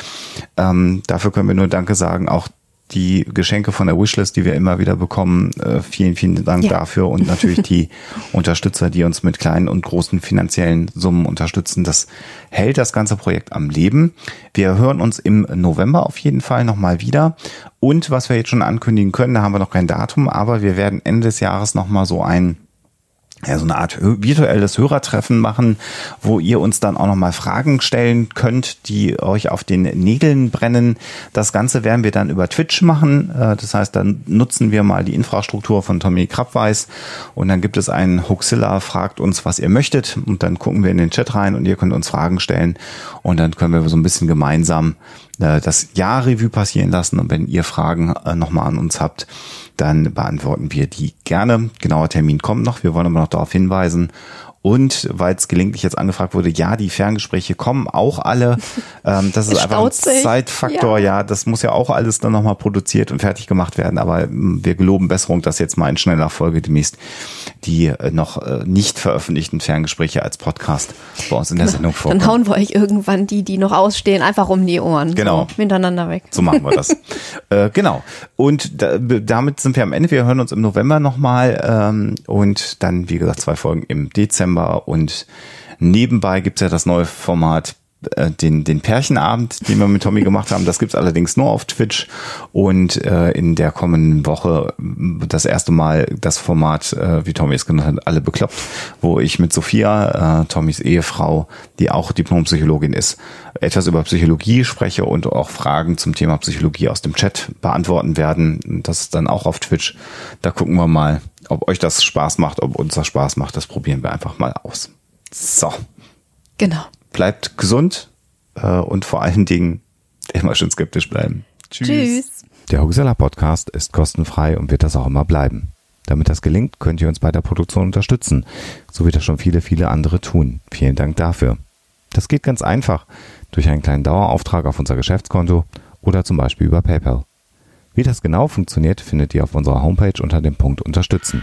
B: Ähm, dafür können wir nur Danke sagen. Auch die Geschenke von der Wishlist, die wir immer wieder bekommen. Äh, vielen, vielen Dank ja. dafür und natürlich die Unterstützer, die uns mit kleinen und großen finanziellen Summen unterstützen. Das hält das ganze Projekt am Leben. Wir hören uns im November auf jeden Fall nochmal wieder. Und was wir jetzt schon ankündigen können, da haben wir noch kein Datum, aber wir werden Ende des Jahres nochmal so ein ja, so eine Art virtuelles Hörertreffen machen, wo ihr uns dann auch nochmal Fragen stellen könnt, die euch auf den Nägeln brennen. Das Ganze werden wir dann über Twitch machen. Äh, das heißt, dann nutzen wir mal die Infrastruktur von Tommy Krabweis und dann gibt es einen Hoaxilla, fragt uns, was ihr möchtet und dann gucken wir in den Chat rein und ihr könnt uns Fragen stellen und dann können wir so ein bisschen gemeinsam äh, das Jahr Revue passieren lassen und wenn ihr Fragen äh, nochmal an uns habt, dann beantworten wir die gerne. Genauer Termin kommt noch. Wir wollen aber noch darauf hinweisen. Und weil es gelegentlich jetzt angefragt wurde, ja, die Ferngespräche kommen auch alle. Ähm, das ist einfach ein Zeitfaktor. Ja. ja. das muss ja auch alles dann nochmal produziert und fertig gemacht werden. Aber ähm, wir geloben Besserung, dass jetzt mal in schneller Folge demnächst die äh, noch äh, nicht veröffentlichten Ferngespräche als Podcast bei uns in der Sendung vorkommen.
C: Dann hauen wir euch irgendwann die, die noch ausstehen, einfach um die Ohren.
B: Genau.
C: So, hintereinander weg.
B: So machen wir das. äh, genau. Und da, damit sind wir am Ende. Wir hören uns im November nochmal ähm, und dann, wie gesagt, zwei Folgen im Dezember und Nebenbei gibt's ja das neue Format den, den Pärchenabend, den wir mit Tommy gemacht haben. Das gibt's allerdings nur auf Twitch und äh, in der kommenden Woche das erste Mal das Format, äh, wie Tommy es genannt hat, alle bekloppt, wo ich mit Sophia, äh, Tommys Ehefrau, die auch Diplompsychologin ist, etwas über Psychologie spreche und auch Fragen zum Thema Psychologie aus dem Chat beantworten werden. Das ist dann auch auf Twitch. Da gucken wir mal, ob euch das Spaß macht, ob uns das Spaß macht. Das probieren wir einfach mal aus. So.
C: Genau
B: bleibt gesund äh, und vor allen Dingen immer schön skeptisch bleiben.
C: Tschüss. Tschüss.
B: Der Huxella Podcast ist kostenfrei und wird das auch immer bleiben. Damit das gelingt, könnt ihr uns bei der Produktion unterstützen, so wie das schon viele, viele andere tun. Vielen Dank dafür. Das geht ganz einfach durch einen kleinen Dauerauftrag auf unser Geschäftskonto oder zum Beispiel über PayPal. Wie das genau funktioniert, findet ihr auf unserer Homepage unter dem Punkt Unterstützen.